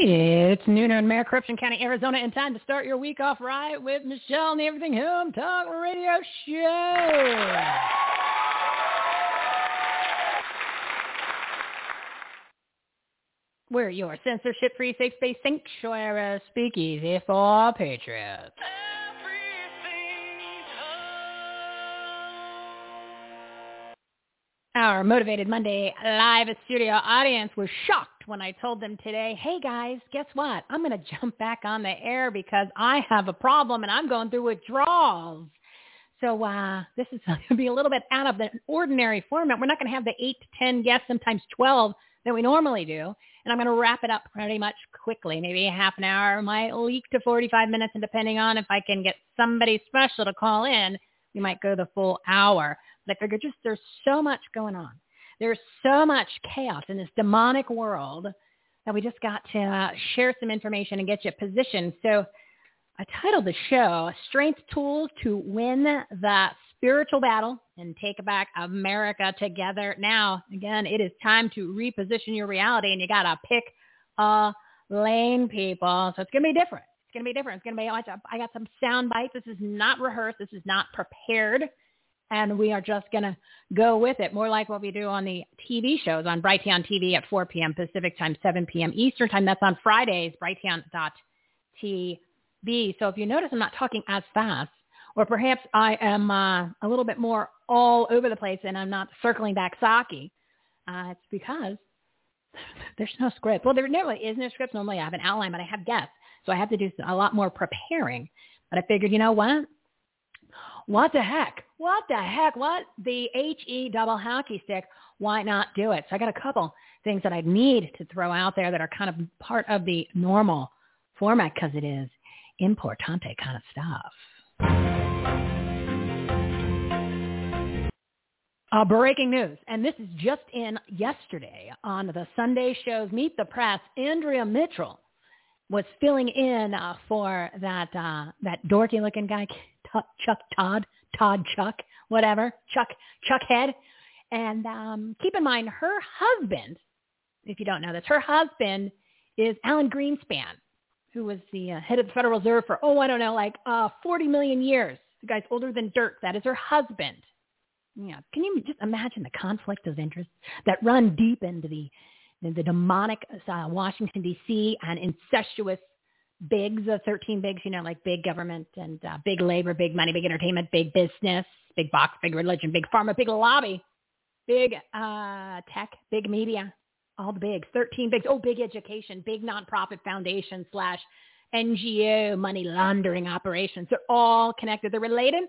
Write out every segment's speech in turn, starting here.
It's noon in Maricopa County, Arizona, and time to start your week off right with Michele and the Everything Home Talk Radio Show. We're your censorship-free, safe-space sanctuary speakeasy for patriots. Our Motivated Monday live studio audience was shocked when I told them today, hey guys, guess what? I'm going to jump back on the air because I have a problem and I'm going through withdrawals. So uh, this is going to be a little bit out of the ordinary format. We're not going to have the 8 to 10 guests, sometimes 12 that we normally do. And I'm going to wrap it up pretty much quickly, maybe half an hour, might leak to 45 minutes, and depending on if I can get somebody special to call in, we might go the full hour. I figured just there's so much going on. There's so much chaos in this demonic world that we just got to uh, share some information and get you positioned. So I titled the show Strength Tools to Win the Spiritual Battle and Take Back America Together. Now, again, it is time to reposition your reality and you got to pick a lane, people. So it's going to be different. It's going to be different. It's going to be, I got some sound bites. This is not rehearsed. This is not prepared and we are just going to go with it, more like what we do on the TV shows on Brighteon TV at 4 p.m. Pacific time, 7 p.m. Eastern time. That's on Fridays, brighteon.tv. So if you notice I'm not talking as fast, or perhaps I am uh, a little bit more all over the place and I'm not circling back Psaki, uh, it's because there's no script. Well, there never is no script. Normally I have an outline, but I have guests. So I have to do a lot more preparing. But I figured, you know what? What the heck? What the heck? What the HE double hockey stick? Why not do it? So I got a couple things that I need to throw out there that are kind of part of the normal format because it is importante kind of stuff. Uh, breaking news, and this is just in yesterday on the Sunday shows Meet the Press. Andrea Mitchell was filling in uh, for that uh, that dorky looking guy. Chuck Todd, Todd Chuck, whatever, Chuck Chuck Head. And um, keep in mind, her husband, if you don't know this, her husband is Alan Greenspan, who was the uh, head of the Federal Reserve for, oh, I don't know, like uh, 40 million years. The guy's older than Dirk. That is her husband. Yeah. Can you just imagine the conflict of interest that run deep into the the, the demonic uh, Washington D.C. and incestuous bigs, the 13 bigs, you know, like big government and uh, big labor, big money, big entertainment, big business, big box, big religion, big pharma, big lobby, big uh, tech, big media, all the bigs, 13 bigs. Oh, big education, big nonprofit foundation slash NGO money laundering operations. They're all connected. They're related.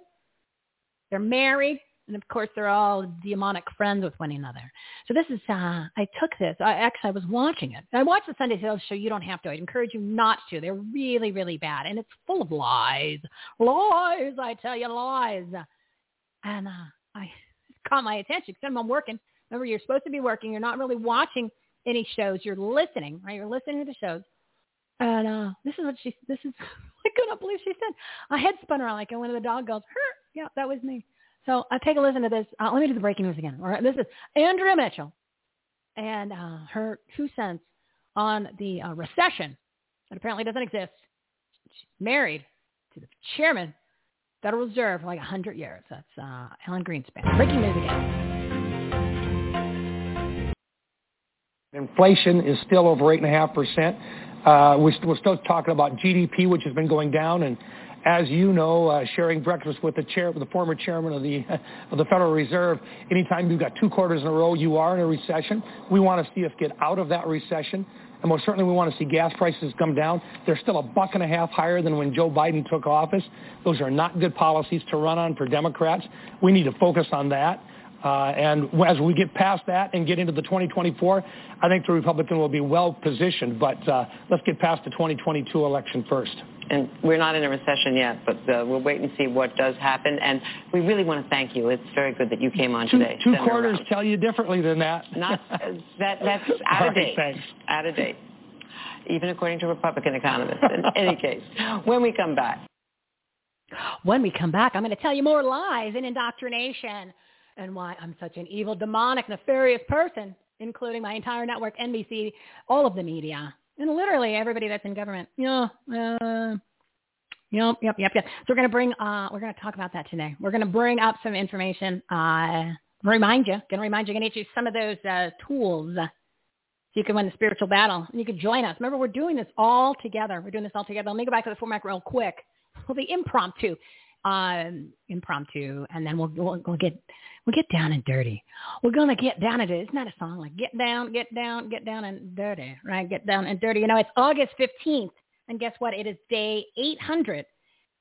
They're married. And of course, they're all demonic friends with one another. So this is, uh, I took this. I actually, I was watching it. I watched the Sunday Sales show. You don't have to. I'd encourage you not to. They're really, really bad. And it's full of lies. Lies, I tell you, lies. And uh, I caught my attention because I'm working. Remember, you're supposed to be working. You're not really watching any shows. You're listening, right? You're listening to the shows. And uh, this is what she, this is, I couldn't believe she said. I head spun around like when the dog goes, her. Yeah, that was me. So uh, take a listen to this. Uh, let me do the breaking news again. All right, this is Andrea Mitchell and uh, her two cents on the uh, recession that apparently doesn't exist. She's married to the chairman, Federal Reserve, for like 100 years. That's uh, Alan Greenspan. Breaking news again. Inflation is still over 8.5%. Uh, we're, we're still talking about GDP, which has been going down. And as you know, uh, sharing breakfast with the chair, the former chairman of the of the Federal Reserve, anytime you've got two quarters in a row, you are in a recession. We want to see us get out of that recession. And most certainly we want to see gas prices come down. They're still a buck and a half higher than when Joe Biden took office. Those are not good policies to run on for Democrats. We need to focus on that. Uh, and as we get past that and get into the 2024, I think the Republican will be well positioned. But uh, let's get past the 2022 election first. And we're not in a recession yet, but uh, we'll wait and see what does happen. And we really want to thank you. It's very good that you came on two, today. Two quarters around. tell you differently than that. Not uh, that. That's out of date. Thanks. Out of date. Even according to Republican economists. In any case, when we come back. When we come back, I'm going to tell you more lies and indoctrination and why I'm such an evil, demonic, nefarious person, including my entire network, NBC, all of the media, and literally everybody that's in government. Yeah, uh, yep, yep, yep, yep. So we're gonna bring, uh, we're gonna talk about that today. We're gonna bring up some information. Uh, remind you, gonna remind you, gonna get you some of those uh, tools so you can win the spiritual battle and you can join us. Remember, we're doing this all together. We're doing this all together. Let me go back to the format real quick. Well, the impromptu um, impromptu, and then we'll, we'll we'll get we'll get down and dirty. We're gonna get down and dirty. It's not a song like get down, get down, get down and dirty, right? Get down and dirty. You know, it's August fifteenth, and guess what? It is day eight hundred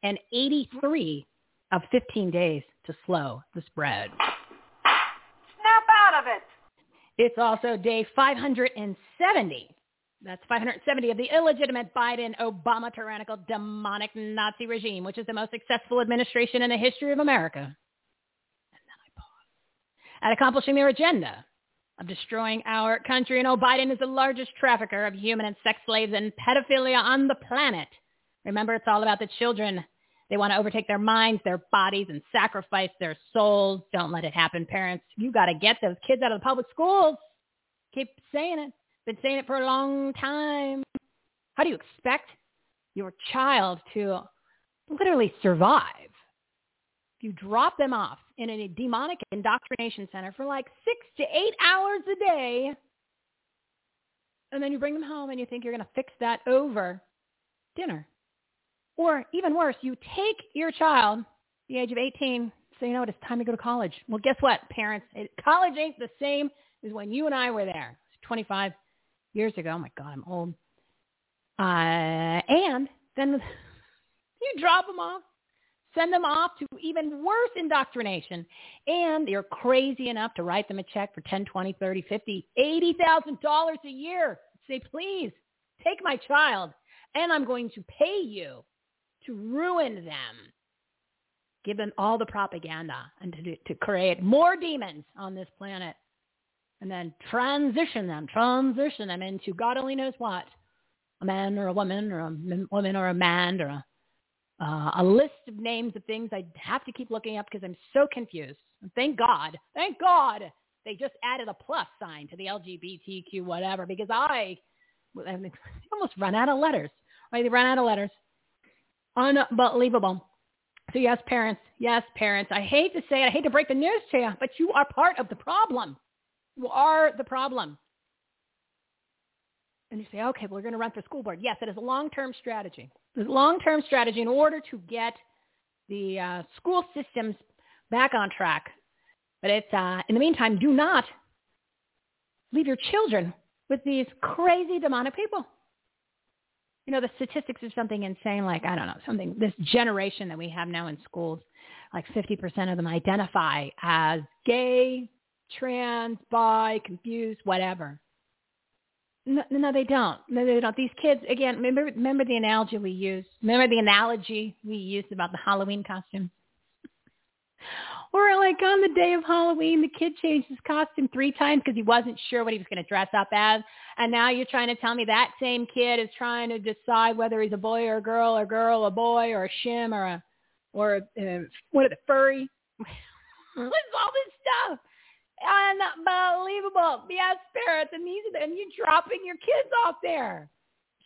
and eighty-three of fifteen days to slow the spread. Snap out of it. It's also day five hundred and seventy that's 570 of the illegitimate Biden-Obama tyrannical demonic Nazi regime, which is the most successful administration in the history of America. And then I pause. At accomplishing their agenda of destroying our country, and oh, Biden is the largest trafficker of human and sex slaves and pedophilia on the planet. Remember, it's all about the children. They want to overtake their minds, their bodies, and sacrifice their souls. Don't let it happen, parents. You got to get those kids out of the public schools. Keep saying it. Been saying it for a long time. How do you expect your child to literally survive? If you drop them off in a demonic indoctrination center for like six to eight hours a day, and then you bring them home and you think you're going to fix that over dinner. Or even worse, you take your child, the age of 18, so you know what, it's time to go to college. Well, guess what, parents? college ain't the same as when you and I were there. It's 25 years ago. Oh my God, I'm old. Uh, and then you drop them off, send them off to even worse indoctrination, and you're crazy enough to write them a check for 10, 20, 30, 50, 80,000 dollars a year. Say, please take my child, and I'm going to pay you to ruin them. Give them all the propaganda and to, to create more demons on this planet and then transition them, transition them into God only knows what, a man or a woman or a woman or a man or a, uh, a list of names of things I have to keep looking up because I'm so confused. Thank God, thank God they just added a plus sign to the LGBTQ whatever because I, I almost run out of letters. Right? They run out of letters. Unbelievable. So yes, parents, yes, parents. I hate to say it. I hate to break the news to you, but you are part of the problem You are the problem. And you say, okay, well, we're going to run for school board. Yes, it is a long-term strategy. Long-term strategy in order to get the uh, school systems back on track. But it's, uh, in the meantime, do not leave your children with these crazy demonic people. You know, the statistics are something insane, like, I don't know, something, this generation that we have now in schools, like 50% of them identify as gay, trans, bi, confused, whatever. No, no, they don't. No, they don't. These kids, again, remember, remember the analogy we used? Remember the analogy we used about the Halloween costume? or like on the day of Halloween, the kid changed his costume three times because he wasn't sure what he was going to dress up as. And now you're trying to tell me that same kid is trying to decide whether he's a boy or a girl, or girl, a boy, or a shim, or a, or a, uh, what, a furry. What's all this stuff? Unbelievable. Yeah, spirits. And these and you dropping your kids off there.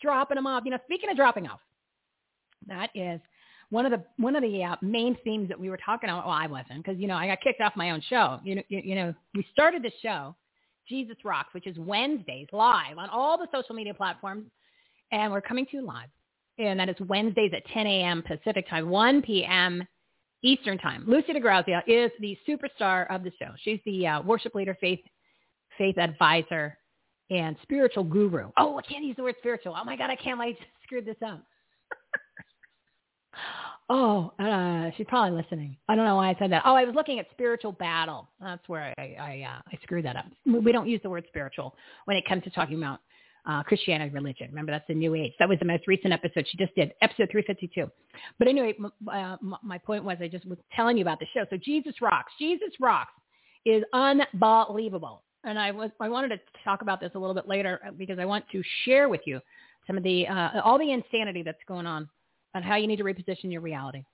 Dropping them off. You know, speaking of dropping off, that is one of the one of the uh, main themes that we were talking about. Well, I wasn't because you know I got kicked off my own show. You know, you, you know, we started the show, Jesus Rocks, which is Wednesdays live on all the social media platforms, and we're coming to you live, and that is Wednesdays at 10 a.m. Pacific time, 1 p.m. Eastern Time. Lucy DeGrazia is the superstar of the show. She's the uh, worship leader, faith faith advisor, and spiritual guru. Oh, I can't use the word spiritual. Oh my God, I can't. I screwed this up. oh, uh, she's probably listening. I don't know why I said that. Oh, I was looking at spiritual battle. That's where I I, uh, I screwed that up. We don't use the word spiritual when it comes to talking about uh, Christianity religion. Remember, that's the New Age. That was the most recent episode she just did, episode 352. But anyway, m- uh, my point was I just was telling you about the show. So Jesus Rocks. Jesus Rocks is unbelievable. And I was I wanted to talk about this a little bit later uh, because I want to share with you some of the uh, all the insanity that's going on and how you need to reposition your reality.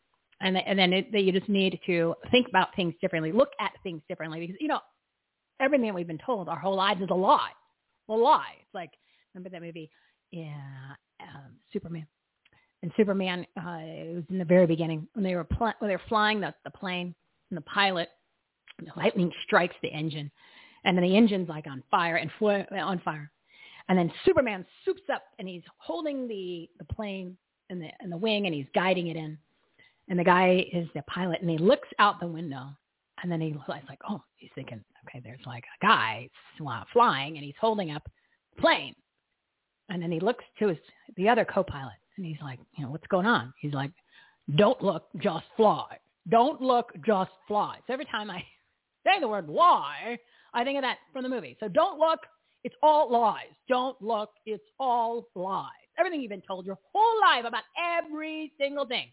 And, and then it, that you just need to think about things differently, look at things differently because, you know, everything that we've been told our whole lives is a lie. A lie. It's like Remember that movie? Yeah, um, Superman. And Superman, uh, it was in the very beginning when they were pl- when they were flying the, the plane and the pilot, the lightning strikes the engine, and then the engine's like on fire and fl- on fire, and then Superman swoops up and he's holding the the plane in the in the wing and he's guiding it in, and the guy is the pilot and he looks out the window and then he's like, oh, he's thinking, okay, there's like a guy flying and he's holding up the plane. And then he looks to his the other co-pilot and he's like, you know, what's going on? He's like, don't look, just fly. Don't look, just fly. So every time I say the word lie, I think of that from the movie. So don't look, it's all lies. Don't look, it's all lies. Everything you've been told your whole life about every single thing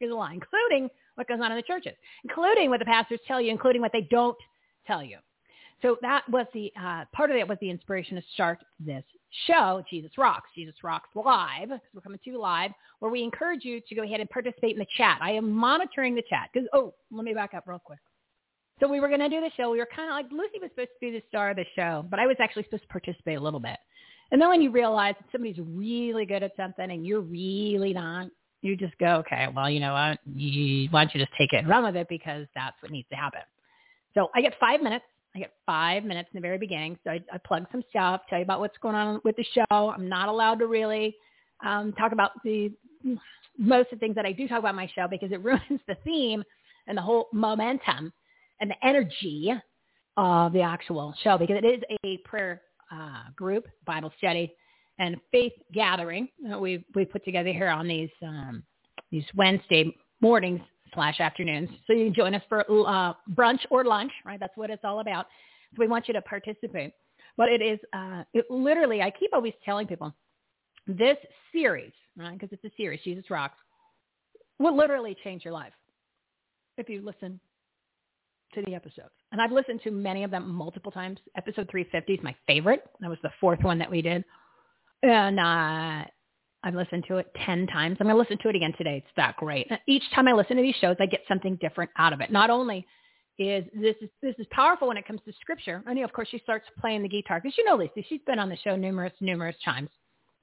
is a lie, including what goes on in the churches, including what the pastors tell you, including what they don't tell you. So that was the uh, part of it was the inspiration to start this show, Jesus Rocks, Jesus Rocks Live, because we're coming to you live, where we encourage you to go ahead and participate in the chat. I am monitoring the chat because, oh, let me back up real quick. So we were going to do the show. We were kind of like, Lucy was supposed to be the star of the show, but I was actually supposed to participate a little bit. And then when you realize that somebody's really good at something and you're really not, you just go, okay, well, you know what? Why don't you just take it and run with it because that's what needs to happen. So I get five minutes I get five minutes in the very beginning. So I, I plug some stuff, tell you about what's going on with the show. I'm not allowed to really um, talk about the most of the things that I do talk about my show because it ruins the theme and the whole momentum and the energy of the actual show because it is a prayer uh, group, Bible study, and faith gathering we we put together here on these um, these Wednesday mornings slash afternoons. So you can join us for uh, brunch or lunch, right? That's what it's all about. So we want you to participate. But it is, uh, it literally, I keep always telling people, this series, right? Because it's a series, Jesus Rocks, will literally change your life if you listen to the episodes. And I've listened to many of them multiple times. Episode 350 is my favorite. That was the fourth one that we did. And uh, I've listened to it 10 times. I'm going to listen to it again today. It's that great. Each time I listen to these shows, I get something different out of it. Not only is this is this is powerful when it comes to scripture. I know, of course, she starts playing the guitar because you know Lisa. She's been on the show numerous, numerous times,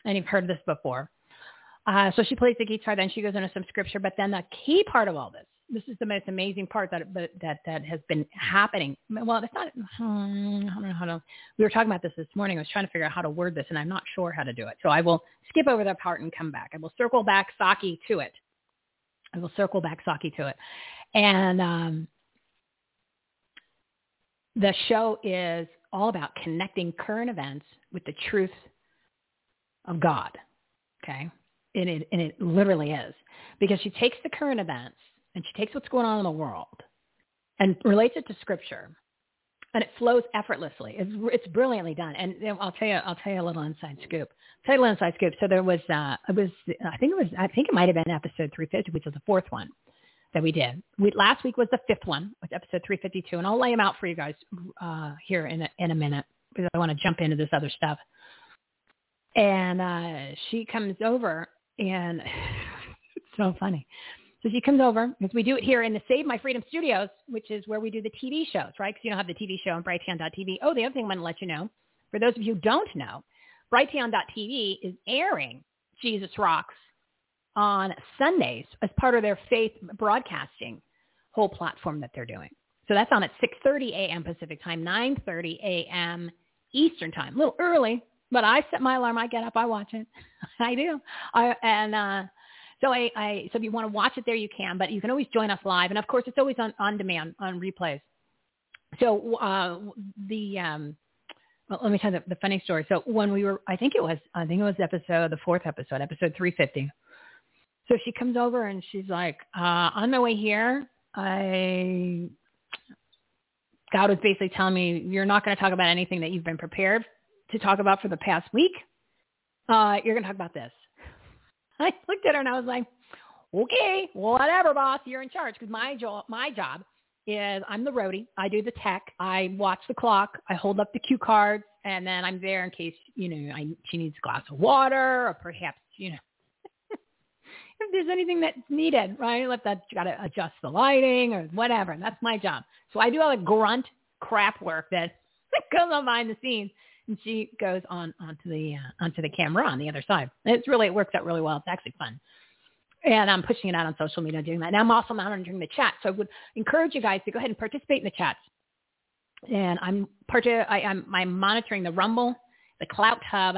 and you've heard this before. Uh, so she plays the guitar, then she goes into some scripture. But then the key part of all this this is the most amazing part that that that has been happening. Well, it's not. Hmm, I don't know how to. We were talking about this this morning. I was trying to figure out how to word this, and I'm not sure how to do it. So I will skip over that part and come back. I will circle back Psaki to it. I will circle back Psaki to it, and um, the show is all about connecting current events with the truth of God. Okay, and it and it literally is because she takes the current events and she takes what's going on in the world and relates it to scripture and it flows effortlessly. It's, it's brilliantly done. And I'll tell you, I'll tell you a little inside scoop. Tell you a little inside scoop. So there was, uh, it was, I think it was, I think it might have been episode 350, which was the fourth one that we did. We, last week was the fifth one, was episode 352, and I'll lay them out for you guys uh, here in a, in a minute because I want to jump into this other stuff. And uh, she comes over, and it's so funny So she comes over because we do it here in the Save My Freedom Studios, which is where we do the TV shows, right? Because you don't have the TV show on Brighteon.tv. Oh, the other thing I want to let you know, for those of you who don't know, Brighteon.tv is airing Jesus Rocks on Sundays as part of their faith broadcasting whole platform that they're doing. So that's on at 6.30 a.m. Pacific time, 9.30 a.m. Eastern time. A little early, but I set my alarm. I get up. I watch it. I do. I, and uh, so I, I, so if you want to watch it there, you can. But you can always join us live, and of course, it's always on on demand on replays. So uh, the um, well, let me tell you the, the funny story. So when we were, I think it was, I think it was episode the fourth episode, episode three fifty. So she comes over and she's like, uh, on my way here, I God was basically telling me, you're not going to talk about anything that you've been prepared to talk about for the past week. Uh, you're going to talk about this. I looked at her and I was like, okay, whatever, boss. You're in charge because my job, my job is I'm the roadie. I do the tech. I watch the clock. I hold up the cue cards, and then I'm there in case you know I, she needs a glass of water or perhaps you know if there's anything that's needed, right? Let that got to adjust the lighting or whatever. And that's my job. So I do all the grunt crap work that goes on behind the scenes, she goes on onto the uh, onto the camera on the other side. It's really it works out really well. It's actually fun. And I'm pushing it out on social media doing that. And I'm also monitoring the chat. So I would encourage you guys to go ahead and participate in the chats. And I'm part I, I'm, I'm monitoring the Rumble, the Clout Hub,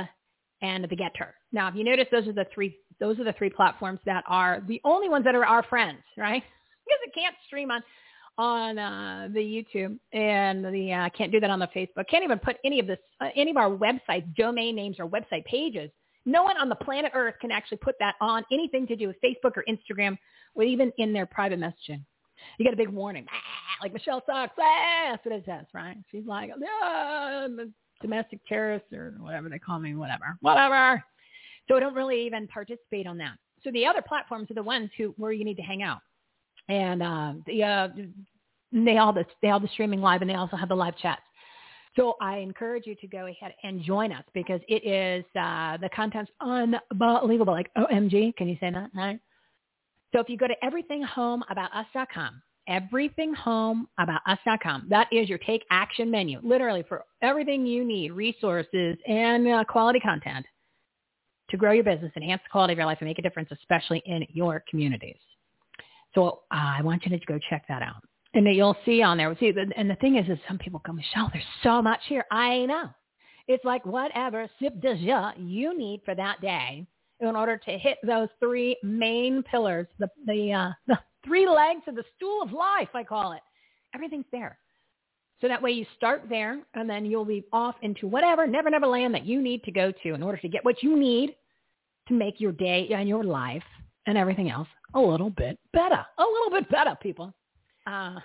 and the GETTR. Now, if you notice, those are the three those are the three platforms that are the only ones that are our friends, right? Because it can't stream on on uh, the YouTube and the uh, can't do that on the Facebook. Can't even put any of this uh, any of our websites, domain names, or website pages. No one on the planet Earth can actually put that on anything to do with Facebook or Instagram, or even in their private messaging. You get a big warning, ah, like Michele sucks. Ah, that's what it says, right? She's like, ah, domestic terrorist or whatever they call me, whatever, whatever. So I don't really even participate on that. So the other platforms are the ones who where you need to hang out, and uh, the uh, they all the they all the streaming live, and they also have the live chats. So I encourage you to go ahead and join us because it is uh, the content's unbelievable. Like OMG, can you say that? So if you go to everythinghomeaboutus.com, everythinghomeaboutus.com, that is your take action menu, literally for everything you need, resources and uh, quality content to grow your business, enhance the quality of your life, and make a difference, especially in your communities. So uh, I want you to go check that out. And you'll see on there. See, and the thing is, is some people go, Michele, there's so much here. I know. It's like whatever sip de jus you need for that day in order to hit those three main pillars, the the uh, the three legs of the stool of life, I call it. Everything's there. So that way you start there and then you'll be off into whatever never never land that you need to go to in order to get what you need to make your day and your life and everything else a little bit better. A little bit better, people. Uh,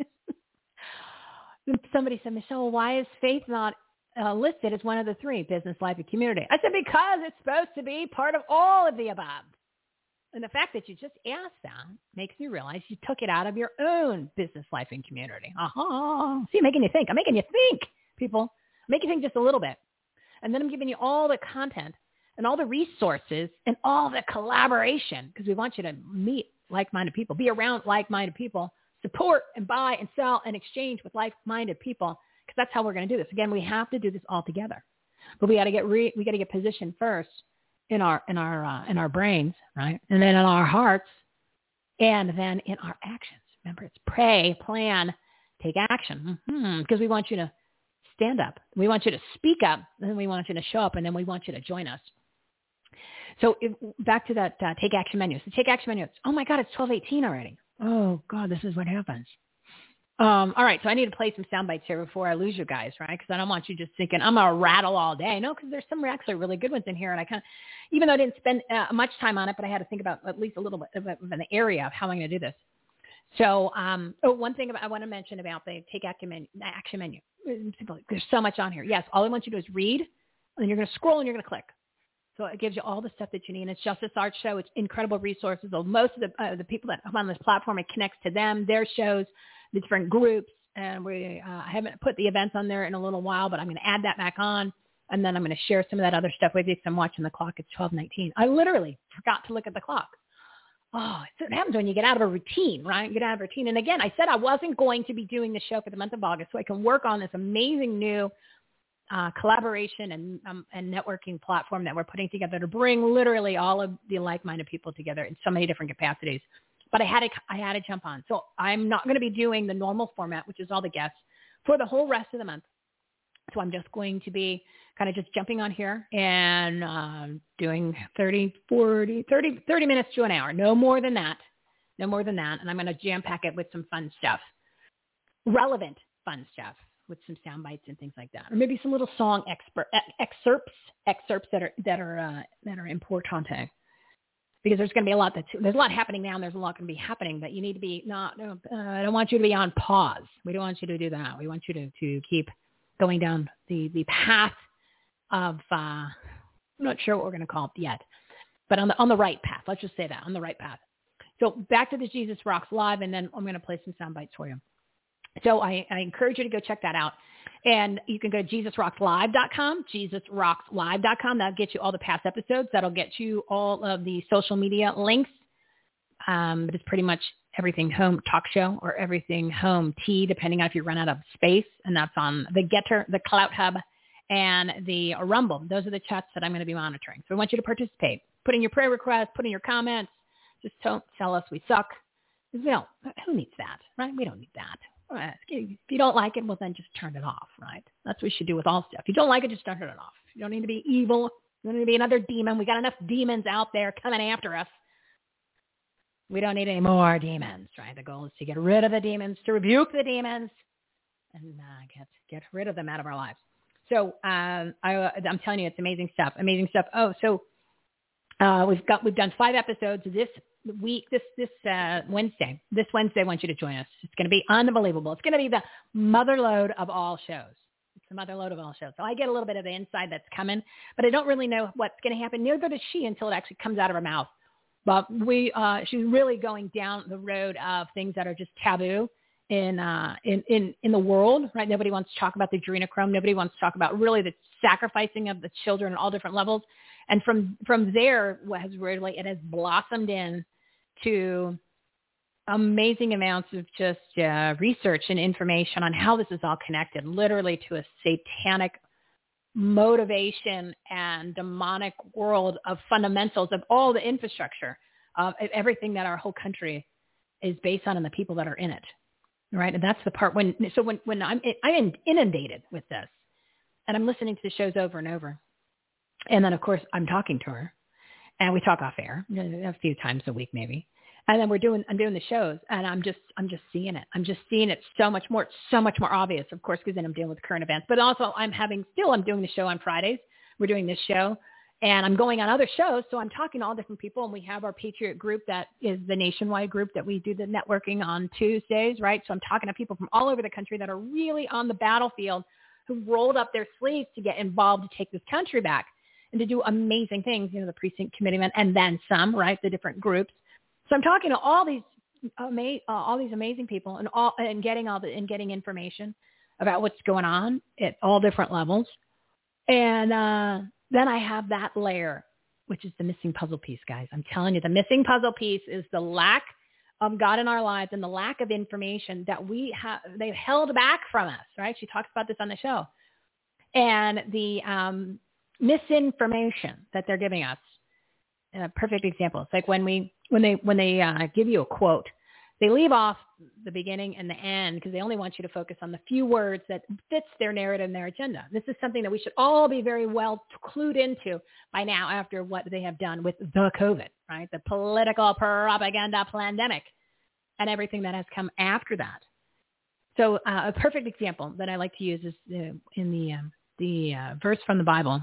somebody said, Michele, why is faith not uh, listed as one of the three, business, life, and community? I said, because it's supposed to be part of all of the above. And the fact that you just asked that makes me realize you took it out of your own business, life, and community. Uh-huh. See, making you think. I'm making you think, people. I'm making you think just a little bit. And then I'm giving you all the content and all the resources and all the collaboration because we want you to meet like-minded people, be around like-minded people, support and buy and sell and exchange with like-minded people because that's how we're going to do this. Again, we have to do this all together, but we got to get re- we got to get positioned first in our in our uh, in our brains, right, and then in our hearts, and then in our actions. Remember, it's pray, plan, take action because mm-hmm. we want you to stand up. We want you to speak up, and we want you to show up, and then we want you to join us. So if, back to that uh, take action menu. So take action menu. Oh my God, it's 1218 already. Oh God, this is what happens. Um, all right, so I need to play some sound bites here before I lose you guys, right? Because I don't want you just thinking I'm gonna rattle all day. No, because there's some actually really good ones in here, and I kind of, even though I didn't spend uh, much time on it, but I had to think about at least a little bit of, an area of how I'm going to do this. So, um, oh, one thing I want to mention about the take action menu, action menu. There's so much on here. Yes, all I want you to do is read, and you're going to scroll and you're going to click. So it gives you all the stuff that you need. And it's Justice Art Show. It's incredible resources. Most of the, uh, the people that come on this platform, it connects to them, their shows, the different groups. And we uh, I haven't put the events on there in a little while, but I'm going to add that back on. And then I'm going to share some of that other stuff with you because I'm watching the clock. It's 1219. I literally forgot to look at the clock. oh, it's what happens when you get out of a routine, right? Get out of routine. And again, I said I wasn't going to be doing the show for the month of August so I can work on this amazing new uh, collaboration and, um, and networking platform that we're putting together to bring literally all of the like-minded people together in so many different capacities. But I had to, I had to jump on. So I'm not going to be doing the normal format, which is all the guests, for the whole rest of the month. So I'm just going to be kind of just jumping on here and um, doing 30, 40, 30, 30 minutes to an hour. No more than that. No more than that. And I'm going to jam pack it with some fun stuff, relevant fun stuff with some sound bites and things like that, or maybe some little song expert, excerpts, excerpts that are that are uh, that are importante. Because there's going to be a lot that's there's a lot happening now, and there's a lot going to be happening. But you need to be not. Uh, I don't want you to be on pause. We don't want you to do that. We want you to to keep going down the the path of. Uh, I'm not sure what we're going to call it yet, but on the on the right path. Let's just say that on the right path. So back to the Jesus Rocks live, and then I'm going to play some sound bites for you. So I, I, encourage you to go check that out. And you can go to JesusRocksLive.com, JesusRocksLive.com. That'll get you all the past episodes. That'll get you all of the social media links. Um, but it's pretty much everything home talk show or everything home tea, depending on if you run out of space. And that's on the GETTR, the Clout Hub, and the Rumble. Those are the chats that I'm going to be monitoring. So I want you to participate. Put in your prayer requests, put in your comments. Just don't tell us we suck. Don't, who needs that, right? We don't need that. If you don't like it, well then just turn it off, right? That's what we should do with all stuff. If you don't like it, just turn it off. You don't need to be evil. You don't need to be another demon. We got enough demons out there coming after us. We don't need any more demons, right? The goal is to get rid of the demons, to rebuke the demons, and uh, get get rid of them out of our lives. So um, I, I'm telling you, it's amazing stuff. Amazing stuff. Oh, so uh, we've got we've done five episodes this week, this this uh, Wednesday. This Wednesday, I want you to join us. It's going to be unbelievable. It's going to be the motherload of all shows. It's the motherload of all shows. So I get a little bit of the inside that's coming, but I don't really know what's going to happen. Neither does she until it actually comes out of her mouth. But we, uh, she's really going down the road of things that are just taboo in uh, in in in the world, right? Nobody wants to talk about the adrenochrome. Nobody wants to talk about really the sacrificing of the children at all different levels. And from from there, what has really it has blossomed in to amazing amounts of just uh, research and information on how this is all connected, literally to a satanic motivation and demonic world of fundamentals of all the infrastructure of everything that our whole country is based on and the people that are in it. Right. And that's the part when, so when, when I'm, I'm inundated with this and I'm listening to the shows over and over. And then of course I'm talking to her and we talk off air a few times a week maybe. And then we're doing, I'm doing the shows and I'm just, I'm just seeing it. I'm just seeing it so much more, so much more obvious, of course, because then I'm dealing with current events, but also I'm having, still I'm doing the show on Fridays. We're doing this show and I'm going on other shows. So I'm talking to all different people and we have our Patriot group that is the nationwide group that we do the networking on Tuesdays, right? So I'm talking to people from all over the country that are really on the battlefield who rolled up their sleeves to get involved to take this country back and to do amazing things, you know, the precinct committeemen and then some, right? The different groups. So I'm talking to all these ama- uh, all these amazing people and all and getting all the and getting information about what's going on at all different levels. And uh, then I have that layer, which is the missing puzzle piece, guys. I'm telling you, the missing puzzle piece is the lack of God in our lives and the lack of information that we have they've held back from us, right? She talks about this on the show. And the um, misinformation that they're giving us. A perfect example. It's like when we when they when they uh, give you a quote, they leave off the beginning and the end because they only want you to focus on the few words that fits their narrative and their agenda. This is something that we should all be very well clued into by now after what they have done with the COVID, right? The political propaganda pandemic and everything that has come after that. So uh, a perfect example that I like to use is uh, in the um, the uh, verse from the Bible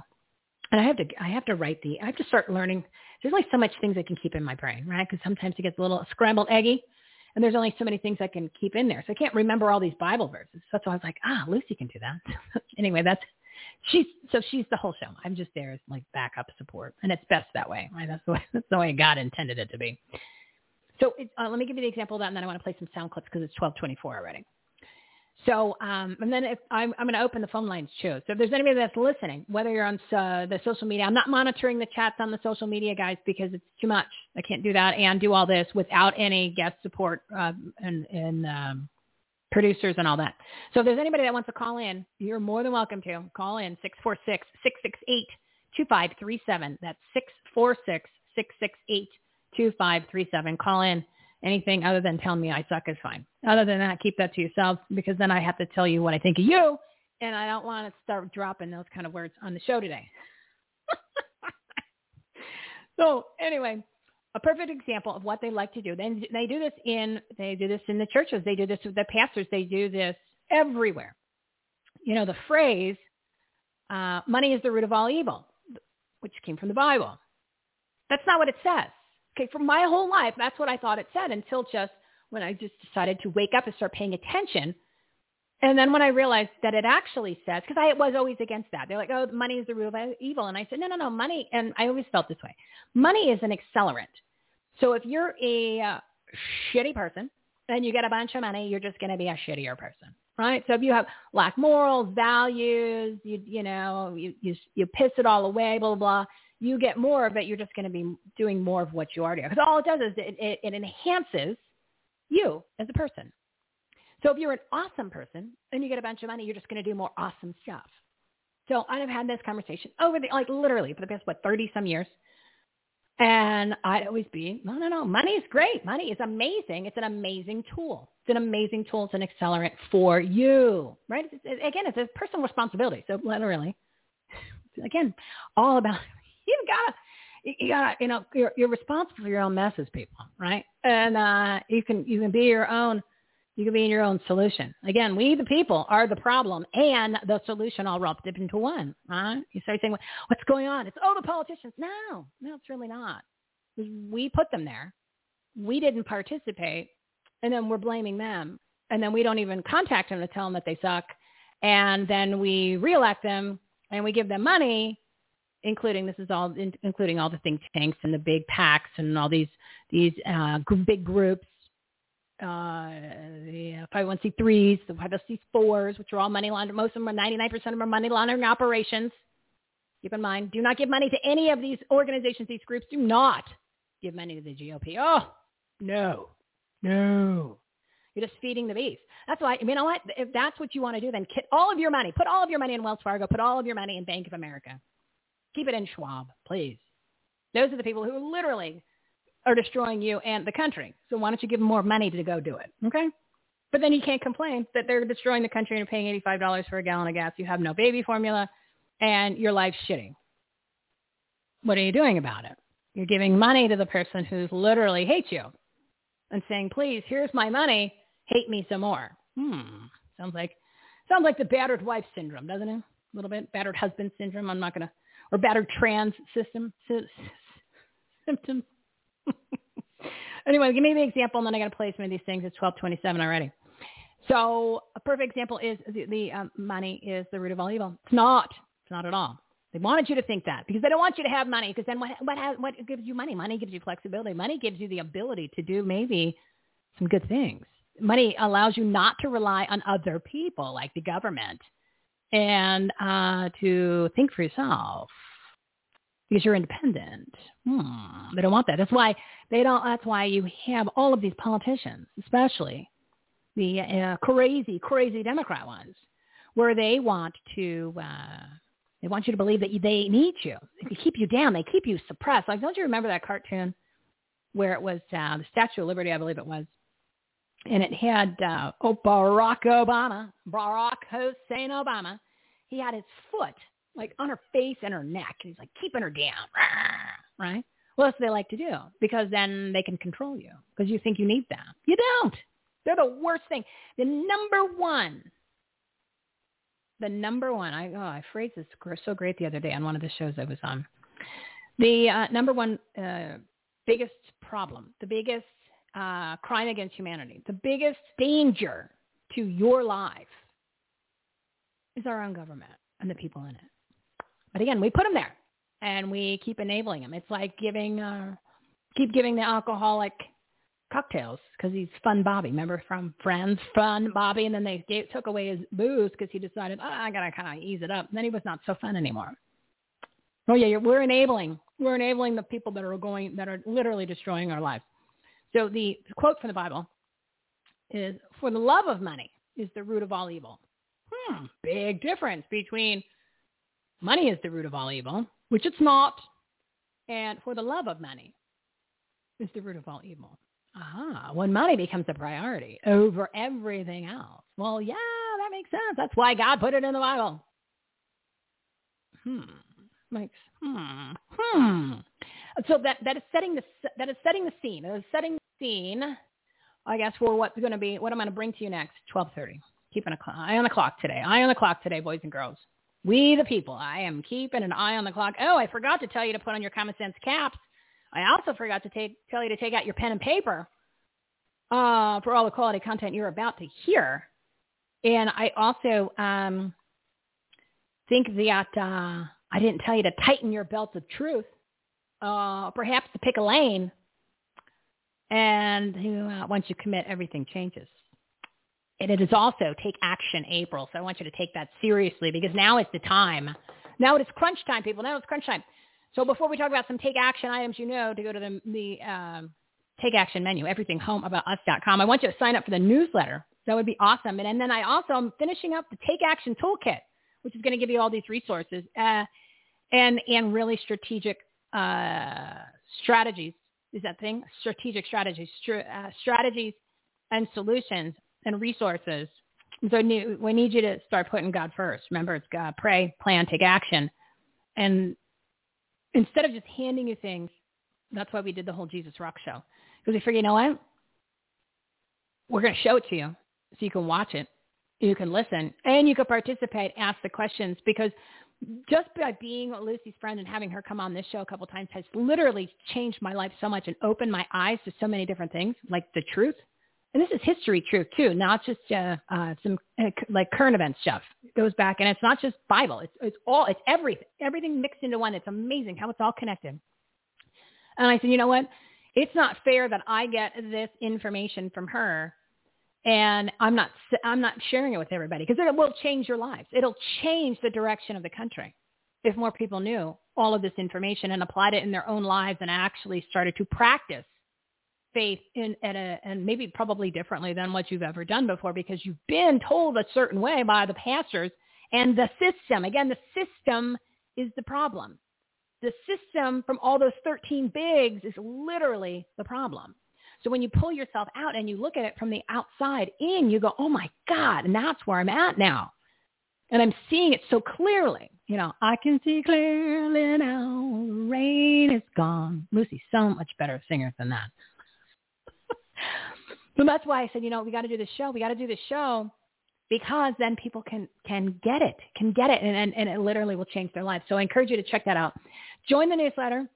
and I have to I have to write the I have to start learning. There's only so much things I can keep in my brain, right? Because sometimes it gets a little scrambled eggy, and there's only so many things I can keep in there. So I can't remember all these Bible verses. So that's why I was like, ah, Lucy can do that. anyway, that's she's so she's the whole show. I'm just there as like backup support, and it's best that way. Right? That's the way that's the way God intended it to be. So it, uh, let me give you the example of that, and then I want to play some sound clips because it's 12:24 already. So, um, and then if I'm, I'm going to open the phone lines too. So if there's anybody that's listening, whether you're on uh, the social media, I'm not monitoring the chats on the social media, guys, because it's too much. I can't do that and do all this without any guest support uh, and, and um, producers and all that. So if there's anybody that wants to call in, you're more than welcome to call in 646-668-2537. That's 646-668-2537. Call in anything other than tell me I suck is fine. Other than that, keep that to yourself because then I have to tell you what I think of you, and I don't want to start dropping those kind of words on the show today. so anyway, a perfect example of what they like to do. They, they do this in they do this in the churches. They do this with the pastors. They do this everywhere. You know the phrase uh, "money is the root of all evil," which came from the Bible. That's not what it says. Okay, for my whole life, that's what I thought it said until just when I just decided to wake up and start paying attention. And then when I realized that it actually says, because I was always against that. They're like, oh, money is the root of evil. And I said, no, no, no, money. And I always felt this way. Money is an accelerant. So if you're a uh, shitty person and you get a bunch of money, you're just going to be a shittier person, right? So if you have lack morals, values, you you know, you you, you piss it all away, blah blah blah you get more of it, you're just going to be doing more of what you already are doing. Because all it does is it, it, it enhances you as a person. So if you're an awesome person and you get a bunch of money, you're just going to do more awesome stuff. So I've had this conversation over the, like literally for the past, what, 30 some years. And I'd always be, no, no, no, money is great. Money is amazing. It's an amazing tool. It's an amazing tool. It's an accelerant for you, right? It's, again, it's a personal responsibility. So literally, again, all about you gotta you gotta you know you're you're responsible for your own messes people right? And uh you can you can be your own you can be in your own solution. Again we the people are the problem and the solution all wrapped up into one right you start saying what's going on? It's oh the politicians. No no it's really not. We put them there. We didn't participate and then we're blaming them. And then we don't even contact them to tell them that they suck. And then we reelect them and we give them money including this is all in, including all the think tanks and the big PACs and all these these uh, big groups, uh, the 501c3s, the 501c4s, which are all money laundering. Most of them are 99% of them are money laundering operations. Keep in mind, do not give money to any of these organizations, these groups. Do not give money to the GOP. Oh, no, no. You're just feeding the beast. That's why, you know what? If that's what you want to do, then all of your money, put all of your money in Wells Fargo, put all of your money in Bank of America. Keep it in Schwab, please. Those are the people who literally are destroying you and the country. So why don't you give them more money to go do it? Okay? But then you can't complain that they're destroying the country and you're paying $85 for a gallon of gas. You have no baby formula and your life's shitty. What are you doing about it? You're giving money to the person who's literally hates you and saying, please, here's my money. Hate me some more. Hmm. Sounds like, sounds like the battered wife syndrome, doesn't it? A little bit. Battered husband syndrome. I'm not going to or battered trans system sy- symptoms. anyway, give me the example, and then I got to play some of these things. It's 1227 already. So a perfect example is the, the um, money is the root of all evil. It's not. It's not at all. They wanted you to think that because they don't want you to have money because then what, what, what gives you money? Money gives you flexibility. Money gives you the ability to do maybe some good things. Money allows you not to rely on other people like the government and uh, to think for yourself because you're independent. Hmm, they don't want that. That's why they don't. That's why you have all of these politicians, especially the uh, crazy, crazy Democrat ones, where they want to. Uh, they want you to believe that they need you. They keep you down. They keep you suppressed. Like, don't you remember that cartoon where it was uh, the Statue of Liberty, I believe it was, and it had uh, oh, Barack Obama, Barack Hussein Obama. He had his foot like on her face and her neck. And he's like keeping her down, right? Well, that's what they like to do because then they can control you because you think you need them. You don't. They're the worst thing. The number one, the number one. I oh, I phrased this so great the other day on one of the shows I was on. The uh, number one uh, biggest problem, the biggest uh, crime against humanity, the biggest danger to your life is our own government and the people in it. But again, we put them there and we keep enabling them. It's like giving, uh, keep giving the alcoholic cocktails because he's Fun Bobby. Remember from Friends, Fun Bobby, and then they gave, took away his booze because he decided, oh, I gotta kind of ease it up. And then he was not so fun anymore. Oh yeah, we're enabling. We're enabling the people that are going that are literally destroying our lives. So the quote from the Bible is, "For the love of money is the root of all evil." Hmm, big difference between money is the root of all evil, which it's not, and for the love of money is the root of all evil. Aha, when money becomes a priority over everything else. Well, yeah, that makes sense. That's why God put it in the Bible. Hmm. Makes hmm. Hmm. So that that is setting the that is setting the scene. That is setting the scene. I guess for what's going to be what I'm going to bring to you next. Twelve thirty. Keeping an eye on the clock today. Eye on the clock today, boys and girls. We the people. I am keeping an eye on the clock. Oh, I forgot to tell you to put on your common sense caps I also forgot to take, tell you to take out your pen and paper uh, for all the quality content you're about to hear. And I also um, think that uh, I didn't tell you to tighten your belt of truth, uh, perhaps to pick a lane. And uh, once you commit, everything changes. And it is also take action April. So I want you to take that seriously because now is the time. Now it is crunch time, people. Now it's crunch time. So before we talk about some take action items, you know to go to the, the um, take action menu, everythinghomeaboutus.com. I want you to sign up for the newsletter. That would be awesome. And, and then I also am finishing up the take action toolkit, which is going to give you all these resources uh, and, and really strategic uh, strategies. Is that thing? Strategic strategies, uh, strategies and solutions and resources. So we need you to start putting God first. Remember, it's God, pray, plan, take action. And instead of just handing you things, that's why we did the whole Jesus Rock show. Because we figured, you know what? We're going to show it to you so you can watch it, you can listen, and you can participate, ask the questions. Because just by being Lucy's friend and having her come on this show a couple times has literally changed my life so much and opened my eyes to so many different things, like the truth, and this is history truth too, not just uh, uh, some uh, like current event stuff. It goes back, and it's not just Bible. It's it's all it's everything, everything mixed into one. It's amazing how it's all connected. And I said, you know what? It's not fair that I get this information from her, and I'm not I'm not sharing it with everybody because it will change your lives. It'll change the direction of the country if more people knew all of this information and applied it in their own lives and actually started to practice faith in at a and maybe probably differently than what you've ever done before because you've been told a certain way by the pastors and the system. Again, the system is the problem. The system from all those 13 bigs is literally the problem. So when you pull yourself out and you look at it from the outside in, you go, oh my God, and that's where I'm at now. And I'm seeing it so clearly. You know, I can see clearly now, rain is gone. Lucy's so much better singer than that. So that's why I said, you know, we got to do this show. We got to do this show because then people can can get it, can get it, and, and, and it literally will change their lives. So I encourage you to check that out. Join the newsletter.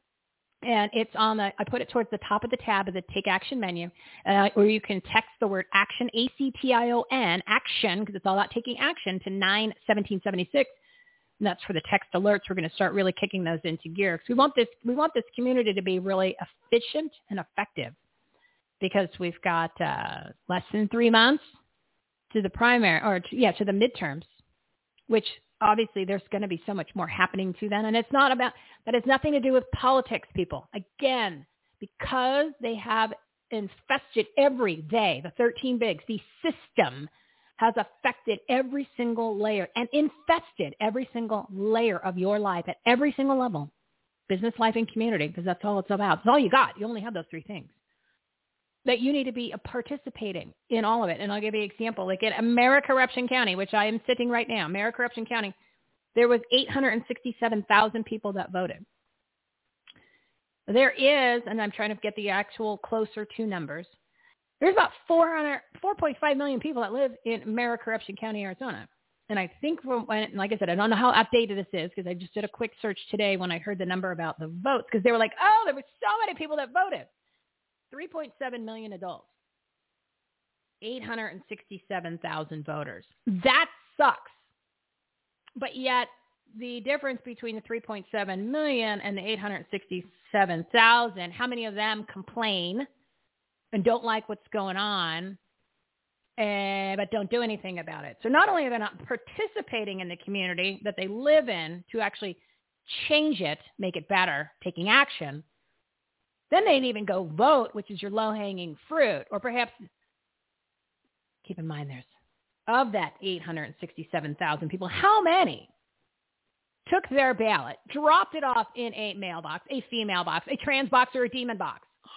And it's on the, I put it towards the top of the tab of the Take Action menu, uh, or you can text the word action, A-C-T-I-O-N, action, because it's all about taking action to 91776. And that's for the text alerts. We're going to start really kicking those into gear because we want this, we want this community to be really efficient and effective because we've got uh, less than three months to the primary, or to, yeah, to the midterms, which obviously there's going to be so much more happening to them. And it's not about, that has nothing to do with politics, people. Again, because they have infested every day, the 13 bigs, the system has affected every single layer and infested every single layer of your life at every single level. Business life and community, because that's all it's about. It's all you got. You only have those three things that you need to be participating in all of it. And I'll give you an example. Like in Maricorruption County, which I am sitting right now, Maricorruption County, there was 867,000 people that voted. There is, and I'm trying to get the actual closer to numbers, there's about 400, 4.5 million people that live in Maricorruption County, Arizona. And I think from when, like I said, I don't know how updated this is because I just did a quick search today when I heard the number about the votes because they were like, oh, there were so many people that voted. 3.7 million adults, 867,000 voters. That sucks. But yet the difference between the 3.7 million and the 867,000, how many of them complain and don't like what's going on, uh, but don't do anything about it. So not only are they not participating in the community that they live in to actually change it, make it better, taking action, then they'd even go vote, which is your low-hanging fruit, or perhaps keep in mind there's of that 867,000 people, how many took their ballot, dropped it off in a mailbox, a female box, a trans box, or a demon box?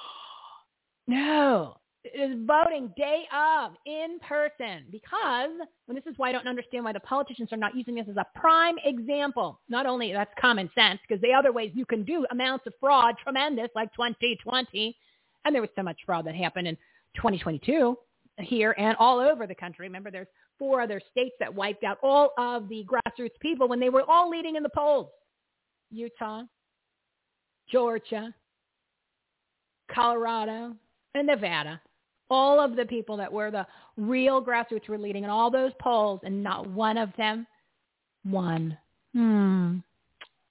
No. Is voting day of in person because, and this is why I don't understand why the politicians are not using this as a prime example. Not only that's common sense because the other ways you can do amounts of fraud tremendous like 2020, and there was so much fraud that happened in 2022 here and all over the country. Remember, there's four other states that wiped out all of the grassroots people when they were all leading in the polls. Utah, Georgia, Colorado, and Nevada. All of the people that were the real grassroots were leading in all those polls, and not one of them won. Hmm.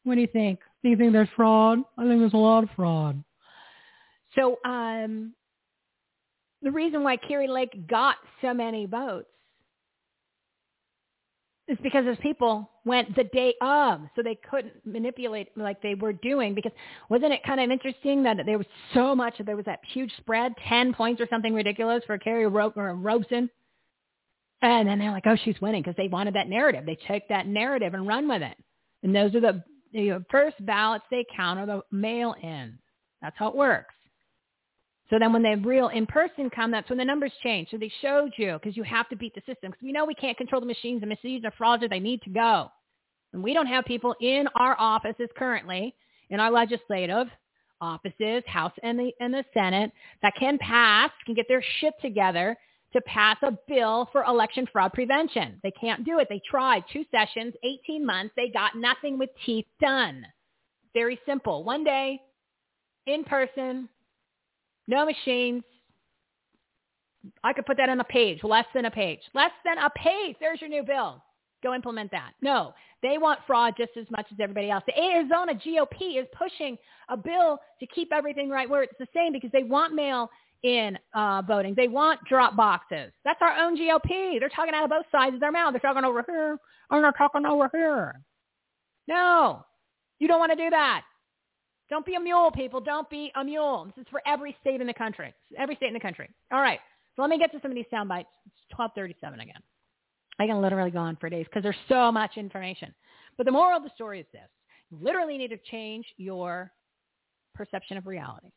What do you think? Do you think there's fraud? I think there's a lot of fraud. So um, the reason why Kari Lake got so many votes is because those people went the day of, so they couldn't manipulate like they were doing. Because wasn't it kind of interesting that there was so much, there was that huge spread, 10 points or something ridiculous for Carrie Ro- or Robson? And then they're like, oh, she's winning because they wanted that narrative. They took that narrative and run with it. And those are the, the first ballots they count are the mail-in. That's how it works. So then when the real in-person come, that's when the numbers change. So they showed you because you have to beat the system. Because we know we can't control the machines. The machines are fraudulent. They need to go. And we don't have people in our offices currently, in our legislative offices, House and the, and the Senate, that can pass, can get their shit together to pass a bill for election fraud prevention. They can't do it. They tried two sessions, 18 months. They got nothing with teeth done. Very simple. One day, in person, no machines. I could put that on a page, less than a page. Less than a page. There's your new bill. Go implement that. No, they want fraud just as much as everybody else. The Arizona GOP is pushing a bill to keep everything right where it's the same because they want mail in uh, voting. They want drop boxes. That's our own GOP. They're talking out of both sides of their mouth. They're talking over here, and they're talking over here. No, you don't want to do that. Don't be a mule, people. Don't be a mule. This is for every state in the country. Every state in the country. All right. So let me get to some of these sound bites. It's 1237 again. I can literally go on for days because there's so much information. But the moral of the story is this. You literally need to change your perception of reality.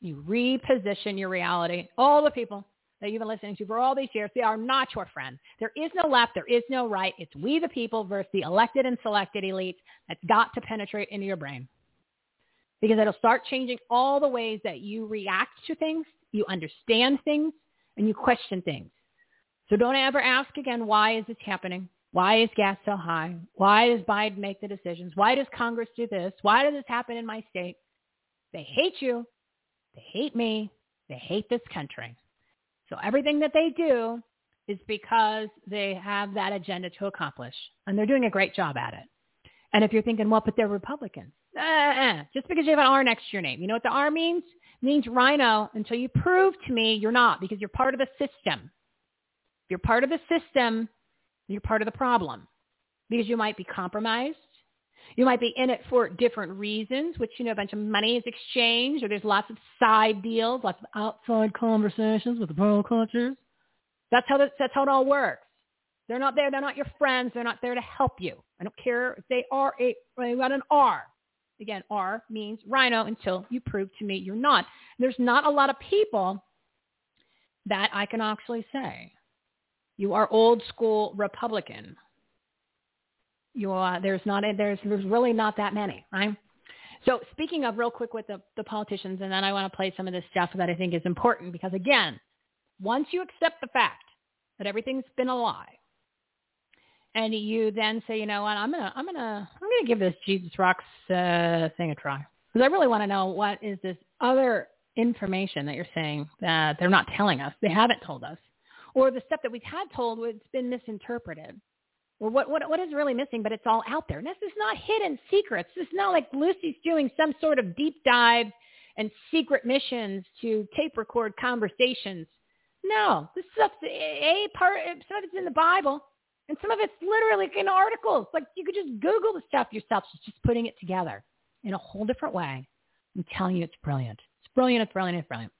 You reposition your reality. All the people that you've been listening to for all these years, they are not your friend. There is no left. There is no right. It's we the people versus the elected and selected elites that's got to penetrate into your brain because it'll start changing all the ways that you react to things, you understand things, and you question things. So don't ever ask again, why is this happening? Why is gas so high? Why does Biden make the decisions? Why does Congress do this? Why does this happen in my state? They hate you. They hate me. They hate this country. So everything that they do is because they have that agenda to accomplish. And they're doing a great job at it. And if you're thinking, well, but they're Republicans. Uh, just because you have an R next to your name. You know what the R means? It means rhino until you prove to me you're not because you're part of the system. If you're part of the system, you're part of the problem because you might be compromised. You might be in it for different reasons, which, you know, a bunch of money is exchanged or there's lots of side deals, lots of outside conversations with the pearl cultures. That's how, that's how it all works. They're not there. They're not your friends. They're not there to help you. I don't care if they are a, they got an R. Again, R means rhino until you prove to me you're not. There's not a lot of people that I can actually say. You are old school Republican. You are, there's not, a, there's, there's really not that many, right? So speaking of real quick with the, the politicians, and then I want to play some of this stuff that I think is important because again, once you accept the fact that everything's been a lie, and you then say, you know what, I'm gonna, I'm gonna, I'm gonna give this Jesus Rocks uh, thing a try because I really want to know what is this other information that you're saying that they're not telling us, they haven't told us, or the stuff that we've had told, it's been misinterpreted, or what, what, what is really missing, but it's all out there. And this is not hidden secrets. This is not like Lucy's doing some sort of deep dive and secret missions to tape record conversations. No, this stuff's a part. Some of it's in the Bible, and some of it's literally in articles. Like you could just Google the stuff yourself. It's just putting it together in a whole different way. I'm telling you, it's brilliant. It's brilliant. It's brilliant. It's brilliant.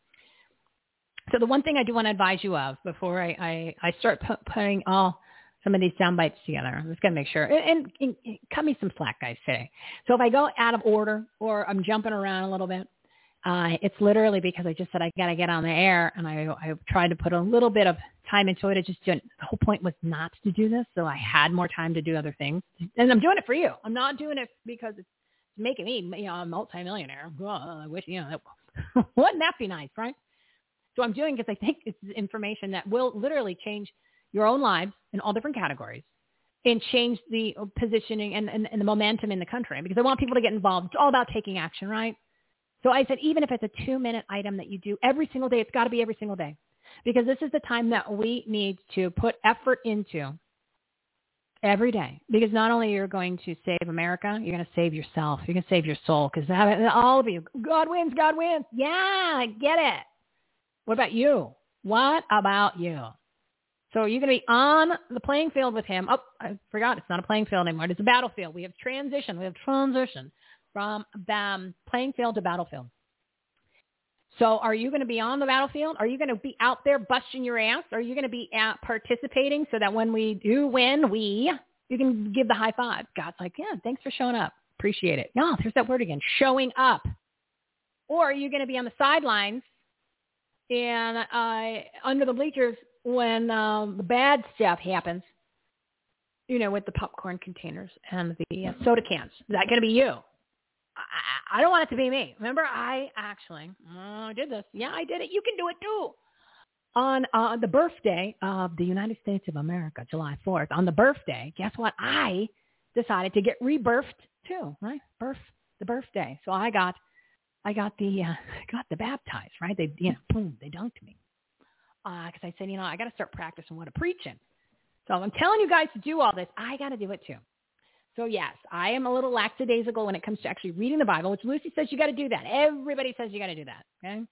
So the one thing I do want to advise you of before I, I, I start pu- putting all some of these sound bites together, I'm just going to make sure. And, and, and cut me some slack, guys, today. So if I go out of order or I'm jumping around a little bit, uh, it's literally because I just said I got to get on the air, and I, I tried to put a little bit of time into it. I just didn't. The whole point was not to do this, so I had more time to do other things. And I'm doing it for you. I'm not doing it because it's making me, you know, a multimillionaire. Well, I wish, you know, that, wouldn't that be nice, right? So I'm doing because I think it's information that will literally change your own lives in all different categories and change the positioning and, and, and the momentum in the country because I want people to get involved. It's all about taking action, right? So I said, even if it's a two minute item that you do every single day, it's got to be every single day because this is the time that we need to put effort into every day because not only you're going to save America, you're going to save yourself. You're going to save your soul because all of you, God wins, God wins. Yeah, I get it. What about you? What about you? So are you're going to be on the playing field with him. Oh, I forgot. It's not a playing field anymore. It's a battlefield. We have transition. We have transition from um, playing field to battlefield. So are you going to be on the battlefield? Are you going to be out there busting your ass? Are you going to be at participating so that when we do win, we, you can give the high five. God's like, yeah, thanks for showing up. Appreciate it. No, there's that word again, showing up. Or are you going to be on the sidelines and uh, under the bleachers when um, the bad stuff happens, you know, with the popcorn containers and the uh, soda cans? Is that going to be you? I, I don't want it to be me. Remember, I actually uh, did this. Yeah, I did it. You can do it too. On uh, the birthday of the United States of America, July 4th, on the birthday, guess what? I decided to get rebirthed too, right? Birth, the birthday. So I got, I got the, uh, got the baptized, right? They, you know, boom, they dunked me. Because uh, I said, you know, I got to start practicing what I'm preaching. So I'm telling you guys to do all this. I got to do it too. So yes, I am a little lackadaisical when it comes to actually reading the Bible, which Lucy says you got to do that. Everybody says you got to do that. Okay.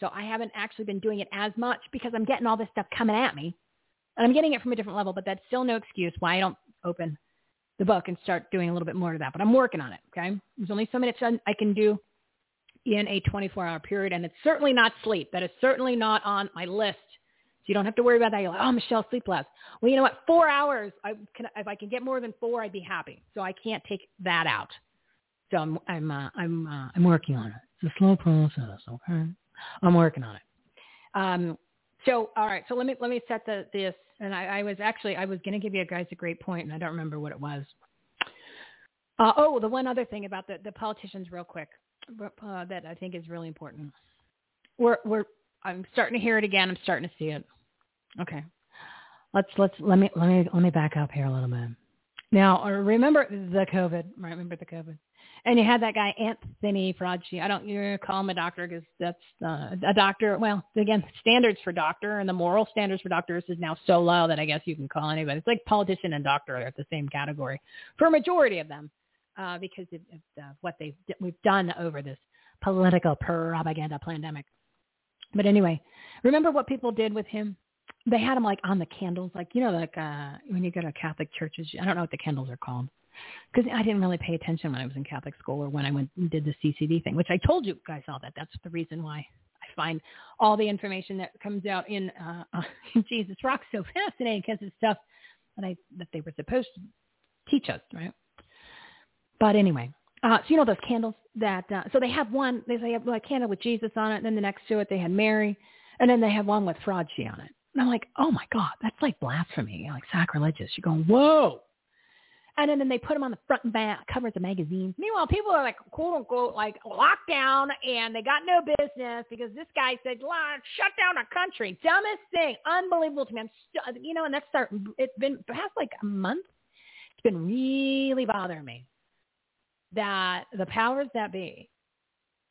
So I haven't actually been doing it as much because I'm getting all this stuff coming at me and I'm getting it from a different level, but that's still no excuse why I don't open the book and start doing a little bit more of that. But I'm working on it. Okay. There's only so many I can do in a 24 hour period. And it's certainly not sleep. That is certainly not on my list you don't have to worry about that. You're like, oh, Michelle, sleep less. Well, you know what? Four hours. I can, if I can get more than four, I'd be happy. So I can't take that out. So I'm I'm uh, I'm uh, I'm working on it. It's a slow process. Okay, I'm working on it. Um. So all right. So let me let me set the this. And I, I was actually I was going to give you guys a great point, and I don't remember what it was. Uh, oh, the one other thing about the the politicians, real quick, uh, that I think is really important. We're we're I'm starting to hear it again. I'm starting to see it. Okay. Let's let's let me let me let me back up here a little bit. Now uh, remember the COVID. Right? Remember the COVID. And you had that guy Anthony Fauci. I don't you call him a doctor because that's uh, a doctor. Well, again, standards for doctor and the moral standards for doctors is now so low that I guess you can call anybody. It's like politician and doctor are at the same category for a majority of them uh, because of, of uh, what they we've done over this political propaganda pandemic. But anyway, remember what people did with him? They had them like on the candles, like you know, like uh when you go to Catholic churches. I don't know what the candles are called because I didn't really pay attention when I was in Catholic school or when I went and did the CCD thing, which I told you guys all that. That's the reason why I find all the information that comes out in uh, in Jesus Rock so fascinating because it's stuff that I that they were supposed to teach us, right? But anyway, uh, so you know those candles that uh, so they have one they have a candle with Jesus on it, and then the next to it they had Mary, and then they have one with Fauci on it. And I'm like, oh my god, that's like blasphemy, like sacrilegious. You're going, whoa. And then, then they put them on the front and back covers of magazines. Meanwhile, people are like, quote unquote, like locked down and they got no business because this guy said, shut down a country. Dumbest thing. Unbelievable to me. I'm st- you know, and that's start, it's been past like a month. It's been really bothering me that the powers that be,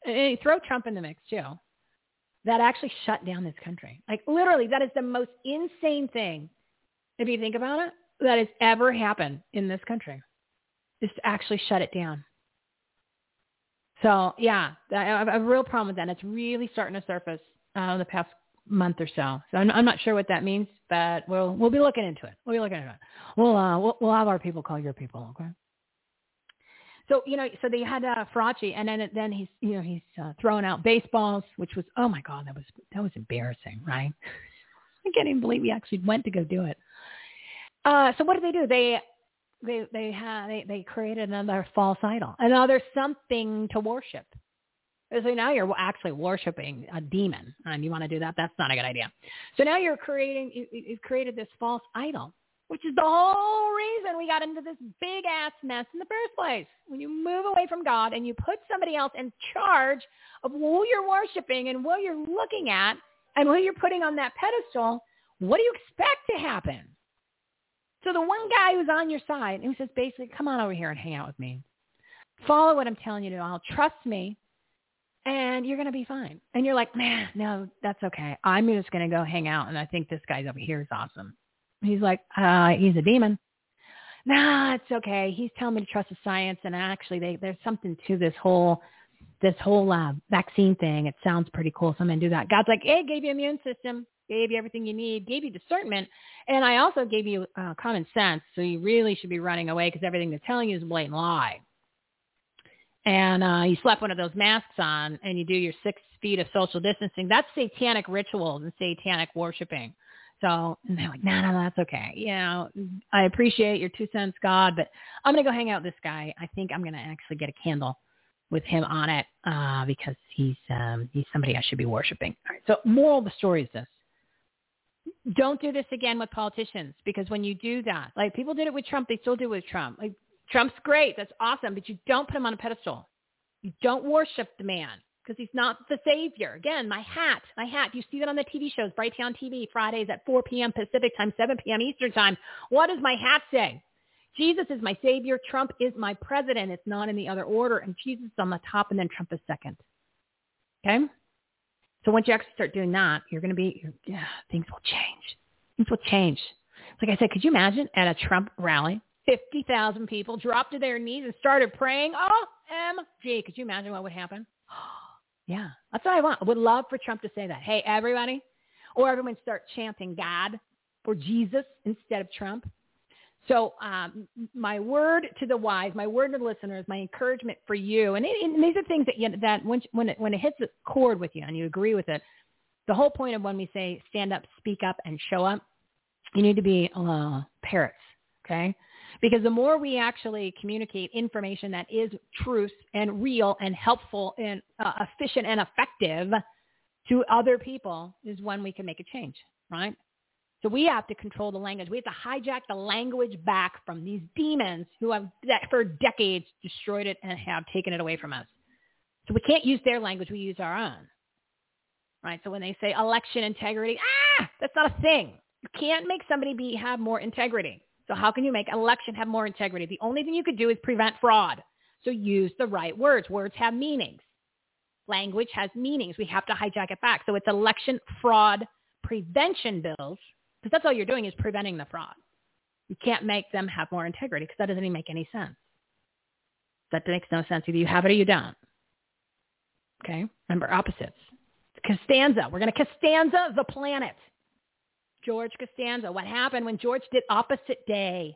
and throw Trump in the mix too, that actually shut down this country. Like literally, that is the most insane thing, if you think about it, that has ever happened in this country, is to actually shut it down. So yeah, I have a real problem with that. And It's really starting to surface uh, the past month or so. So I'm, I'm not sure what that means, but we'll we'll be looking into it. We'll be looking into it. We'll uh, we'll, we'll have our people call your people. Okay. So you know, so they had uh, Fauci, and then then he's you know he's uh, throwing out baseballs, which was oh my god, that was that was embarrassing, right? I can't even believe we actually went to go do it. Uh, so what did they do? They they they had they, they created another false idol, another something to worship. So now you're actually worshiping a demon, and you want to do that? That's not a good idea. So now you're creating you, you've created this false idol, which is the whole reason we got into this big ass mess in the first place. When you move away from God and you put somebody else in charge of who you're worshiping and what you're looking at and who you're putting on that pedestal, what do you expect to happen? So the one guy who's on your side, and who says basically, come on over here and hang out with me. Follow what I'm telling you to. I'll trust me and you're going to be fine. And you're like, man, no, that's okay. I'm just going to go hang out. And I think this guy's over here is awesome. He's like, uh, he's a demon. Nah, it's okay. He's telling me to trust the science. And actually, they, there's something to this whole, this whole uh, vaccine thing. It sounds pretty cool. So I'm to do that. God's like, hey, gave you immune system gave you everything you need, gave you discernment, and I also gave you uh, common sense. So you really should be running away because everything they're telling you is a blatant lie. And uh, you slap one of those masks on and you do your six feet of social distancing. That's satanic rituals and satanic worshiping. So and they're like, no, no, that's okay. You know, I appreciate your two cents, God, but I'm going to go hang out with this guy. I think I'm going to actually get a candle with him on it uh, because he's um, he's somebody I should be worshiping. All right. So moral of the story is this: don't do this again with politicians because when you do that, like people did it with Trump, they still do it with Trump. Like Trump's great, that's awesome, but you don't put him on a pedestal. You don't worship the man because he's not the savior. Again, my hat, my hat. You see that on the TV shows, Brighteon TV, Fridays at 4 p.m. Pacific time, 7 p.m. Eastern time. What does my hat say? Jesus is my savior. Trump is my president. It's not in the other order. And Jesus is on the top and then Trump is second. Okay? So once you actually start doing that, you're going to be, yeah, things will change. Things will change. Like I said, could you imagine at a Trump rally, 50,000 people dropped to their knees and started praying? Oh, OMG. Could you imagine what would happen? Yeah, that's what I want. I would love for Trump to say that. Hey, everybody. Or everyone start chanting God or Jesus instead of Trump. So um, my word to the wise, my word to the listeners, my encouragement for you, and, it, and these are things that you, that when when it, when it hits a chord with you and you agree with it, the whole point of when we say stand up, speak up, and show up, you need to be uh, parrots, okay? Because the more we actually communicate information that is truth and real and helpful and uh, efficient and effective to other people, is when we can make a change, right? So we have to control the language. We have to hijack the language back from these demons who have for decades destroyed it and have taken it away from us. So we can't use their language. We use our own. Right? So when they say election integrity, ah, that's not a thing. You can't make somebody be have more integrity. So how can you make election have more integrity? The only thing you could do is prevent fraud. So use the right words. Words have meanings. Language has meanings. We have to hijack it back. So it's election fraud prevention bills because that's all you're doing is preventing the fraud. You can't make them have more integrity because that doesn't even make any sense. That makes no sense. Either you have it or you don't. Okay? Remember opposites. Costanza. We're going to Costanza the planet. George Costanza. What happened when George did opposite day?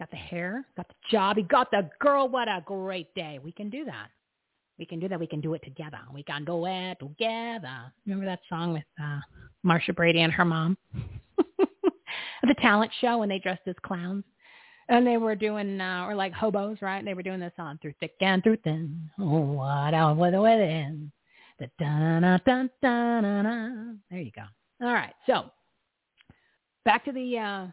Got the hair, got the job, he got the girl. What a great day. We can do that. We can do that. We can do it together. We can do it together. Remember that song with uh, Marcia Brady and her mom? the talent show when they dressed as clowns. And they were doing, uh, or like hobos, right? They were doing this on Through Thick and Through Thin. Oh, what out with the within. There you go. All right. So back to the uh,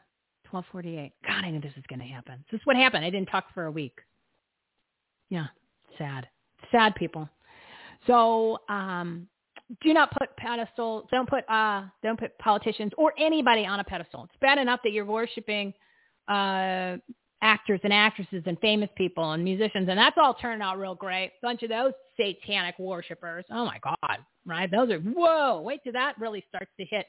1248. God, I knew this was going to happen. This is what happened. I didn't talk for a week. Yeah, sad. Sad people. So um, do not put pedestal. Don't put uh, don't put politicians or anybody on a pedestal. It's bad enough that you're worshiping uh, actors and actresses and famous people and musicians, and that's all turning out real great. Bunch of those satanic worshipers. Oh my God, right? Those are whoa. Wait till that really starts to hit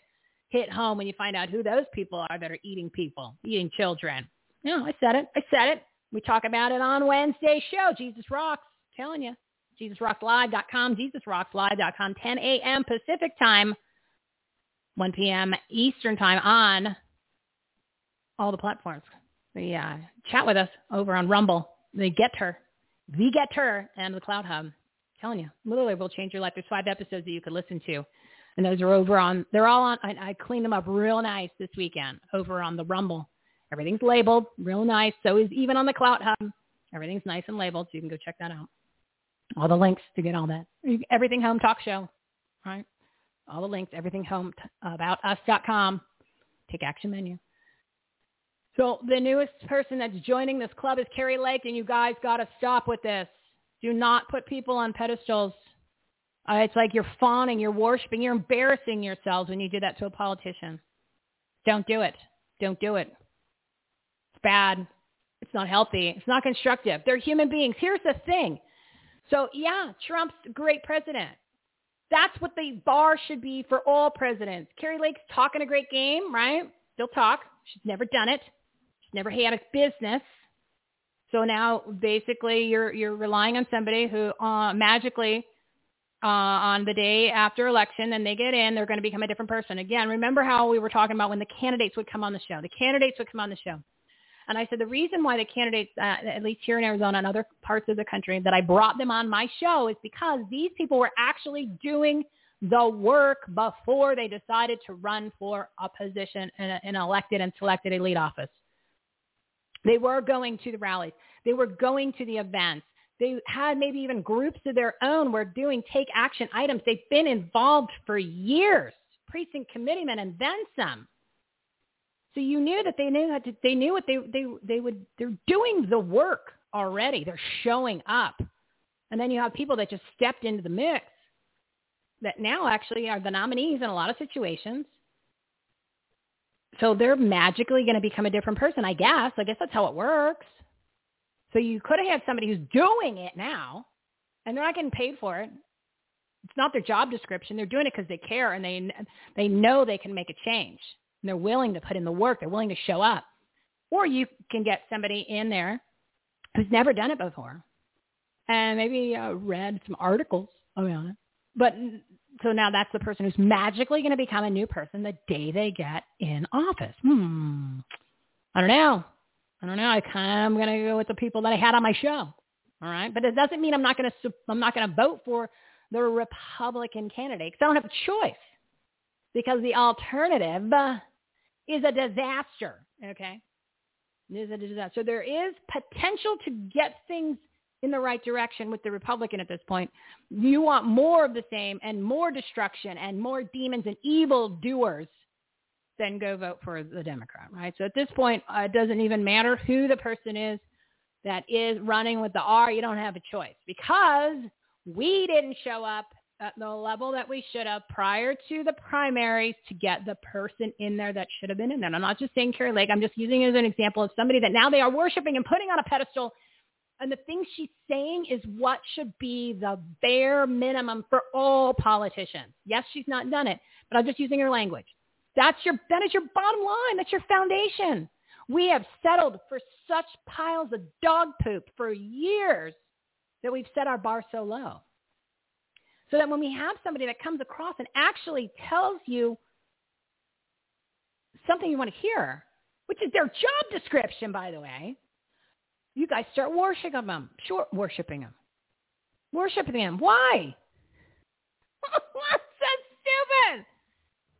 hit home when you find out who those people are that are eating people, eating children. No, I said it. I said it. We talk about it on Wednesday show. Jesus rocks. telling you, JesusRocksLive.com, JesusRocksLive.com, 10 a.m. Pacific time, 1 p.m. Eastern time on all the platforms. The uh, chat with us over on Rumble, the GETTR, the GETTR, and the CloutHub. I'm telling you, literally will change your life. There's five episodes that you could listen to. And those are over on, they're all on, I, I cleaned them up real nice this weekend over on the Rumble. Everything's labeled real nice. So is even on the Clout Hub. Everything's nice and labeled, so you can go check that out. All the links to get all that. Everything Home Talk Show, right? All the links, everything home, about us.com. Take action menu. So the newest person that's joining this club is Kari Lake, and you guys got to stop with this. Do not put people on pedestals. Uh, it's like you're fawning, you're worshiping, you're embarrassing yourselves when you do that to a politician. Don't do it. Don't do it. It's bad. It's not healthy. It's not constructive. They're human beings. Here's the thing. So yeah, Trump's great president. That's what the bar should be for all presidents. Kari Lake's talking a great game, right? Still talk. She's never done it She's never had a business. So now basically you're you're relying on somebody who uh, magically uh, on the day after election, and they get in, they're going to become a different person. Again, remember how we were talking about when the candidates would come on the show. The candidates would come on the show. And I said the reason why the candidates, uh, at least here in Arizona and other parts of the country, that I brought them on my show is because these people were actually doing the work before they decided to run for a position in, an elected and selected elite office. They were going to the rallies. They were going to the events. They had maybe even groups of their own were doing take action items. They've been involved for years, precinct committeemen and then some. So you knew that they knew to, they knew what they, they, they would, they're doing the work already. They're showing up. And then you have people that just stepped into the mix that now actually are the nominees in a lot of situations so they're magically going to become a different person, I guess. I guess that's how it works. So you could have had somebody who's doing it now, and they're not getting paid for it. It's not their job description. They're doing it because they care and they they know they can make a change. And they're willing to put in the work. They're willing to show up. Or you can get somebody in there who's never done it before, and maybe uh, read some articles about it, but so now that's the person who's magically going to become a new person the day they get in office. Hmm. I don't know. I don't know. I kind of am going to go with the people that I had on my show. All right, but it doesn't mean I'm not going to I'm not going to vote for the Republican candidate because I don't have a choice because the alternative is a disaster. Okay, is a disaster. So there is potential to get things in the right direction with the Republican at this point. You want more of the same and more destruction and more demons and evil doers, then go vote for the Democrat, right? So at this point, uh, it doesn't even matter who the person is that is running with the R. You don't have a choice because we didn't show up at the level that we should have prior to the primaries to get the person in there that should have been in there. And I'm not just saying Kari Lake. I'm just using it as an example of somebody that now they are worshiping and putting on a pedestal and the things she's saying is what should be the bare minimum for all politicians. Yes, she's not done it, but I'm just using her language. That's your, that is your bottom line. That's your foundation. We have settled for such piles of dog poop for years that we've set our bar so low. So that when we have somebody that comes across and actually tells you something you want to hear, which is their job description, by the way, you guys start worshiping them, Sure, worshiping him. Worshiping him. Why? That's so stupid.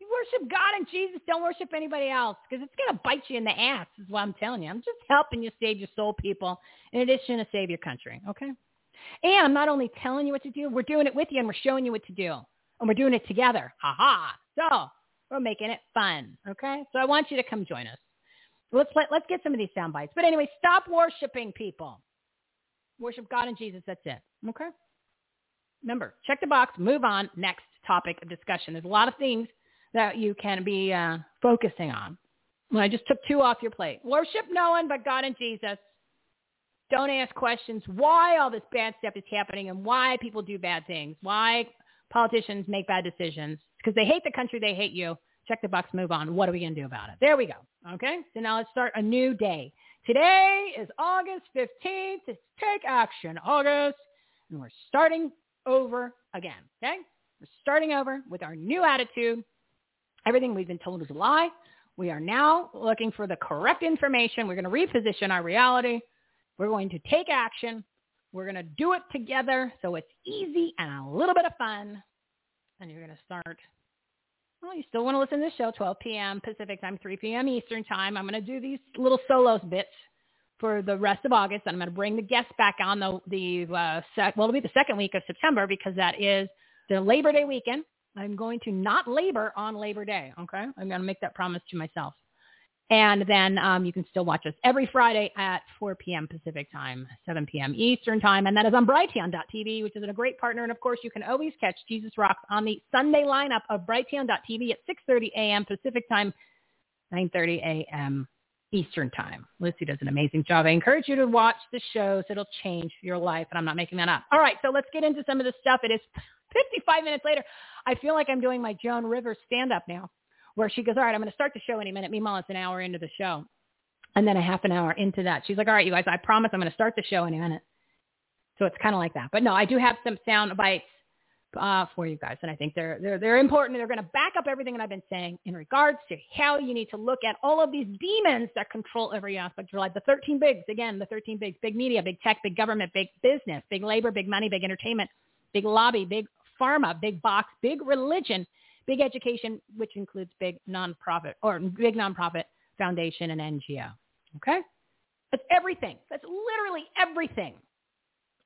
Worship God and Jesus. Don't worship anybody else because it's going to bite you in the ass is what I'm telling you. I'm just helping you save your soul, people, in addition to save your country. Okay? And I'm not only telling you what to do, we're doing it with you and we're showing you what to do. And we're doing it together. Ha ha. So we're making it fun. Okay? So I want you to come join us. Let's let, let's get some of these sound bites. But anyway, stop worshiping people. Worship God and Jesus. That's it. Okay. Remember, check the box. Move on. Next topic of discussion. There's a lot of things that you can be uh, focusing on. Well, I just took two off your plate. Worship no one but God and Jesus. Don't ask questions why all this bad stuff is happening and why people do bad things, why politicians make bad decisions. Because they hate the country, they hate you check the box, move on. What are we going to do about it? There we go. Okay. So now let's start a new day. Today is August 15th. It's Take Action August. and we're starting over again. Okay? We're starting over with our new attitude. Everything we've been told is a lie. We are now looking for the correct information. We're going to reposition our reality. We're going to take action. We're going to do it together so it's easy and a little bit of fun. And you're going to start. Well, you still want to listen to the show, 12 p.m. Pacific time, 3 p.m. Eastern time. I'm going to do these little solos bits for the rest of August. And I'm going to bring the guests back on the, the uh, sec- well, it'll be the second week of September because that is the Labor Day weekend. I'm going to not labor on Labor Day. Okay. I'm going to make that promise to myself. And then um, you can still watch us every Friday at 4 p.m. Pacific time, 7 p.m. Eastern time. And that is on Brighteon.tv, which is a great partner. And of course, you can always catch Jesus Rocks on the Sunday lineup of Brighteon.tv at 6.30 a.m. Pacific time, 9.30 a.m. Eastern time. Lucy does an amazing job. I encourage you to watch the shows. It'll change your life. And I'm not making that up. All right. So let's get into some of the stuff. It is 55 minutes later. I feel like I'm doing my Joan Rivers stand-up now where she goes, all right, I'm going to start the show any minute. Meanwhile, it's an hour into the show. And then a half an hour into that, she's like, all right, you guys, I promise I'm going to start the show any minute. So it's kind of like that. But no, I do have some sound bites uh, for you guys, and I think they're they're they're important. They're going to back up everything that I've been saying in regards to how you need to look at all of these demons that control every aspect of your life. The 13 bigs, again, the 13 bigs: big media, big tech, big government, big business, big labor, big money, big entertainment, big lobby, big pharma, big box, big religion, big education, which includes big nonprofit or big nonprofit foundation and NGO. Okay? That's everything. That's literally everything.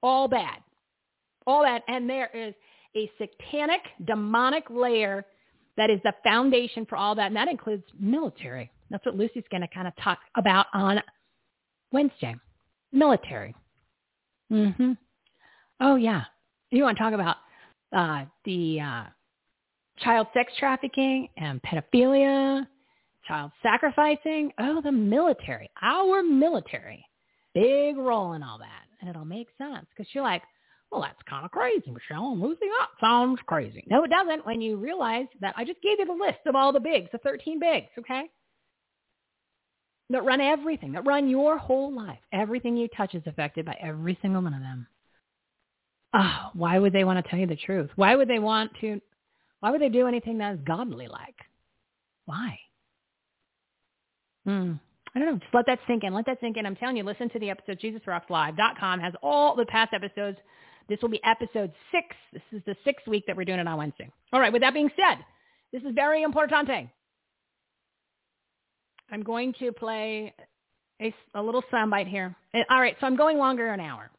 All bad. All that. And there is a satanic, demonic layer that is the foundation for all that. And that includes military. That's what Lucy's going to kind of talk about on Wednesday. Military. Mm-hmm. Oh, yeah. You want to talk about uh, the uh, child sex trafficking and pedophilia, child sacrificing. Oh, the military, our military, big role in all that. And it'll make sense because you're like, well, that's kind of crazy, Michelle. I'm losing up. Sounds crazy. No, it doesn't when you realize that I just gave you the list of all the bigs, the 13 bigs, okay? That run everything, that run your whole life. Everything you touch is affected by every single one of them. Oh, why would they want to tell you the truth? Why would they want to why would they do anything that is godly like? Why? Hmm. I don't know. Just let that sink in. Let that sink in. I'm telling you, listen to the episode. JesusRocksLive.com has all the past episodes. This will be episode six. This is the sixth week that we're doing it on Wednesday. All right. With that being said, this is very importante. I'm going to play a, a little soundbite here. Eh, all right. So I'm going longer an hour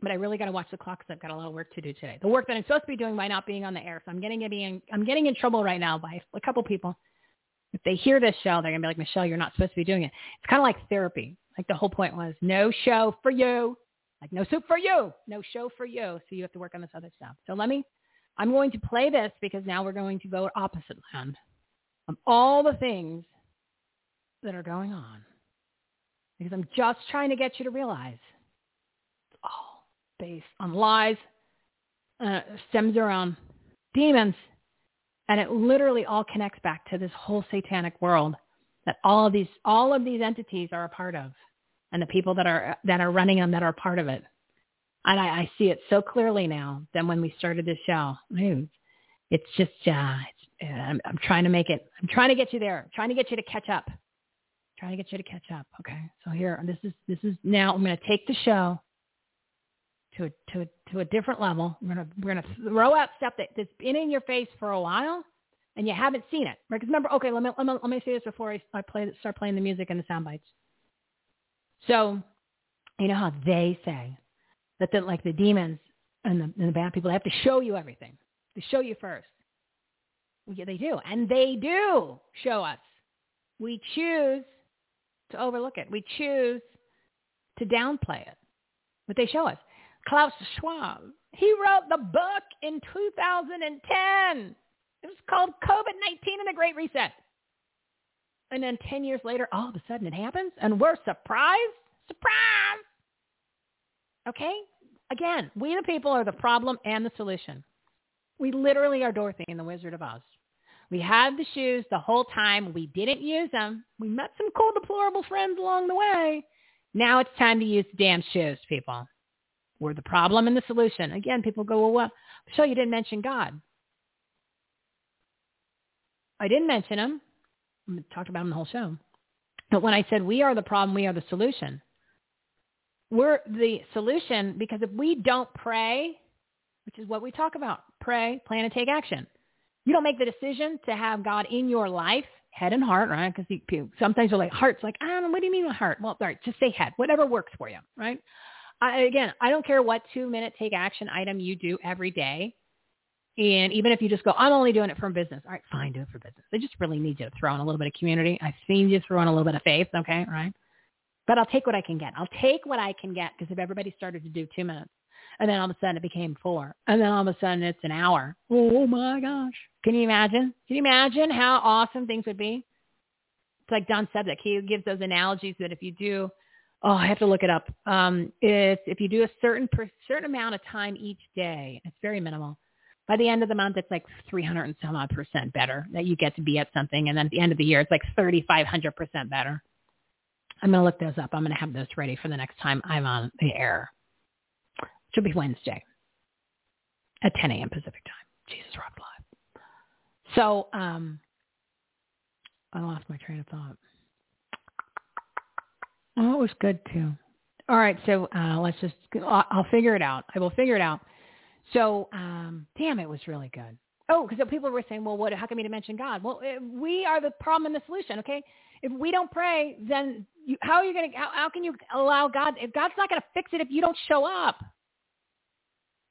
but I really got to watch the clock because I've got a lot of work to do today. The work that I'm supposed to be doing by not being on the air. So I'm getting in, I'm getting in trouble right now by a couple people. If they hear this show, they're gonna be like, Michelle, you're not supposed to be doing it. It's kind of like therapy. Like the whole point was no show for you, like no soup for you, no show for you. So you have to work on this other stuff. So let me, I'm going to play this because now we're going to go opposite land of all the things that are going on. Because I'm just trying to get you to realize it's all based on lies, uh, stems around demons, and it literally all connects back to this whole satanic world that all of these all of these entities are a part of, and the people that are that are running them that are part of it. And I, I see it so clearly now than when we started this show. It's just uh, it's, I'm, I'm trying to make it. I'm trying to get you there. I'm trying to get you to catch up. I'm trying to get you to catch up. Okay. So here, this is this is now. I'm going to take the show to a, to a, to a different level. We're gonna we're gonna throw out stuff that, that's been in your face for a while, and you haven't seen it. Right? Because remember, okay, let me, let me let me say this before I, I play start playing the music and the sound bites. So, you know how they say that the, like the demons and the, and the bad people they have to show you everything. They show you first. Yeah, they do, and they do show us. We choose to overlook it. We choose to downplay it, but they show us. Klaus Schwab. He wrote the book in 2010. It was called COVID-19 and the Great Reset. And then 10 years later, all of a sudden it happens and we're surprised. Surprise! Okay? Again, we the people are the problem and the solution. We literally are Dorothy and the Wizard of Oz. We had the shoes the whole time. We didn't use them. We met some cool, deplorable friends along the way. Now it's time to use the damn shoes, people. We're the problem and the solution. Again, people go, well, what? So you didn't mention God. I didn't mention him. Talked about him the whole show. But when I said we are the problem, we are the solution. We're the solution because if we don't pray, which is what we talk about, pray, plan, and take action. You don't make the decision to have God in your life, head and heart, right? Because sometimes you're like, heart's like, I don't know, what do you mean with heart? Well, all right, just say head, whatever works for you, right? I, again, I don't care what two-minute take action item you do every day. And even if you just go, I'm only doing it for business. All right, fine, do it for business. They just really need you to throw in a little bit of community. I've seen you throw in a little bit of faith, okay, right? But I'll take what I can get. I'll take what I can get because if everybody started to do two minutes, and then all of a sudden it became four, and then all of a sudden it's an hour. Oh my gosh! Can you imagine? Can you imagine how awesome things would be? It's like Don that he gives those analogies that if you do, oh, I have to look it up. Um, it's if you do a certain per, certain amount of time each day, it's very minimal by the end of the month, it's like 300 and some odd percent better that you get to be at something. And then at the end of the year, it's like 3,500 percent better. I'm going to look those up. I'm going to have those ready for the next time I'm on the air. It should be Wednesday at 10 a.m. Pacific time. Jesus Rock Live. So, um, I lost my train of thought. Oh, it was good too. All right, so uh, let's just. I'll, I'll figure it out. I will figure it out. So, um, damn, it was really good. Oh, because people were saying, well, what? How you didn't mention God? Well, eh, we are the problem and the solution. Okay, if we don't pray, then you, how are you going to? How, how can you allow God? If God's not going to fix it if you don't show up.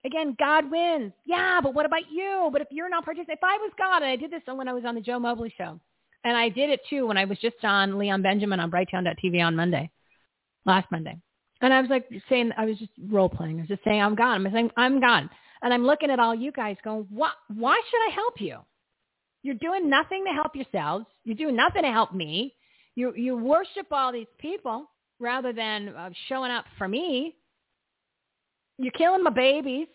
Again, God wins. Yeah, but what about you? But if you're not participating, if I was God, and I did this when I was on the Joe Mobley show, and I did it too when I was just on Leon Benjamin on Brighteon.tv on Monday, last Monday. And I was like saying, I was just role playing. I was just saying, I'm God. I'm saying, I'm God. And I'm looking at all you guys going, why should I help you? You're doing nothing to help yourselves. You're doing nothing to help me. You, you worship all these people rather than uh, showing up for me. You're killing my babies.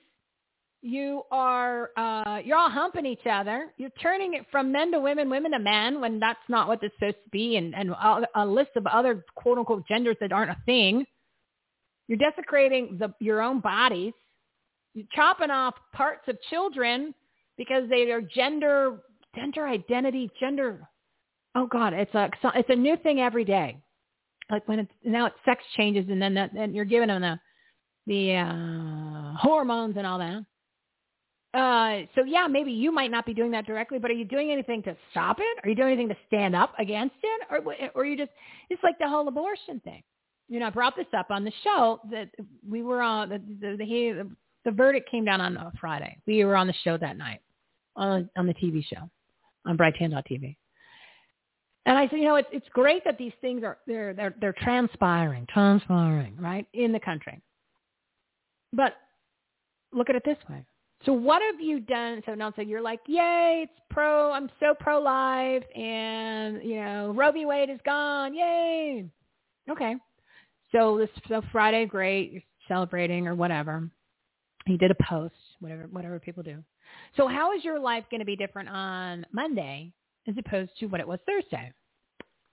You are, uh, you're all humping each other. You're turning it from men to women, women to men when that's not what it's supposed to be and, and a list of other quote unquote genders that aren't a thing. You're desecrating the, your own bodies chopping off parts of children because they are gender gender identity gender oh god it's a it's a new thing every day. Like when it's now it's sex changes and then that, then you're giving them the the uh hormones and all that. Uh so yeah maybe you might not be doing that directly but are you doing anything to stop it? Are you doing anything to stand up against it? Or or you just it's like the whole abortion thing. You know i brought this up on the show that we were on the the, the, the verdict came down on a Friday. We were on the show that night on on the TV show on TV. And I said, you know, it's it's great that these things are they're they're they're transpiring, transpiring, right, in the country. But look at it this way. So what have you done? So now, so you're like, yay, it's pro. I'm so pro life, and you know, Roe v. Wade is gone. Yay. Okay. So this so Friday, great. You're celebrating or whatever. He did a post, whatever whatever people do. So how is your life going to be different on Monday as opposed to what it was Thursday?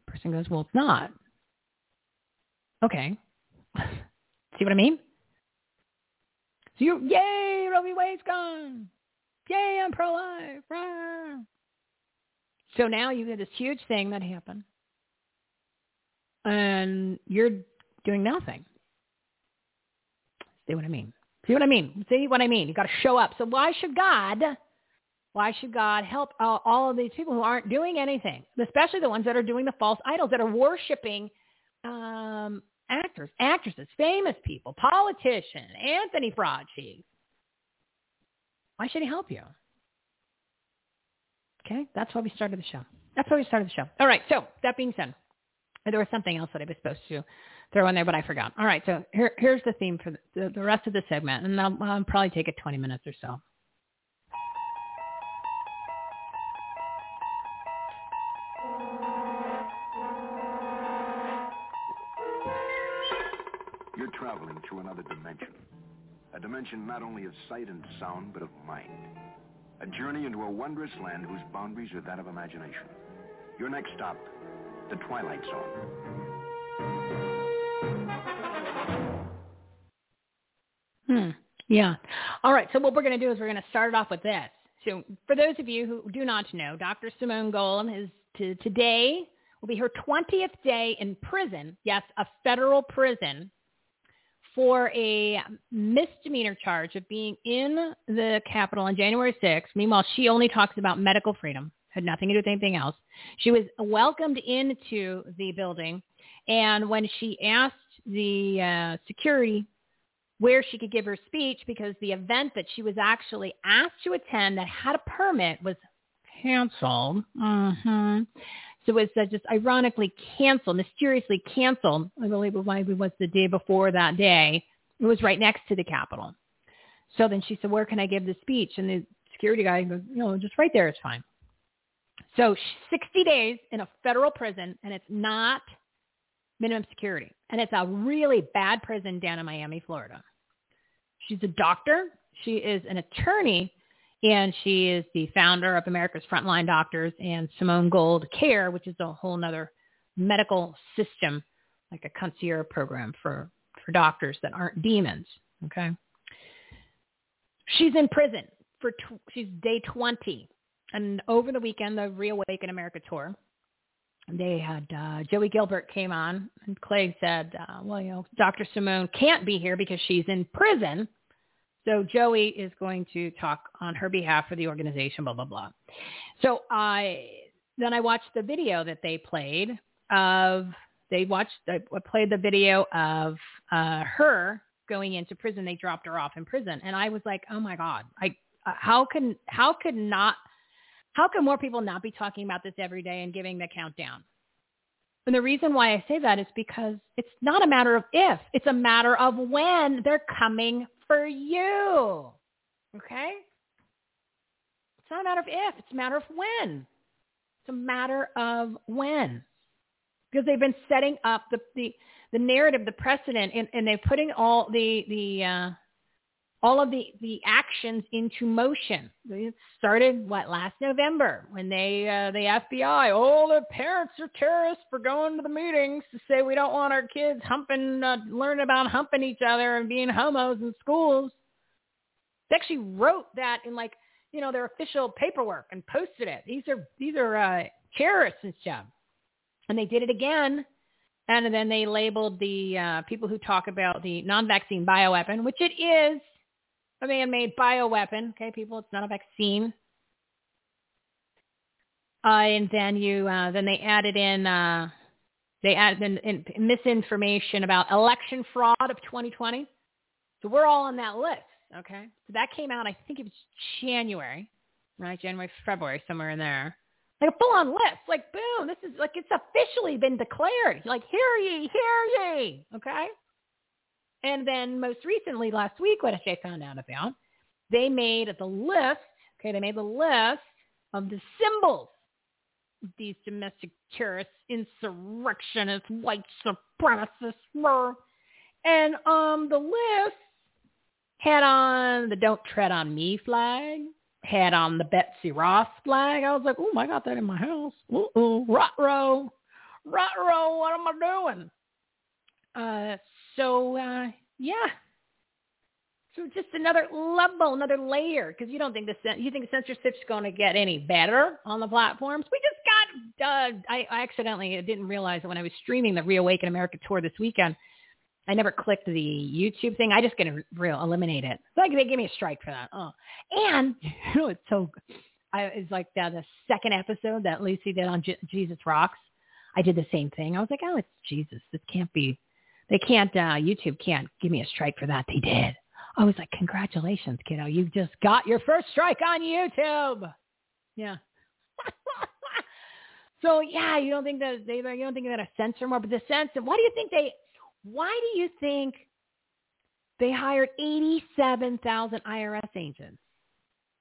person goes, well, it's not. Okay. See what I mean? So you, yay, Roe v. Wade's gone. Yay, I'm pro-life. Rah. So now you get this huge thing that happened. And you're doing nothing. See what I mean? See what I mean? See what I mean? You got to show up. So why should God, why should God help all, all of these people who aren't doing anything, especially the ones that are doing the false idols, that are worshiping um, actors, actresses, famous people, politicians, Anthony Fauci? Why should he help you? Okay, that's why we started the show. That's why we started the show. All right, so that being said, there was something else that I was supposed to throw in there, but I forgot. All right, so here, here's the theme for the, the rest of the segment, and I'll, I'll probably take it 20 minutes or so. You're traveling through another dimension. A dimension not only of sight and sound, but of mind. A journey into a wondrous land whose boundaries are that of imagination. Your next stop, the Twilight Zone. Yeah. All right. So what we're going to do is we're going to start it off with this. So for those of you who do not know, Dr. Simone Gold is to, today will be her 20th day in prison. Yes, a federal prison for a misdemeanor charge of being in the Capitol on January 6th. Meanwhile, she only talks about medical freedom, had nothing to do with anything else. She was welcomed into the building, and when she asked the uh, security where she could give her speech because the event that she was actually asked to attend that had a permit was canceled. Mm-hmm. So it was uh, just ironically canceled, mysteriously canceled. I believe it was the day before that day. It was right next to the Capitol. So then she said, where can I give the speech? And the security guy goes, you know, just right there is fine. So 60 days in a federal prison, and it's not minimum security. And it's a really bad prison down in Miami, Florida. She's a doctor. She is an attorney and she is the founder of America's Frontline Doctors and Simone Gold Care, which is a whole nother medical system, like a concierge program for, for doctors that aren't demons. Okay. She's in prison for, tw- she's day 20. And over the weekend, the Reawaken America tour, they had uh, Joey Gilbert came on, and Clay said, uh, "Well, you know, Dr. Simone can't be here because she's in prison." So Joey is going to talk on her behalf for the organization, blah, blah, blah. So I, then I watched the video that they played of, they watched, I played the video of uh, her going into prison. They dropped her off in prison. And I was like, oh my God, I, uh, how can, how could not, how can more people not be talking about this every day and giving the countdown? And the reason why I say that is because it's not a matter of if, it's a matter of when they're coming for you. Okay? It's not a matter of if, it's a matter of when. It's a matter of when. Because they've been setting up the, the, the narrative, the precedent, and, and they're putting all the, the uh, all of the, the actions into motion. It started what last November when they uh, the FBI, all the parents are terrorists for going to the meetings to say we don't want our kids humping, uh, learning about humping each other and being homos in schools. They actually wrote that in like you know their official paperwork and posted it. These are these are uh, terrorists and stuff, and they did it again. And then they labeled the uh, people who talk about the non-vaccine bioweapon, which it is, a man-made bioweapon. Okay, people, it's not a vaccine. Uh, and then you, uh, then they added in, uh, they added in, in misinformation about election fraud of 2020. So we're all on that list. Okay, so that came out. I think it was January, right? January, February, somewhere in there. Like a full-on list. Like boom, this is like it's officially been declared. Like hear ye, hear ye. Okay. And then most recently, last week, what I found out about, they made the list, okay, they made the list of the symbols of these domestic terrorists, insurrectionists, white supremacists, were. and um, the list had on the Don't Tread on Me flag, had on the Betsy Ross flag. I was like, oh, I got that in my house. Uh-oh, rot row, rot row, what am I doing? Uh, so uh, yeah. So just another level, another layer, because you don't think the you think censorship's going to get any better on the platforms. We just got. Uh, I, I accidentally didn't realize that when I was streaming the Reawaken America tour this weekend. I never clicked the YouTube thing. I just get to real eliminate it. Like they gave me a strike for that. Oh, and you know it's so. I it's like that the second episode that Lucy did on Jesus Rocks. I did the same thing. I was like, oh, it's Jesus. This can't be they can't, uh, YouTube can't give me a strike for that. They did. I was like, congratulations, kiddo. You've just got your first strike on YouTube. Yeah. so yeah, you don't think that they, you don't think they're going to censor more, but the censor, why do you think they, why do you think they hired 87,000 IRS agents?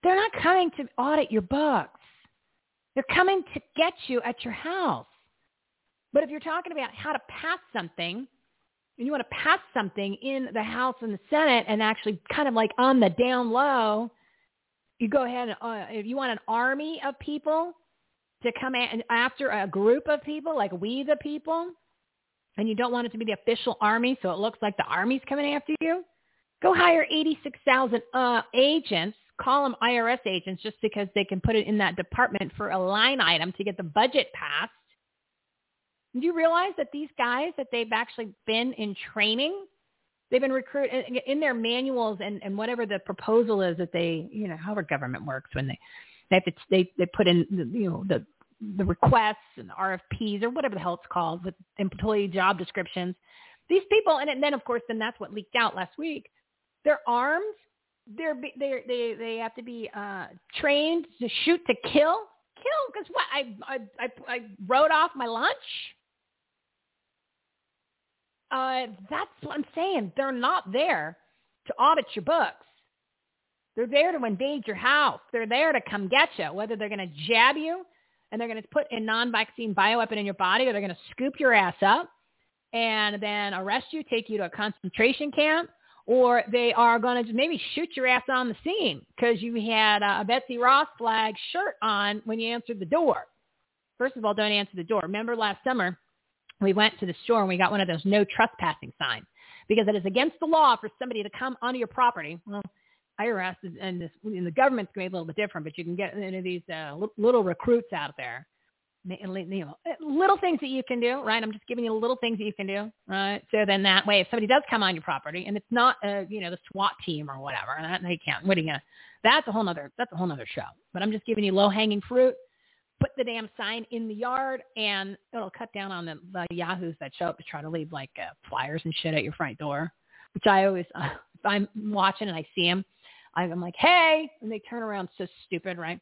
They're not coming to audit your books. They're coming to get you at your house. But if you're talking about how to pass something, and you want to pass something in the House and the Senate and actually kind of like on the down low, you go ahead and uh, if you want an army of people to come after a group of people like we the people, and you don't want it to be the official army so it looks like the army's coming after you, Go hire 86,000 uh, agents, call them IRS agents just because they can put it in that department for a line item to get the budget passed. Do you realize that these guys that they've actually been in training, they've been recruited in their manuals and, and whatever the proposal is that they, you know, however government works when they they have to, they they put in the, you know the the requests and the RFPs or whatever the hell it's called with employee job descriptions. These people, and then of course, then that's what leaked out last week. They're armed. They're they they they have to be uh, trained to shoot to kill. Kill because what? I, I I I wrote off my lunch. Uh, that's what I'm saying. They're not there to audit your books. They're there to invade your house. They're there to come get you, whether they're going to jab you and they're going to put a non-vaccine bioweapon in your body or they're going to scoop your ass up and then arrest you, take you to a concentration camp, or they are going to maybe shoot your ass on the scene because you had a Betsy Ross flag shirt on when you answered the door. First of all, don't answer the door. Remember last summer we went to the store and we got one of those no trespassing signs because it is against the law for somebody to come onto your property. Well, IRS and, this, and the government's going to be a little bit different, but you can get into these uh, little recruits out there. You know, little things that you can do, right? I'm just giving you little things that you can do, right? So then that way, if somebody does come on your property and it's not, uh, you know, the SWAT team or whatever, that they can't. What are you gonna? That's a whole nother. That's a whole nother show. But I'm just giving you low hanging fruit put the damn sign in the yard and it'll cut down on the, the yahoos that show up to try to leave like uh, flyers and shit at your front door which i always uh, if i'm watching and i see them i'm like hey and they turn around so stupid right?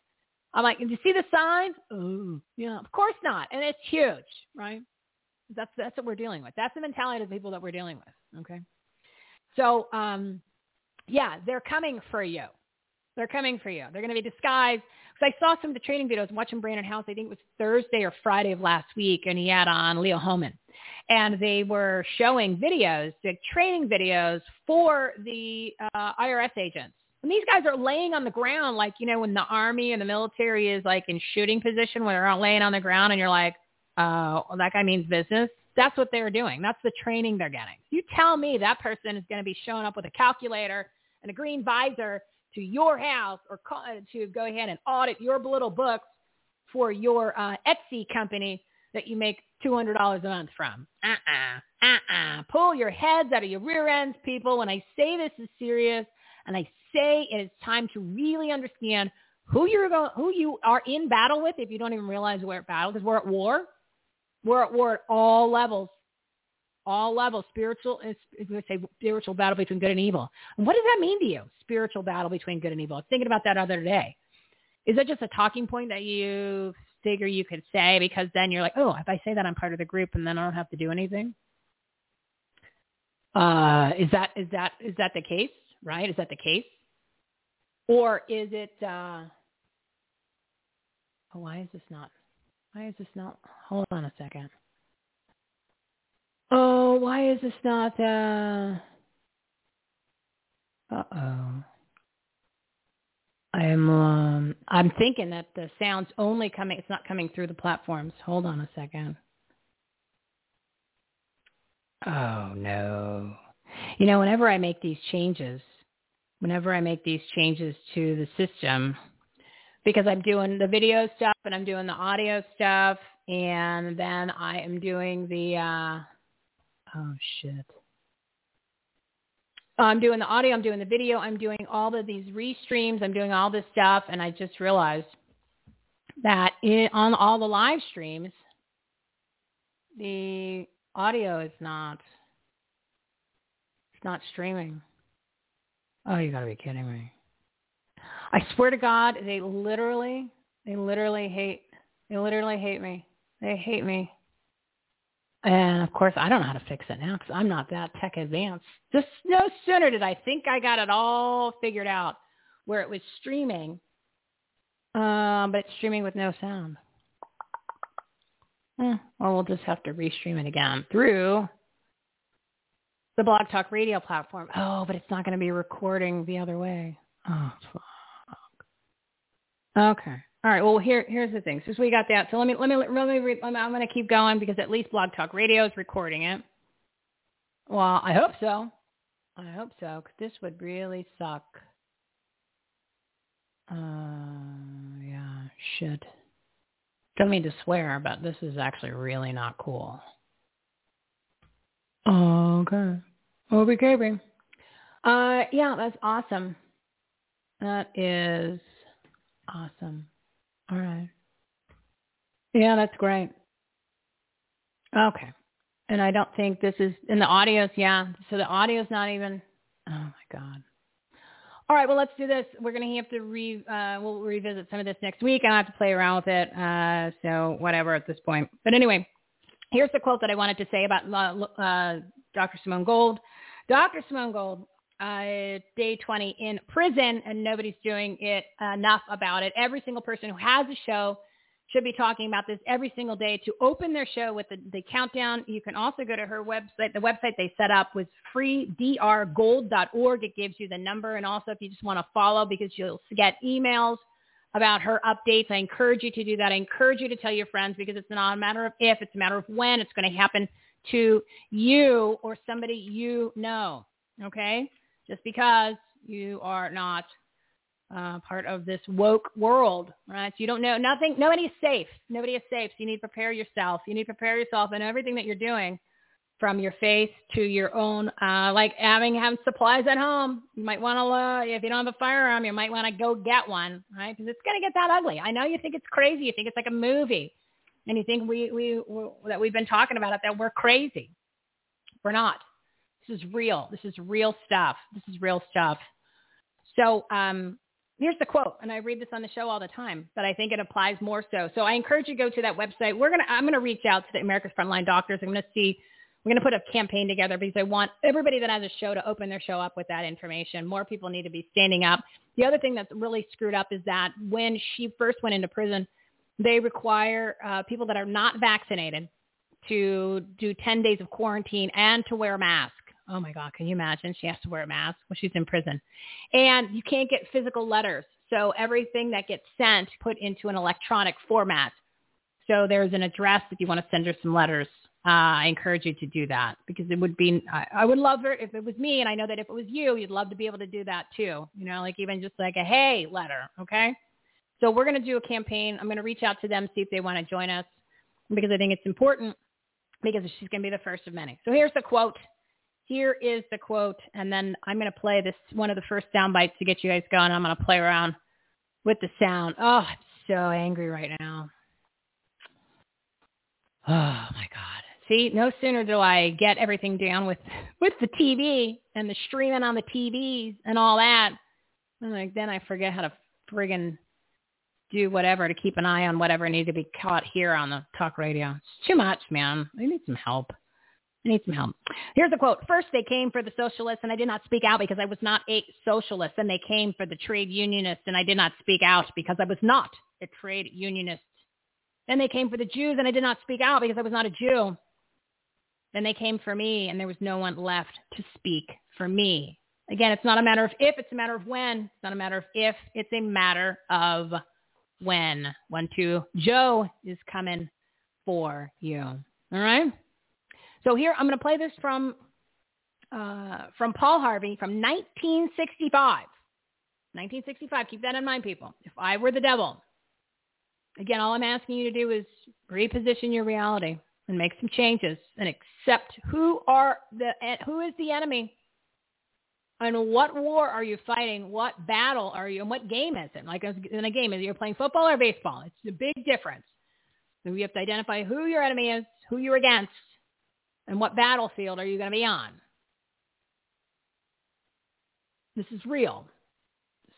I'm like did you see the sign? Oh yeah of course not and it's huge right? That's that's what we're dealing with. That's the mentality of the people that we're dealing with okay? So um yeah they're coming for you they're coming for you they're going to be disguised because I saw some of the training videos watching Brannon Howse. I think it was Thursday or Friday of last week, and he had on Leo Hohmann, and they were showing videos, the training videos for the uh, IRS agents. And these guys are laying on the ground, like you know, when the army and the military is like in shooting position, where they're out laying on the ground, and you're like, oh, well, that guy means business. That's what they're doing. That's the training they're getting. You tell me that person is going to be showing up with a calculator and a green visor to your house or call, to go ahead and audit your little books for your uh, Etsy company that you make $200 a month from. Uh-uh, uh-uh. Pull your heads out of your rear ends, people. When I say this is serious and I say it is time to really understand who you're going, who you are in battle with if you don't even realize we're at battle because we're at war. We're at war at all levels all levels, spiritual, we say spiritual battle between good and evil. And what does that mean to you? Spiritual battle between good and evil. I was thinking about that other day. Is that just a talking point that you figure you could say because then you're like, oh, if I say that I'm part of the group and then I don't have to do anything? Uh, is that is that is that the case? Right? Is that the case? Or is it? Uh, oh, why is this not? Why is this not? Hold on a second. Oh, why is this not, uh, uh-oh. I'm, um, I'm thinking that the sound's only coming, it's not coming through the platforms. Hold on a second. Oh, no. You know, whenever I make these changes, whenever I make these changes to the system, because I'm doing the video stuff and I'm doing the audio stuff, and then I am doing the, uh, Oh shit. Oh, I'm doing the audio, I'm doing the video, I'm doing all of these restreams, I'm doing all this stuff, and I just realized that in, on all the live streams, the audio is not, it's not streaming. Oh, you gotta be kidding me. I swear to God, they literally, they literally hate, they literally hate me. They hate me. And of course, I don't know how to fix it now because I'm not that tech advanced. Just no sooner did I think I got it all figured out where it was streaming, um, but it's streaming with no sound. Eh, well, we'll just have to restream it again through the Blog Talk Radio platform. Oh, but it's not going to be recording the other way. Oh, fuck. Okay. All right. Well, here here's the thing. Since we got that, so let me let me let me, read, let me I'm going to keep going because at least Blog Talk Radio is recording it. Well, I hope so. I hope so, because this would really suck. Uh, yeah, shit. Don't mean to swear, but this is actually really not cool. Okay. Obi Cabing. Uh, yeah, that's awesome. That is awesome. All right. Yeah, that's great. Okay. And I don't think this is in the audio's. Yeah. So the audio's not even. Oh my god. All right. Well, let's do this. We're gonna have to re. Uh, we'll revisit some of this next week. I have to play around with it. Uh, so whatever at this point. But anyway, here's the quote that I wanted to say about uh, uh Dr. Simone Gold. Dr. Simone Gold, uh, day 20 in prison, and nobody's doing it enough about it. Every single person who has a show should be talking about this every single day to open their show with the, the countdown. You can also go to her website. The website they set up was freedrgold.org. It gives you the number. And also if you just want to follow because you'll get emails about her updates, I encourage you to do that. I encourage you to tell your friends because it's not a matter of if, it's a matter of when it's going to happen to you or somebody you know. Okay? Just because you are not uh, part of this woke world, right? You don't know nothing. Nobody is safe. Nobody is safe. So you need to prepare yourself. You need to prepare yourself in everything that you're doing, from your face to your own, uh, like having having supplies at home. You might want to, uh, if you don't have a firearm, you might want to go get one, right? Because it's gonna get that ugly. I know you think it's crazy. You think it's like a movie, and you think we we, we that we've been talking about it that we're crazy. We're not. This is real. This is real stuff. This is real stuff. So um, here's the quote, and I read this on the show all the time, but I think it applies more so. So I encourage you to go to that website. We're gonna, I'm gonna reach out to the America's Frontline Doctors. I'm gonna see, we're gonna put a campaign together because I want everybody that has a show to open their show up with that information. More people need to be standing up. The other thing that's really screwed up is that when she first went into prison, they require uh, people that are not vaccinated to do 10 days of quarantine and to wear a mask. Oh my God, can you imagine? She has to wear a mask when she's in prison. And you can't get physical letters. So everything that gets sent put into an electronic format. So there's an address if you want to send her some letters. Uh, I encourage you to do that because it would be, I, I would love it if it was me. And I know that if it was you, you'd love to be able to do that too. You know, like even just like a hey letter. Okay. So we're going to do a campaign. I'm going to reach out to them, see if they want to join us because I think it's important because she's going to be the first of many. So here's the quote here is the quote, and then I'm going to play this one of the first sound bites to get you guys going. I'm going to play around with the sound. Oh, I'm so angry right now. Oh my God. See, no sooner do I get everything down with with the TV and the streaming on the TVs and all that, like then I forget how to friggin' do whatever to keep an eye on whatever needed to be caught here on the talk radio. It's too much, man. I need some help. I need some help. Here's a quote. First, they came for the socialists, and I did not speak out because I was not a socialist. And they came for the trade unionists, and I did not speak out because I was not a trade unionist. Then they came for the Jews, and I did not speak out because I was not a Jew. Then they came for me, and there was no one left to speak for me. Again, it's not a matter of if, it's a matter of when. It's not a matter of if, it's a matter of when. One, two, Joe is coming for you. All right? So here I'm going to play this from uh, from Paul Harvey from 1965. 1965. Keep that in mind, people. If I were the devil, again, all I'm asking you to do is reposition your reality and make some changes and accept who are the who is the enemy and what war are you fighting? What battle are you? And what game is it? Like in a game, is you're playing football or baseball? It's a big difference. So you have to identify who your enemy is, who you're against, and what battlefield are you going to be on? This is real.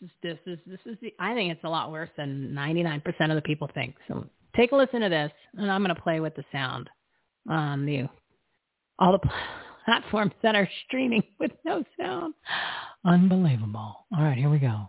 This is this is this is the. I think it's a lot worse than 99% of the people think. So take a listen to this, and I'm going to play with the sound on the all the platforms that are streaming with no sound. Unbelievable. All right, here we go.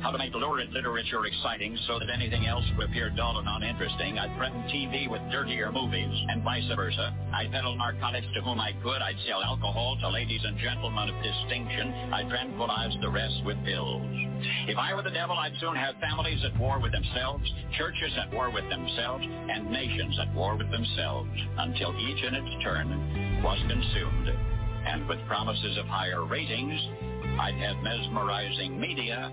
how to make lurid literature exciting so that anything else would appear dull and uninteresting. I'd threaten TV with dirtier movies and vice versa. I'd peddle narcotics to whom I could. I'd sell alcohol to ladies and gentlemen of distinction. I'd tranquilize the rest with pills. If I were the devil, I'd soon have families at war with themselves, churches at war with themselves, and nations at war with themselves, until each in its turn was consumed. And with promises of higher ratings, I'd have mesmerizing media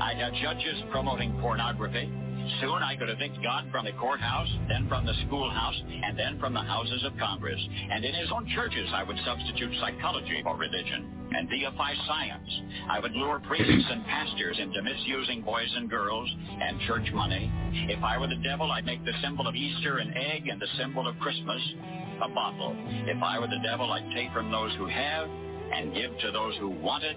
I'd have judges promoting pornography. Soon I could evict God from the courthouse, then from the schoolhouse, and then from the houses of Congress. And in his own churches, I would substitute psychology for religion and deify science. I would lure priests and pastors into misusing boys and girls and church money. If I were the devil, I'd make the symbol of Easter an egg and the symbol of Christmas a bottle. If I were the devil, I'd take from those who have and give to those who want it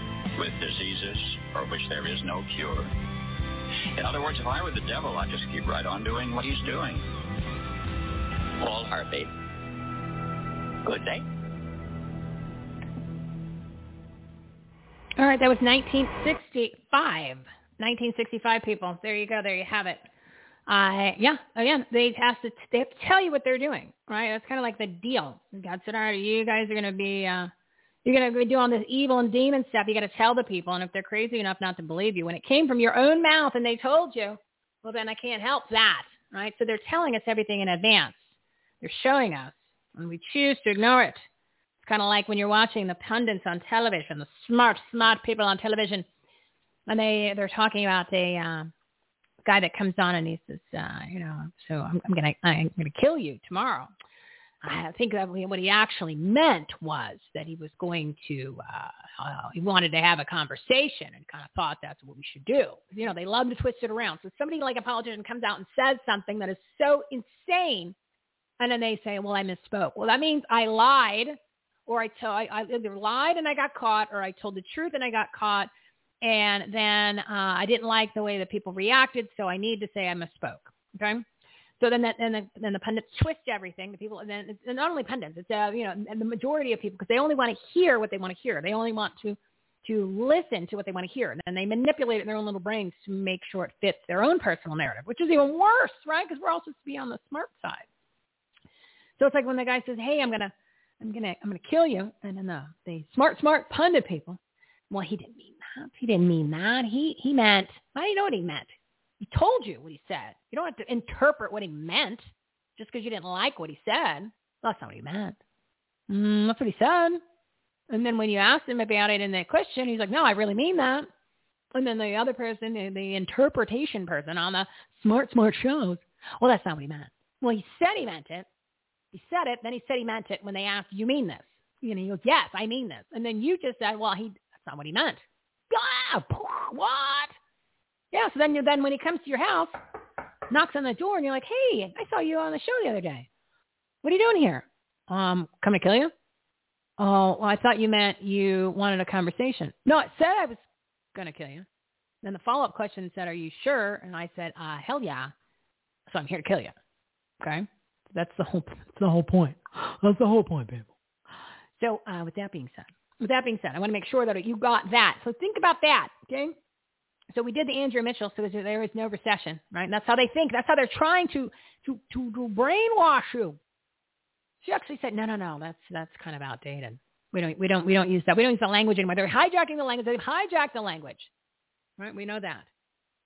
with diseases for which there is no cure. In other words, if I were the devil, I'd just keep right on doing what he's doing. Paul Harvey. Good day. All right, that was 1965. 1965 people. There you go. There you have it. Uh, yeah, again, they have to they have to tell you what they're doing, right? That's kind of like the deal. God said, all right, you guys are going to be uh, you're going to be doing all this evil and demon stuff. You got to tell the people. And if they're crazy enough not to believe you, when it came from your own mouth and they told you, well, then I can't help that, right? So they're telling us everything in advance. They're showing us, and we choose to ignore it. It's kind of like when you're watching the pundits on television, the smart, smart people on television, and they they're talking about a uh, guy that comes on and he says, uh, you know, so I'm, I'm gonna I'm gonna kill you tomorrow. I think that what he actually meant was that he was going to, uh, uh, he wanted to have a conversation and kind of thought that's what we should do. You know, they love to twist it around. So somebody like a politician comes out and says something that is so insane, and then they say, well, I misspoke. Well, that means I lied, or I, tell, I, I either lied and I got caught, or I told the truth and I got caught, and then uh, I didn't like the way that people reacted, so I need to say I misspoke. Okay? So then that, and then, then the pundits twist everything. The people, and then it's not only pundits, it's, uh, you know, and the majority of people, because they only want to hear what they want to hear. They only want to, to listen to what they want to hear. And then they manipulate it in their own little brains to make sure it fits their own personal narrative, which is even worse, right? Because we're all supposed to be on the smart side. So it's like when the guy says, hey, I'm to, I'm to, I'm to kill you. And then the, the smart, smart pundit people, well, he didn't mean that. He didn't mean that. He, he meant, I know what he meant. He told you what he said. You don't have to interpret what he meant just because you didn't like what he said. That's not what he meant. Mm, that's what he said. And then when you asked him about it in that question, he's like, no, I really mean that. And then the other person, the interpretation person on the smart, smart shows, well, that's not what he meant. Well, he said he meant it. He said it. Then he said he meant it when they asked, you mean this? You know, he goes, yes, I mean this. And then you just said, well, he, that's not what he meant. Ah, what? Yeah, so then you then when he comes to your house, knocks on the door, and you're like, "Hey, I saw you on the show the other day. What are you doing here? Um, coming to kill you? Oh, well, I thought you meant you wanted a conversation. No, it said I was to kill you. Then the follow-up question said, are you sure? And I said, uh, hell yeah. So I'm here to kill you. Okay? That's the whole, that's the whole point. That's the whole point, people. So uh, with that being said, with that being said, I want to make sure that you got that. So think about that, okay? So we did the Andrea Mitchell, so there is no recession, right? And that's how they think. That's how they're trying to to to, to brainwash you. She actually said, no, no, no, that's that's kind of outdated. We don't we don't we don't use that. We don't use the language anymore. They're hijacking the language. They've hijacked the language, right? We know that.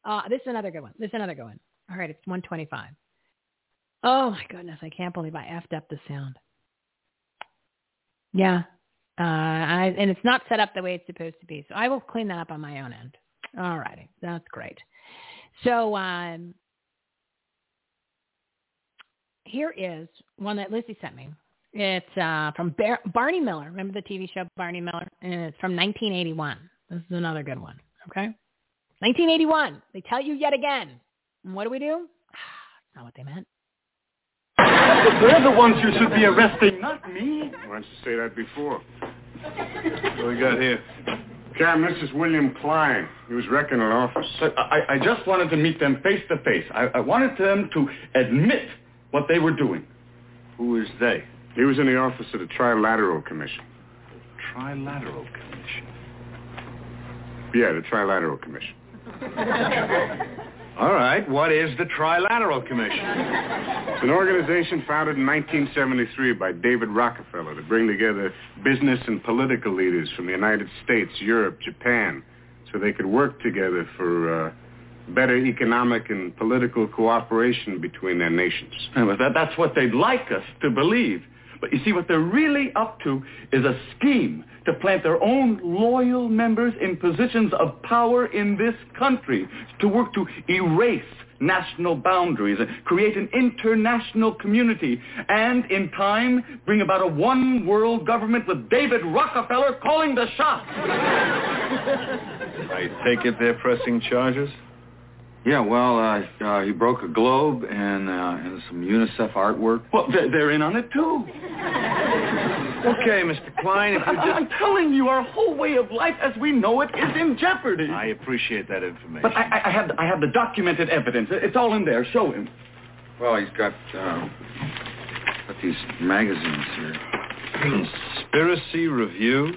Uh, this is another good one. This is another good one. All right, it's 125. Oh my goodness, I can't believe I effed up the sound. Yeah, uh, I, and it's not set up the way it's supposed to be. So I will clean that up on my own end. All righty, that's great. So um, here is one that Lizzie sent me. It's uh, from Bar- Barney Miller. Remember the TV show Barney Miller? And it's from 1981. This is another good one. Okay, 1981. They tell you yet again. And what do we do? That's not what they meant. They're the ones you should be arresting, not me. Why didn't you say that before? What we got here? Cam, this is William Klein. He was wrecking an office. I, I just wanted to meet them face to face. I, I wanted them to admit what they were doing. Who is they? He was in the office of the Trilateral Commission. Trilateral Commission? Yeah, the Trilateral Commission. All right. What is the Trilateral Commission? It's an organization founded in 1973 by David Rockefeller to bring together business and political leaders from the United States, Europe, Japan, so they could work together for uh, better economic and political cooperation between their nations. That, that's what they'd like us to believe. But you see, what they're really up to is a scheme to plant their own loyal members in positions of power in this country, to work to erase national boundaries, create an international community, and in time bring about a one world government with David Rockefeller calling the shots. I take it they're pressing charges? Yeah, well, uh, uh, he broke a globe and, uh, and some UNICEF artwork. Well, they're, they're in on it too. okay, Mr. Klein, if you just... I'm telling you, our whole way of life as we know it is in jeopardy. I appreciate that information. But I, I, have, I have the documented evidence. It's all in there. Show him. Well, he's got, uh, got these magazines here. Conspiracy Review?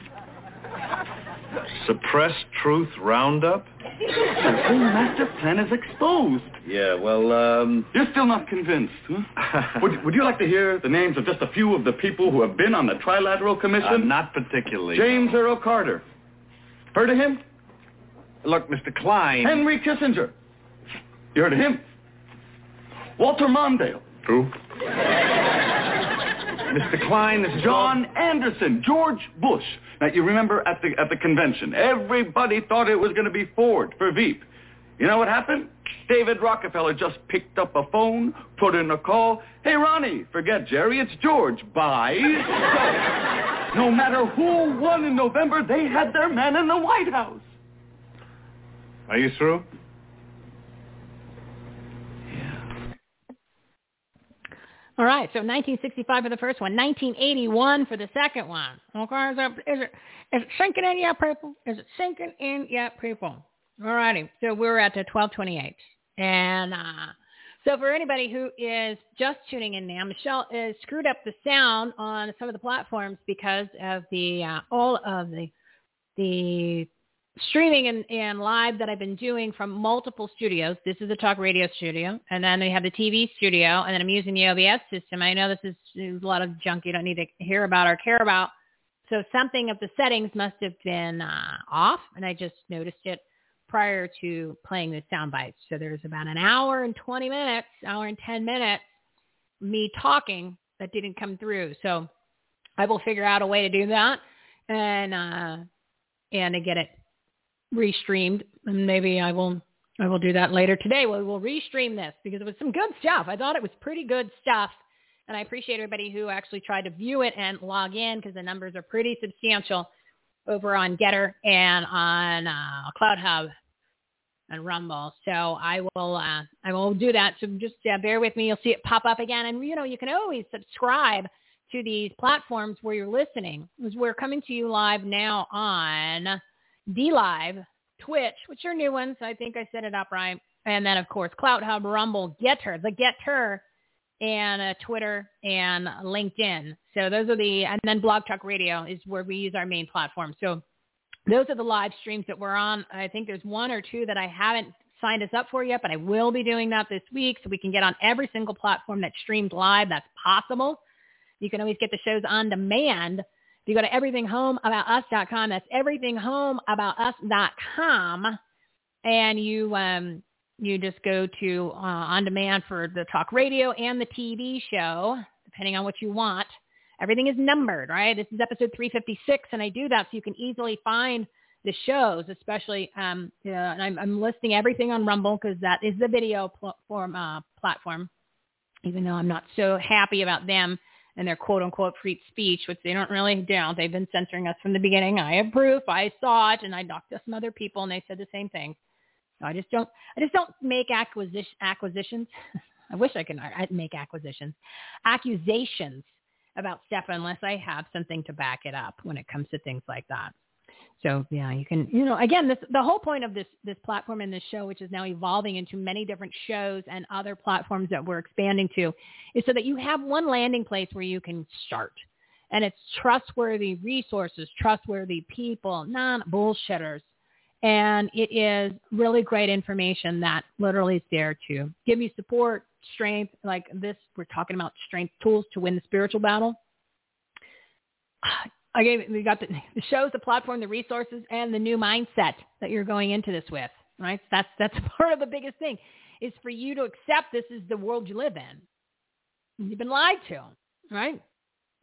Suppressed Truth Roundup? The whole master plan is exposed. Yeah, well, um... You're still not convinced, huh? would, would you like to hear the names of just a few of the people who have been on the Trilateral Commission? Uh, not particularly. James Earl Carter. Heard of him? Look, Mr. Klein... Henry Kissinger. You heard of him? Walter Mondale. Who? Mr. Klein, this is John Anderson, George Bush. Now, you remember at the, at the convention, everybody thought it was going to be Ford for Veep. You know what happened? David Rockefeller just picked up a phone, put in a call. Hey, Ronnie, forget Jerry, it's George. Bye. So, no matter who won in November, they had their man in the White House. Are you through? All right, so 1965 for the first one, 1981 for the second one. Okay, is it, is it, is it sinking in yet, people? Is it sinking in yet, people? All righty, so we're at the 1228. And uh, so for anybody who is just tuning in now, Michele has screwed up the sound on some of the platforms because of the uh, all of the the streaming and, and live that I've been doing from multiple studios. This is the talk radio studio, and then they have the TV studio, and then I'm using the OBS system. I know this is, is a lot of junk you don't need to hear about or care about. So something of the settings must have been uh, off, and I just noticed it prior to playing the sound bites. So there's about an hour and 20 minutes, hour and 10 minutes, me talking that didn't come through. So I will figure out a way to do that and uh, and to get it restreamed, and maybe I will I will do that later today. We will restream this because it was some good stuff. I thought it was pretty good stuff, and I appreciate everybody who actually tried to view it and log in because the numbers are pretty substantial over on GETTR and on uh, CloutHub and Rumble. So I will uh, I will do that. So just uh, bear with me. You'll see it pop up again, and you know you can always subscribe to these platforms where you're listening is we're coming to you live now on DLive, Twitch, which are new ones. I think I set it up right. And then, of course, CloutHub, Rumble, Gettr, the Gettr, and uh, Twitter and LinkedIn. So those are the, and then Blog Talk Radio is where we use our main platform. So those are the live streams that we're on. I think there's one or two that I haven't signed us up for yet, but I will be doing that this week so we can get on every single platform that streams live. That's possible. You can always get the shows on demand. You go to everythinghomeaboutus.com, that's everythinghomeaboutus.com, and you um, you just go to uh, on demand for the talk radio and the TV show, depending on what you want. Everything is numbered, right? This is episode 356, and I do that so you can easily find the shows, especially, um, you know, and I'm, I'm listing everything on Rumble because that is the video platform, uh, platform, even though I'm not so happy about them and their quote unquote free speech, which they don't really do. They've been censoring us from the beginning. I have proof. I saw it and I talked to some other people and they said the same thing. So I just don't, I just don't make acquisition, acquisitions. I wish I could make acquisitions, accusations about stuff unless I have something to back it up when it comes to things like that. So yeah, you can, you know, again, this, the whole point of this, this platform and this show, which is now evolving into many different shows and other platforms that we're expanding to is so that you have one landing place where you can start and it's trustworthy resources, trustworthy people, non bullshitters. And it is really great information that literally is there to give you support, strength, like this, we're talking about strength tools to win the spiritual battle I gave we got the, the shows, the platform, the resources, and the new mindset that you're going into this with. Right? That's that's part of the biggest thing is for you to accept this is the world you live in. You've been lied to, right?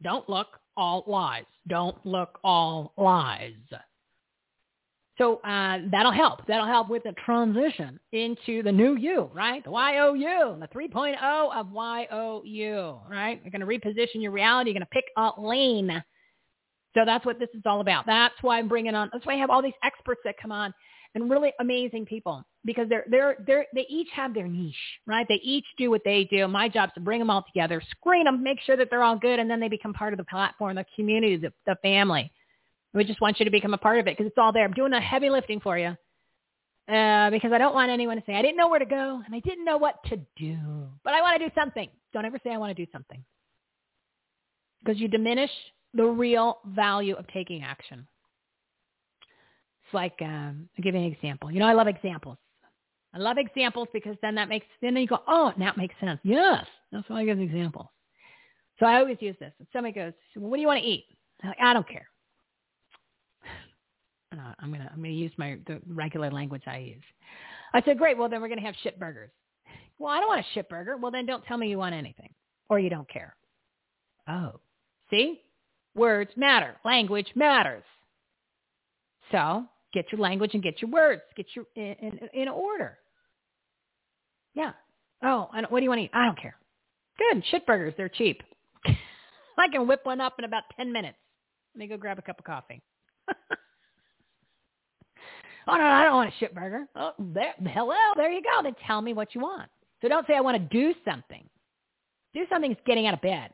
Don't look all lies. Don't look all lies. So uh, that'll help. That'll help with the transition into the new you, right? The YOU, the 3.0 of YOU, right? You're going to reposition your reality. You're going to pick a lane so that's what this is all about. That's why I'm bringing on. That's why I have all these experts that come on and really amazing people because they're they're they're they each have their niche, right? They each do what they do. My job is to bring them all together, screen them, make sure that they're all good, and then they become part of the platform, the community, the, the family. We just want you to become a part of it because it's all there. I'm doing the heavy lifting for you uh, because I don't want anyone to say I didn't know where to go and I didn't know what to do, but I want to do something. Don't ever say I want to do something because you diminish the real value of taking action. It's like, um, I'll give you an example. You know, I love examples. I love examples because then that makes, then you go, oh, now it makes sense. Yes. That's why I give examples. So I always use this. If somebody goes, well, what do you want to eat? I'm like, I don't care. I'm gonna I'm gonna use my the regular language I use. I said, great. Well, then we're gonna have shit burgers. Well, I don't want a shit burger. Well, then don't tell me you want anything or you don't care. Oh, see, Words matter. Language matters. So get your language and get your words. Get your in, in, in order. Yeah. Oh, and what do you want to eat? I don't care. Good. Shit burgers. They're cheap. I can whip one up in about 10 minutes. Let me go grab a cup of coffee. oh, no, I don't want a shit burger. Oh, there, hello, there you go. Then tell me what you want. So don't say I want to do something. Do something is getting out of bed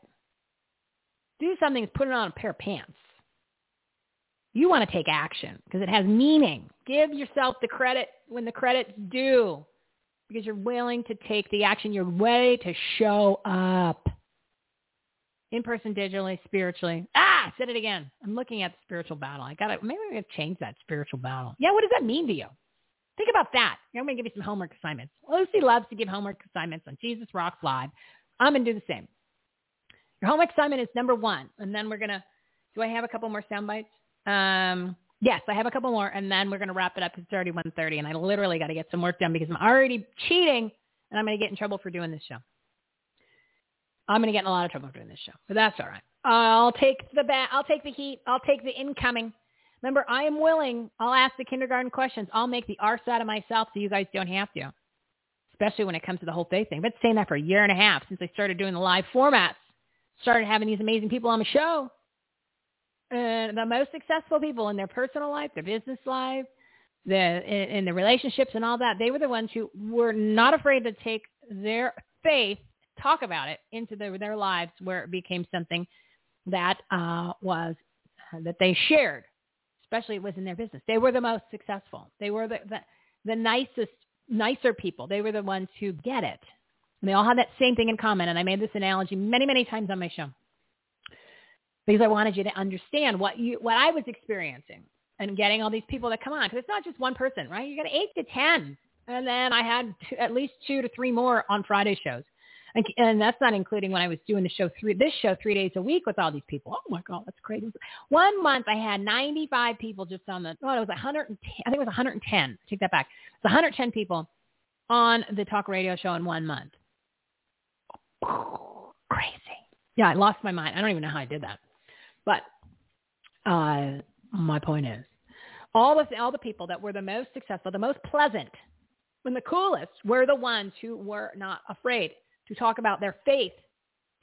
do something is put on a pair of pants. You want to take action because it has meaning. Give yourself the credit when the credit's due because you're willing to take the action. You're ready to show up. In person, digitally, spiritually. Ah, I said it again. I'm looking at the spiritual battle. I gotta maybe we gotta change that spiritual battle. Yeah, what does that mean to you? Think about that. I'm gonna give you some homework assignments. Lucy loves to give homework assignments on Jesus Rocks Live. I'm gonna do the same. Your homework assignment is number one. And then we're going to, do I have a couple more sound bites? Um, yes, I have a couple more. And then we're going to wrap it up it's already 1.30 and I literally got to get some work done because I'm already cheating and I'm going to get in trouble for doing this show. I'm going to get in a lot of trouble for doing this show, but that's all right. I'll take the bat. I'll take the heat. I'll take the incoming. Remember, I am willing. I'll ask the kindergarten questions. I'll make the arse out of myself so you guys don't have to, especially when it comes to the whole day thing. I've been saying that for a year and a half since I started doing the live formats started having these amazing people on the show. And the most successful people in their personal life, their business life, the in, in the relationships and all that, they were the ones who were not afraid to take their faith, talk about it into their, their lives where it became something that uh, was that they shared, especially it was in their business. They were the most successful. They were the, the, the nicest, nicer people. They were the ones who get it. And they all had that same thing in common. And I made this analogy many, many times on my show because I wanted you to understand what you what I was experiencing and getting all these people that come on because it's not just one person, right? You got eight to ten, and then I had two, at least two to three more on Friday shows. And, and that's not including when I was doing the show three, this show three days a week with all these people. Oh my God, that's crazy. One month I had 95 people just on the, oh, it was 110, I think it was 110. Take that back. It's 110 people on the talk radio show in one month. Crazy. Yeah, I lost my mind. I don't even know how I did that. But uh, my point is, all the all the people that were the most successful, the most pleasant, and the coolest were the ones who were not afraid to talk about their faith,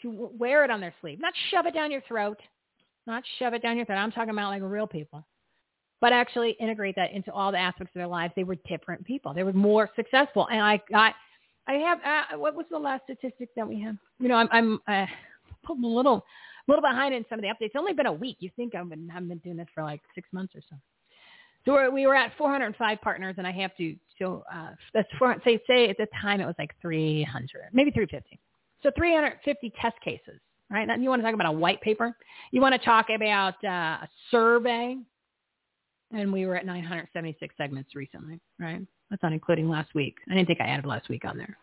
to wear it on their sleeve, not shove it down your throat, not shove it down your throat. I'm talking about like real people, but actually integrate that into all the aspects of their lives. They were different people. They were more successful, and I got. I have. Uh, what was the last statistic that we have? You know, I'm. I'm uh, a little, a little behind in some of the updates. It's only been a week. You think I've been, I've been doing this for like six months or so. So we're, we were at 405 partners, and I have to so uh, that's four, say say at the time it was like 300, maybe 350. So 350 test cases, right? Now you want to talk about a white paper? You want to talk about uh, a survey? And we were at 976 segments recently, right? That's not including last week. I didn't think I added last week on there.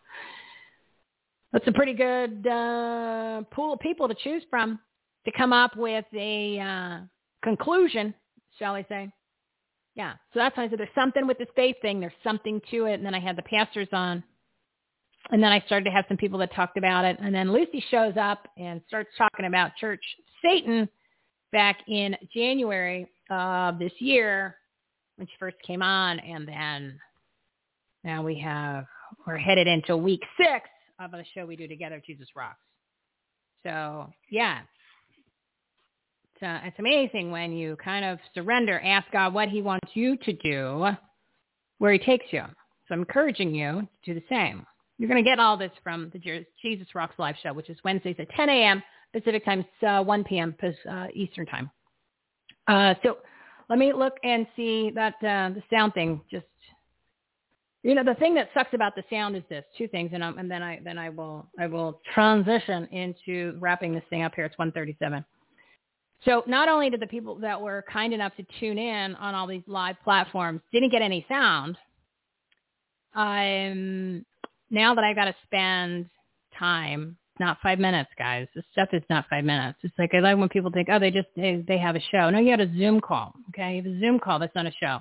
That's a pretty good uh, pool of people to choose from to come up with a uh, conclusion, shall I say? Yeah. So that's why I said there's something with this faith thing. There's something to it. And then I had the pastors on. And then I started to have some people that talked about it. And then Lucy shows up and starts talking about church Satan back in January of this year when she first came on. And then now we have, we're headed into week six of the show we do together, Jesus Rocks. So yeah, it's, uh, it's amazing when you kind of surrender, ask God what he wants you to do, where he takes you. So I'm encouraging you to do the same. You're going to get all this from the Jesus Rocks live show, which is Wednesdays at 10 a.m. Pacific time, uh, 1 p.m. Uh, Eastern time. Uh, so let me look and see that uh, the sound thing just you know the thing that sucks about the sound is this two things and, um, and then i then i will i will transition into wrapping this thing up here it's 137 so not only did the people that were kind enough to tune in on all these live platforms didn't get any sound, um, now that I've got to spend time, not five minutes, guys. This stuff is not five minutes. It's like I like when people think, oh, they just they, they have a show. No, you had a Zoom call. Okay, you have a Zoom call. That's not a show.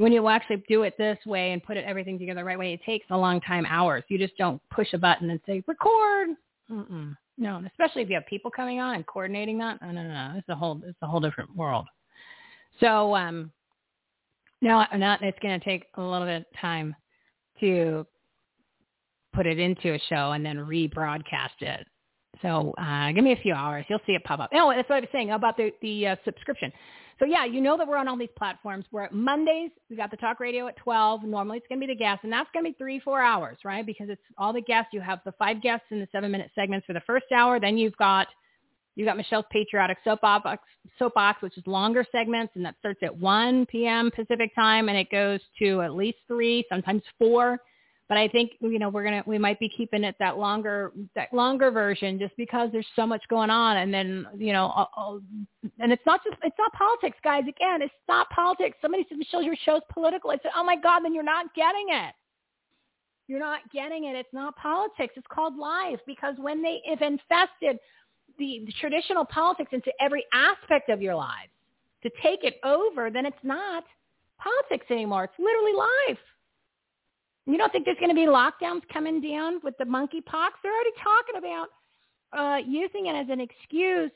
When you actually do it this way and put it everything together the right way, it takes a long time, hours. You just don't push a button and say record. Mm-mm. No, especially if you have people coming on and coordinating that. No, no, no. It's a whole it's a whole different world. So um, now, now it's going to take a little bit of time to put it into a show and then rebroadcast it. So uh, give me a few hours. You'll see it pop up. Oh, that's what I was saying about the, the uh, subscription. So yeah, you know that we're on all these platforms. We're at Mondays. We got the talk radio at 12. Normally it's going to be the guests, and that's going to be three, four hours, right? Because it's all the guests. You have the five guests in the seven minute segments for the first hour. Then you've got you got Michele's patriotic soapbox, soapbox, which is longer segments, and that starts at 1 p.m. Pacific time, and it goes to at least three, sometimes four. But I think you know we're gonna we might be keeping it that longer that longer version just because there's so much going on, and then you know, I'll, I'll, and it's not just it's not politics, guys. Again, it's not politics. Somebody said Michele, your show's political. I said, oh my god, then you're not getting it. You're not getting it. It's not politics. It's called life because when they have infested the, the traditional politics into every aspect of your lives to take it over, then it's not politics anymore. It's literally life. You don't think there's going to be lockdowns coming down with the monkeypox? They're already talking about uh, using it as an excuse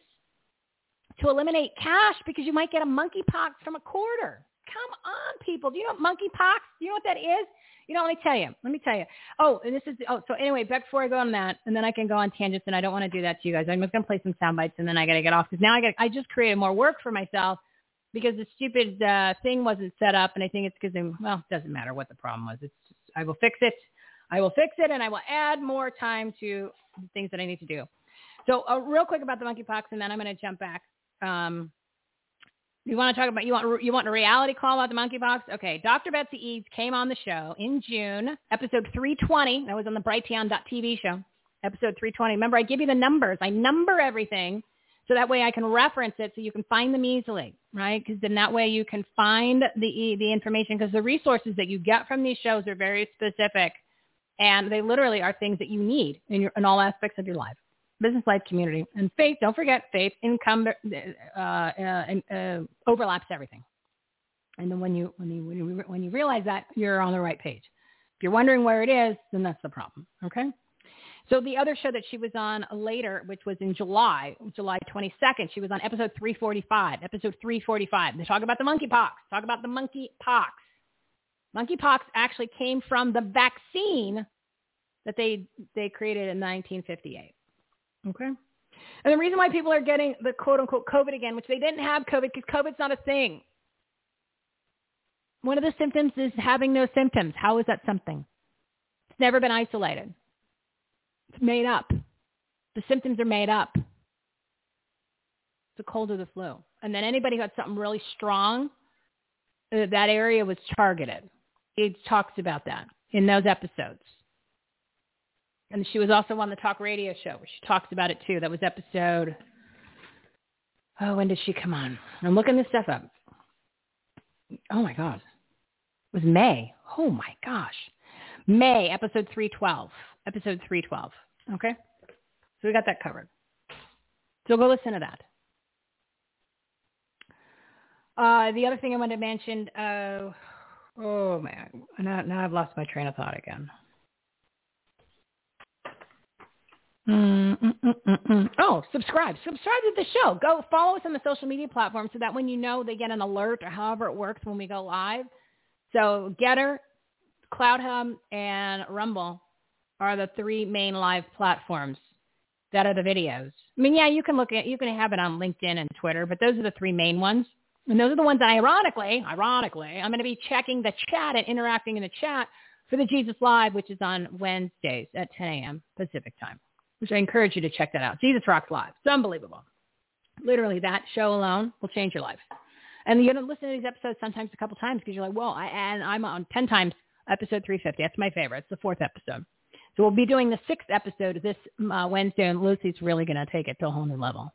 to eliminate cash because you might get a monkeypox from a quarter. Come on, people. Do you know what monkeypox? Do you know what that is? You know, let me tell you. Let me tell you. Oh, and this is, oh, so anyway, before I go on that, and then I can go on tangents, and I don't want to do that to you guys. I'm just going to play some sound bites, and then I got to get off because now I got, I just created more work for myself because the stupid uh, thing wasn't set up, and I think it's because, well, it doesn't matter what the problem was. It's I will fix it. I will fix it and I will add more time to the things that I need to do. So uh, real quick about the monkeypox, and then I'm going to jump back. Um, you want to talk about you want you want a reality call about the monkeypox? Okay, Dr. Betsy Eads came on the show in June, episode 320. That was on the Brighteon.tv show, episode 320. Remember, I give you the numbers. I number everything so that way I can reference it so you can find them easily, right? Because then that way you can find the the information because the resources that you get from these shows are very specific, and they literally are things that you need in your in all aspects of your life. Business life community and faith. Don't forget faith income uh, uh, uh, overlaps everything. And then when you when you when you when you realize that you're on the right page. If you're wondering where it is then that's the problem okay so the other show that she was on later which was in july july 22nd she was on episode 345 episode 345 they talk about the monkeypox talk about the monkeypox monkeypox actually came from the vaccine that they they created in 1958 Okay. And the reason why people are getting the quote unquote COVID again, which they didn't have COVID because COVID's not a thing. One of the symptoms is having no symptoms. How is that something? It's never been isolated. It's made up. The symptoms are made up. It's a cold or the flu. And then anybody who had something really strong, uh, that area was targeted. It talks about that in those episodes. And she was also on the talk radio show where she talks about it too. That was episode, oh, when did she come on? I'm looking this stuff up. Oh my God. It was May. Oh my gosh. May, episode 312. Episode 312. Okay? So we got that covered. So go listen to that. Uh, the other thing I wanted to mention, uh, oh man, now, now I've lost my train of thought again. Mm, mm, mm, oh, subscribe. Subscribe to the show. Go follow us on the social media platform so that when you know they get an alert or however it works when we go live. So GETTR, CloutHub, and Rumble are the three main live platforms that are the videos. I mean, yeah, you can look at, you can have it on LinkedIn and Twitter, but those are the three main ones. And those are the ones that ironically, ironically, I'm going to be checking the chat and interacting in the chat for the Jesus Live, which is on Wednesdays at 10 a.m. Pacific time which I encourage you to check that out. Jesus Rocks Live. It's unbelievable. Literally, that show alone will change your life. And you're going to listen to these episodes sometimes a couple times because you're like, well, I, and I'm on 10 times episode 350. That's my favorite. It's the fourth episode. So we'll be doing the sixth episode this uh, Wednesday, and Lucy's really going to take it to a whole new level.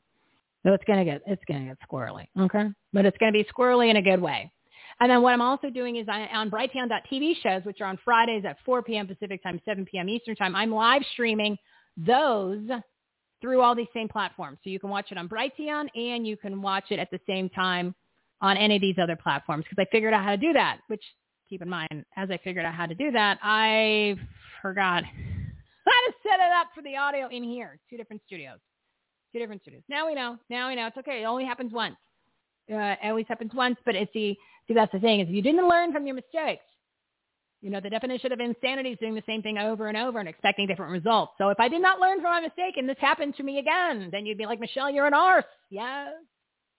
So it's going to get it's going to get squirrely, okay? But it's going to be squirrely in a good way. And then what I'm also doing is I, on Brighteon.tv shows, which are on Fridays at 4 p.m. Pacific time, 7 p.m. Eastern time, I'm live streaming those through all these same platforms. So you can watch it on Brighteon and you can watch it at the same time on any of these other platforms because I figured out how to do that, which keep in mind, as I figured out how to do that, I forgot how to set it up for the audio in here. Two different studios. Two different studios. Now we know. Now we know. It's okay. It only happens once. Uh, it always happens once, but it's the, see, that's the thing is if you didn't learn from your mistakes, you know, the definition of insanity is doing the same thing over and over and expecting different results. So if I did not learn from my mistake and this happened to me again, then you'd be like, Michele, you're an arse. Yes,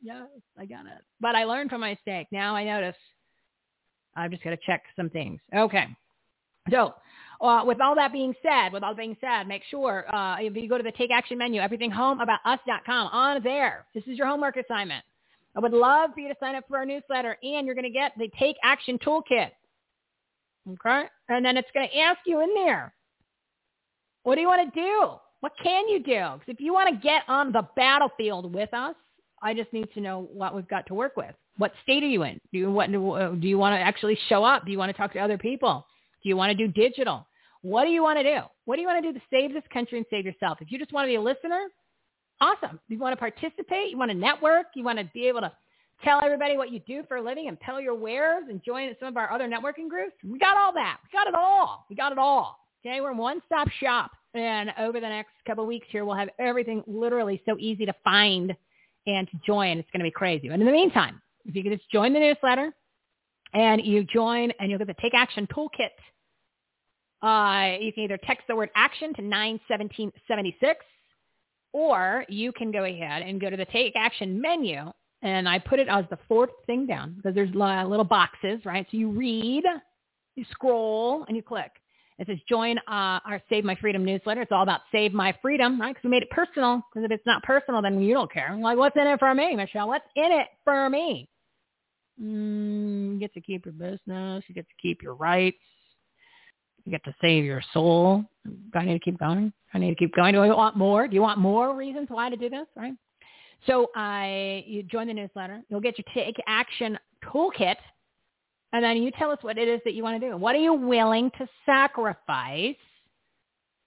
yes, I got it. But I learned from my mistake. Now I notice I've just got to check some things. Okay. So uh, with all that being said, with all that being said, make sure uh, if you go to the Take Action menu, everythinghomeaboutus.com, on there, this is your homework assignment. I would love for you to sign up for our newsletter, and you're going to get the Take Action Toolkit. Okay? And then it's going to ask you in there, what do you want to do? What can you do? Because if you want to get on the battlefield with us, I just need to know what we've got to work with. What state are you in? Do you, what, do you want to actually show up? Do you want to talk to other people? Do you want to do digital? What do you want to do? What do you want to do to save this country and save yourself? If you just want to be a listener, awesome. You want to participate, you want to network, you want to be able to tell everybody what you do for a living and peddle your wares and join some of our other networking groups. We got all that. We got it all. We got it all. Okay, we're a one-stop shop. And over the next couple of weeks here, we'll have everything literally so easy to find and to join. It's going to be crazy. And in the meantime, if you can just join the newsletter and you join and you'll get the Take Action Toolkit, uh, you can either text the word action to 91776 or you can go ahead and go to the Take Action menu and I put it as the fourth thing down because there's little boxes, right? So you read, you scroll, and you click. It says join uh, our Save My Freedom newsletter. It's all about Save My Freedom, right? Because we made it personal. Because if it's not personal, then you don't care. Like, what's in it for me, Michele? What's in it for me? Mm, you get to keep your business. You get to keep your rights. You get to save your soul. Do I need to keep going? I need to keep going. Do I want more? Do you want more reasons why to do this? Right. So I, you join the newsletter. You'll get your take action toolkit, and then you tell us what it is that you want to do. What are you willing to sacrifice?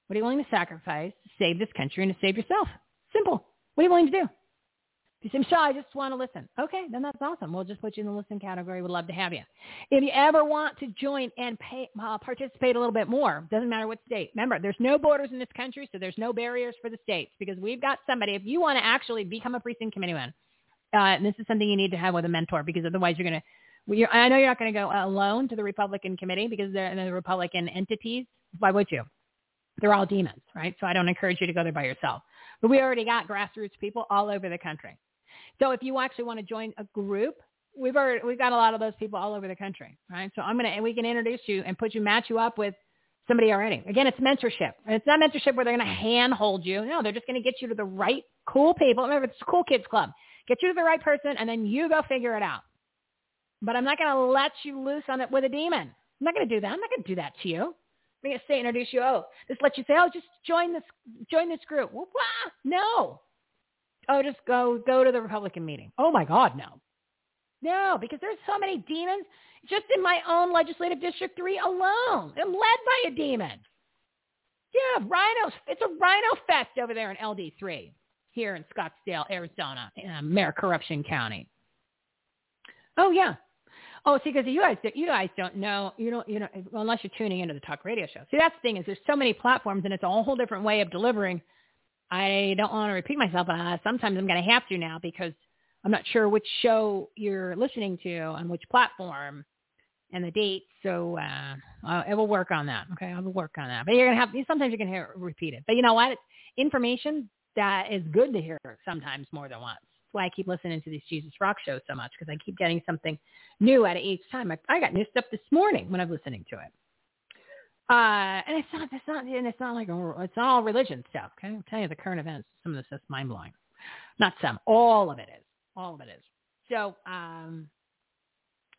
What are you willing to sacrifice to save this country and to save yourself? Simple. What are you willing to do? If you say, Michele, I just want to listen. Okay, then that's awesome. We'll just put you in the listen category. We'd love to have you. If you ever want to join and pay, uh, participate a little bit more, doesn't matter what state. Remember, there's no borders in this country, so there's no barriers for the states because we've got somebody. If you want to actually become a precinct committeeman, uh, this is something you need to have with a mentor because otherwise you're going to you're, I know you're not going to go alone to the Republican committee because they're the Republican entities. Why would you? They're all demons, right? So I don't encourage you to go there by yourself. But we already got grassroots people all over the country. So if you actually want to join a group, we've already, we've got a lot of those people all over the country, right? So I'm gonna and we can introduce you and put you match you up with somebody already. Again, it's mentorship. It's not mentorship where they're going to handhold you. No, they're just going to get you to the right cool people. Remember, it's a cool kids club. Get you to the right person, and then you go figure it out. But I'm not going to let you loose on it with a demon. I'm not going to do that. I'm not going to do that to you. I'm going to say introduce you. Oh, just let you say, oh, just join this join this group. No, Oh, just go go to the Republican meeting. Oh my God, no. No, because there's so many demons just in my own legislative district three alone. I'm led by a demon. Yeah, rhinos. It's a rhino fest over there in LD3 here in Scottsdale, Arizona, in uh, Maricorruption County. Oh yeah. Oh, see, because you guys, you guys don't know, you don't, you know, unless you're tuning into the talk radio show. See, that's the thing is there's so many platforms and it's a whole different way of delivering I don't want to repeat myself. Uh, sometimes I'm going to have to now because I'm not sure which show you're listening to on which platform and the date. So uh, I will work on that. Okay, I will work on that. But you're gonna have sometimes you're gonna hear it repeated. But you know what? It's information that is good to hear sometimes more than once. Why I keep listening to these Jesus Rock shows so much because I keep getting something new out of each time. I, I got new stuff this morning when I was listening to it. Uh, and it's not, it's not, and it's not like, it's all religion stuff. Okay. I'll tell you the current events. Some of this is mind blowing. Not some, all of it is. All of it is. So, um,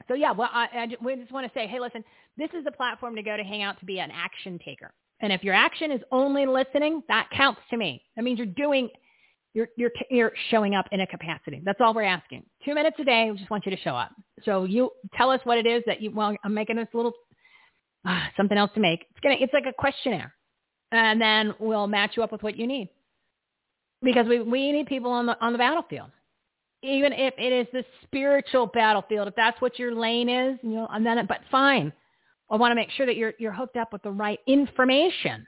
so yeah, well, I, I we just want to say, hey, listen, this is a platform to go to hang out to be an action taker. And if your action is only listening, that counts to me. That means you're doing, you're, you're, you're showing up in a capacity. That's all we're asking. Two minutes a day. We just want you to show up. So you tell us what it is that you, well, I'm making this little ah, something else to make. It's gonna it's like a questionnaire, and then we'll match you up with what you need because we we need people on the on the battlefield. Even if it is the spiritual battlefield, if that's what your lane is, you know, and then but fine. I want to make sure that you're you're hooked up with the right information.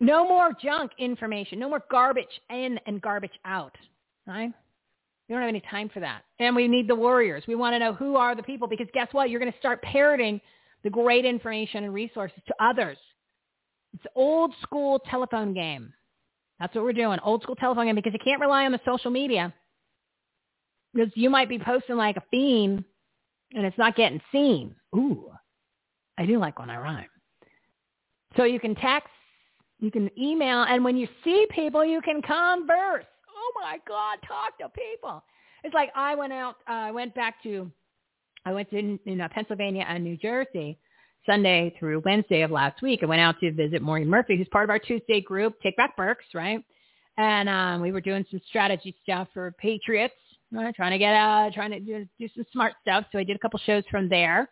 No more junk information. No more garbage in and garbage out. Right? We don't have any time for that. And we need the warriors. We want to know who are the people because guess what? You're going to start parroting the great information and resources to others. It's old school telephone game. That's what we're doing. Old school telephone game because you can't rely on the social media because you might be posting like a fiend and it's not getting seen. Ooh, I do like when I rhyme. So you can text, you can email, and when you see people, you can converse oh my God, talk to people. It's like I went out, uh, I went back to, I went to in uh, Pennsylvania and New Jersey Sunday through Wednesday of last week. I went out to visit Maureen Murphy, who's part of our Tuesday group, Take Back Berks, right? And um, we were doing some strategy stuff for Patriots, right? trying to get out, trying to do, do some smart stuff. So I did a couple shows from there.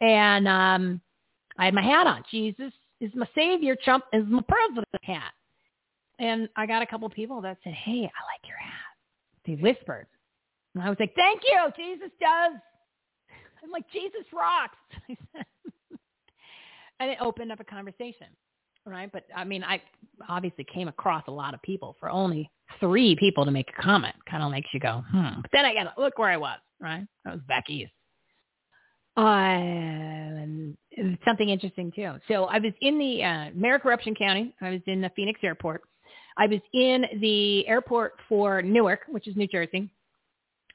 And um, I had my hat on. Jesus is my savior, Trump is my president hat. And I got a couple people that said, hey, I like your hat. They whispered. And I was like, thank you. Jesus does. I'm like, Jesus rocks. and it opened up a conversation, right? But I mean, I obviously came across a lot of people for only three people to make a comment. Kind of makes you go, hmm. But then I got to look where I was, right? I was back east. Uh, something interesting too. So I was in the uh, Maricorruption County. I was in the Phoenix airport I was in the airport for Newark, which is New Jersey.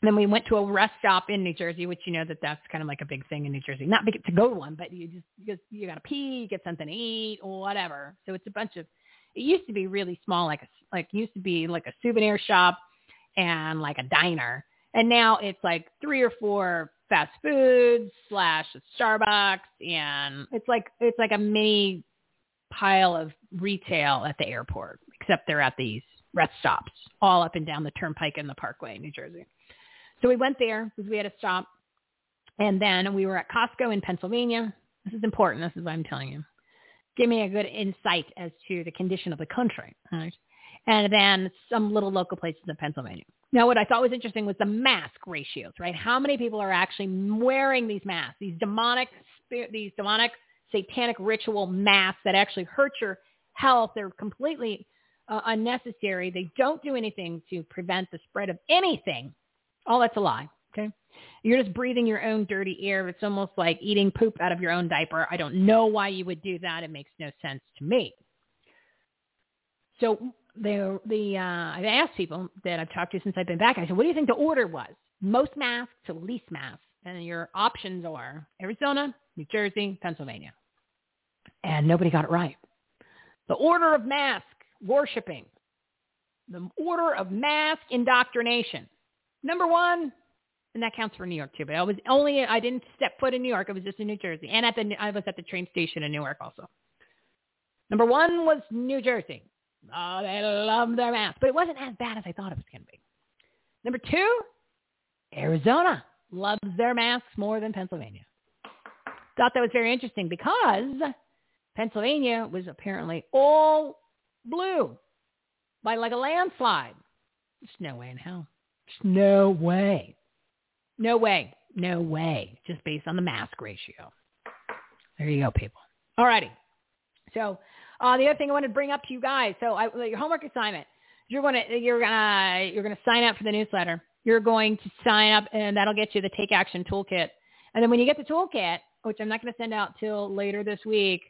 then we went to a rest stop in New Jersey, which you know that that's kind of like a big thing in New Jersey. Not big to go to one, but you just you, just, you got to pee, get something to eat, or whatever. So it's a bunch of. It used to be really small, like a like used to be like a souvenir shop and like a diner, and now it's like three or four fast foods slash Starbucks, and it's like it's like a mini pile of retail at the airport, except they're at these rest stops all up and down the turnpike and the parkway in New Jersey. So we went there because we had to stop. And then we were at Costco in Pennsylvania. This is important. This is what I'm telling you. Give me a good insight as to the condition of the country. Right? And then some little local places in Pennsylvania. Now, what I thought was interesting was the mask ratios, right? How many people are actually wearing these masks, these demonic, these demonic satanic ritual masks that actually hurt your health? They're completely uh, unnecessary. They don't do anything to prevent the spread of anything. All that's a lie. Okay. You're just breathing your own dirty air. It's almost like eating poop out of your own diaper. I don't know why you would do that. It makes no sense to me. So the the uh, I've asked people that I've talked to since I've been back. I said, "What do you think the order was? Most masks to least masks?" And your options are Arizona, New Jersey, Pennsylvania. And nobody got it right. The order of mask worshiping, the order of mask indoctrination. Number one, and that counts for New York too. But I was only I didn't step foot in New York. I was just in New Jersey, and at the I was at the train station in Newark also. Number one was New Jersey. Oh, they love their masks, but it wasn't as bad as I thought it was going to be. Number two, Arizona loves their masks more than Pennsylvania. Thought that was very interesting because Pennsylvania was apparently all blue by like a landslide. There's no way in hell. There's no way. No way. No way. Just based on the mask ratio. There you go, people. All righty. So uh, the other thing I wanted to bring up to you guys. So I, your homework assignment. You're going to you're gonna you're gonna sign up for the newsletter. You're going to sign up, and that'll get you the Take Action Toolkit. And then when you get the toolkit, which I'm not going to send out till later this week,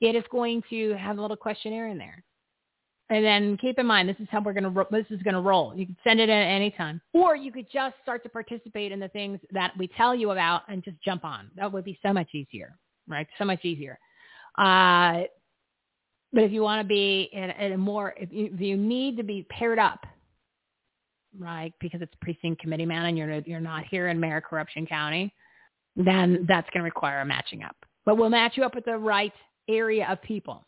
it is going to have a little questionnaire in there. And then keep in mind, this is how we're going to, this is going to roll. You can send it at any time. Or you could just start to participate in the things that we tell you about and just jump on. That would be so much easier, right? So much easier. Uh, but if you want to be in, in a more, if you, if you need to be paired up, right, because it's precinct committee man and you're, you're not here in Maricorruption County, then that's going to require a matching up. But we'll match you up with the right area of people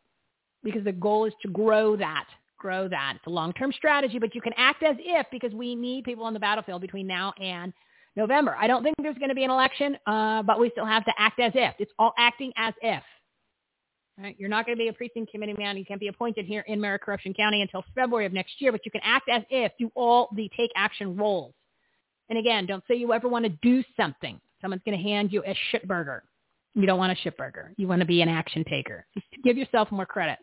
because the goal is to grow that, grow that. It's a long-term strategy, but you can act as if because we need people on the battlefield between now and November. I don't think there's going to be an election, uh, but we still have to act as if. It's all acting as if. Right? You're not going to be a precinct committee man. You can't be appointed here in Maricorruption County until February of next year, but you can act as if, do all the take action roles. And again, don't say you ever want to do something. Someone's going to hand you a shitburger. You don't want a shitburger. You want to be an action taker. Just give yourself more credit.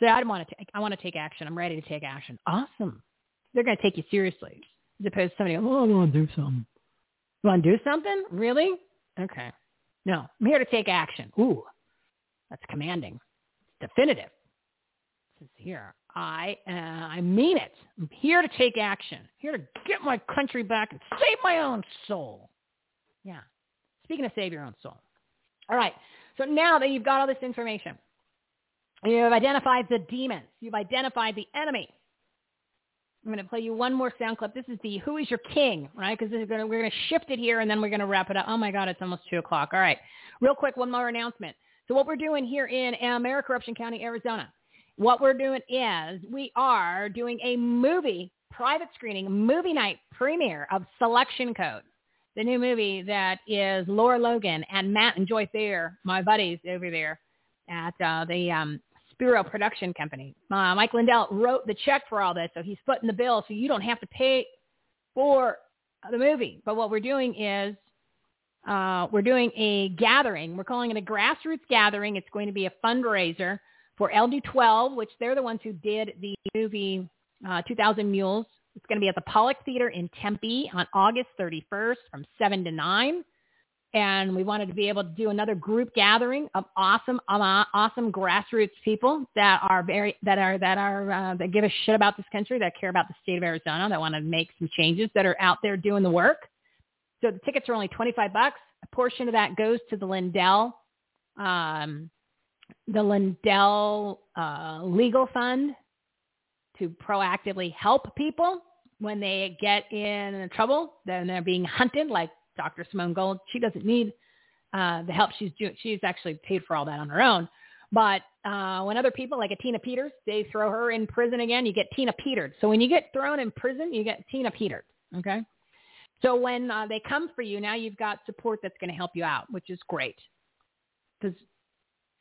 Say, I want to take, I want to take action. I'm ready to take action. Awesome. They're going to take you seriously as opposed to somebody, oh, I want to do something. You want to do something? Really? Okay. No, I'm here to take action. Ooh, that's commanding. definitive. Here, I, uh, I mean it. I'm here to take action. Here to get my country back and save my own soul. Yeah. Speaking of save your own soul. All right. So now that you've got all this information, You've identified the demons. You've identified the enemy. I'm going to play you one more sound clip. This is the Who is Your King, right? Because we're going to shift it here and then we're going to wrap it up. Oh my God, it's almost 2 o'clock. All right. Real quick, one more announcement. So what we're doing here in Maricorruption County, Arizona, what we're doing is we are doing a movie, private screening, movie night premiere of Selection Code, the new movie that is Laura Logan and Matt and Joy Thayer, my buddies over there at uh, the um, Spiro Production Company. Uh, Mike Lindell wrote the check for all this, so he's footing the bill, so you don't have to pay for the movie. But what we're doing is uh, we're doing a gathering. We're calling it a grassroots gathering. It's going to be a fundraiser for LD12, which they're the ones who did the movie uh, 2000 Mules. It's going to be at the Pollock Theater in Tempe on August 31st from 7 to 9. and we wanted to be able to do another group gathering of awesome, awesome grassroots people that are very that are that are uh, that give a shit about this country, that care about the state of Arizona, that want to make some changes, that are out there doing the work. So the tickets are only twenty five bucks. A portion of that goes to the Lindell, um, the Lindell uh, Legal Fund to proactively help people when they get in trouble, then they're being hunted like Dr. Simone Gold. She doesn't need uh, the help she's doing. She's actually paid for all that on her own. But uh, when other people, like a Tina Peters, they throw her in prison again, you get Tina Petered. So when you get thrown in prison, you get Tina Petered. Okay. So when uh, they come for you, now you've got support that's going to help you out, which is great. Because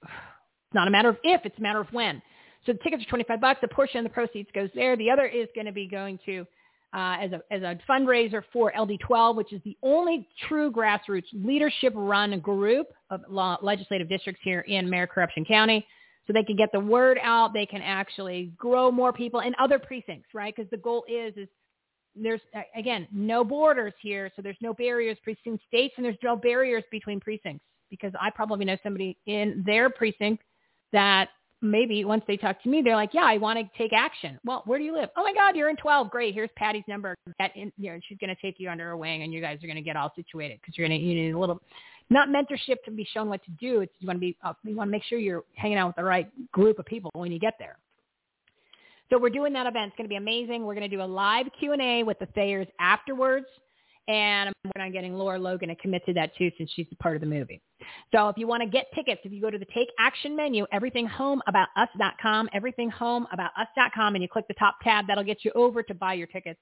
it's not a matter of if, it's a matter of when. So the tickets are 25 bucks. A portion of the proceeds goes there. The other is going to be going to uh, as, a, as a fundraiser for LD12, which is the only true grassroots leadership-run group of law, legislative districts here in Maricorruption County. So they can get the word out. They can actually grow more people in other precincts, right? Because the goal is is there's again no borders here, so there's no barriers between states, and there's no barriers between precincts. Because I probably know somebody in their precinct that maybe once they talk to me, they're like, yeah, I want to take action. Well, where do you live? Oh my God, you're in 12. Great. Here's Patty's number. Get in, you know, she's going to take you under her wing and you guys are going to get all situated because you're going to, you need a little, not mentorship to be shown what to do. It's you want to be, uh, you want to make sure you're hanging out with the right group of people when you get there. So we're doing that event. It's going to be amazing. We're going to do a live Q&A with the Thayers afterwards. And I'm working on getting Laura Logan to commit to that too since she's a part of the movie. So if you want to get tickets, if you go to the Take Action menu, everythinghomeaboutus.com, everythinghomeaboutus.com, and you click the top tab, that'll get you over to buy your tickets.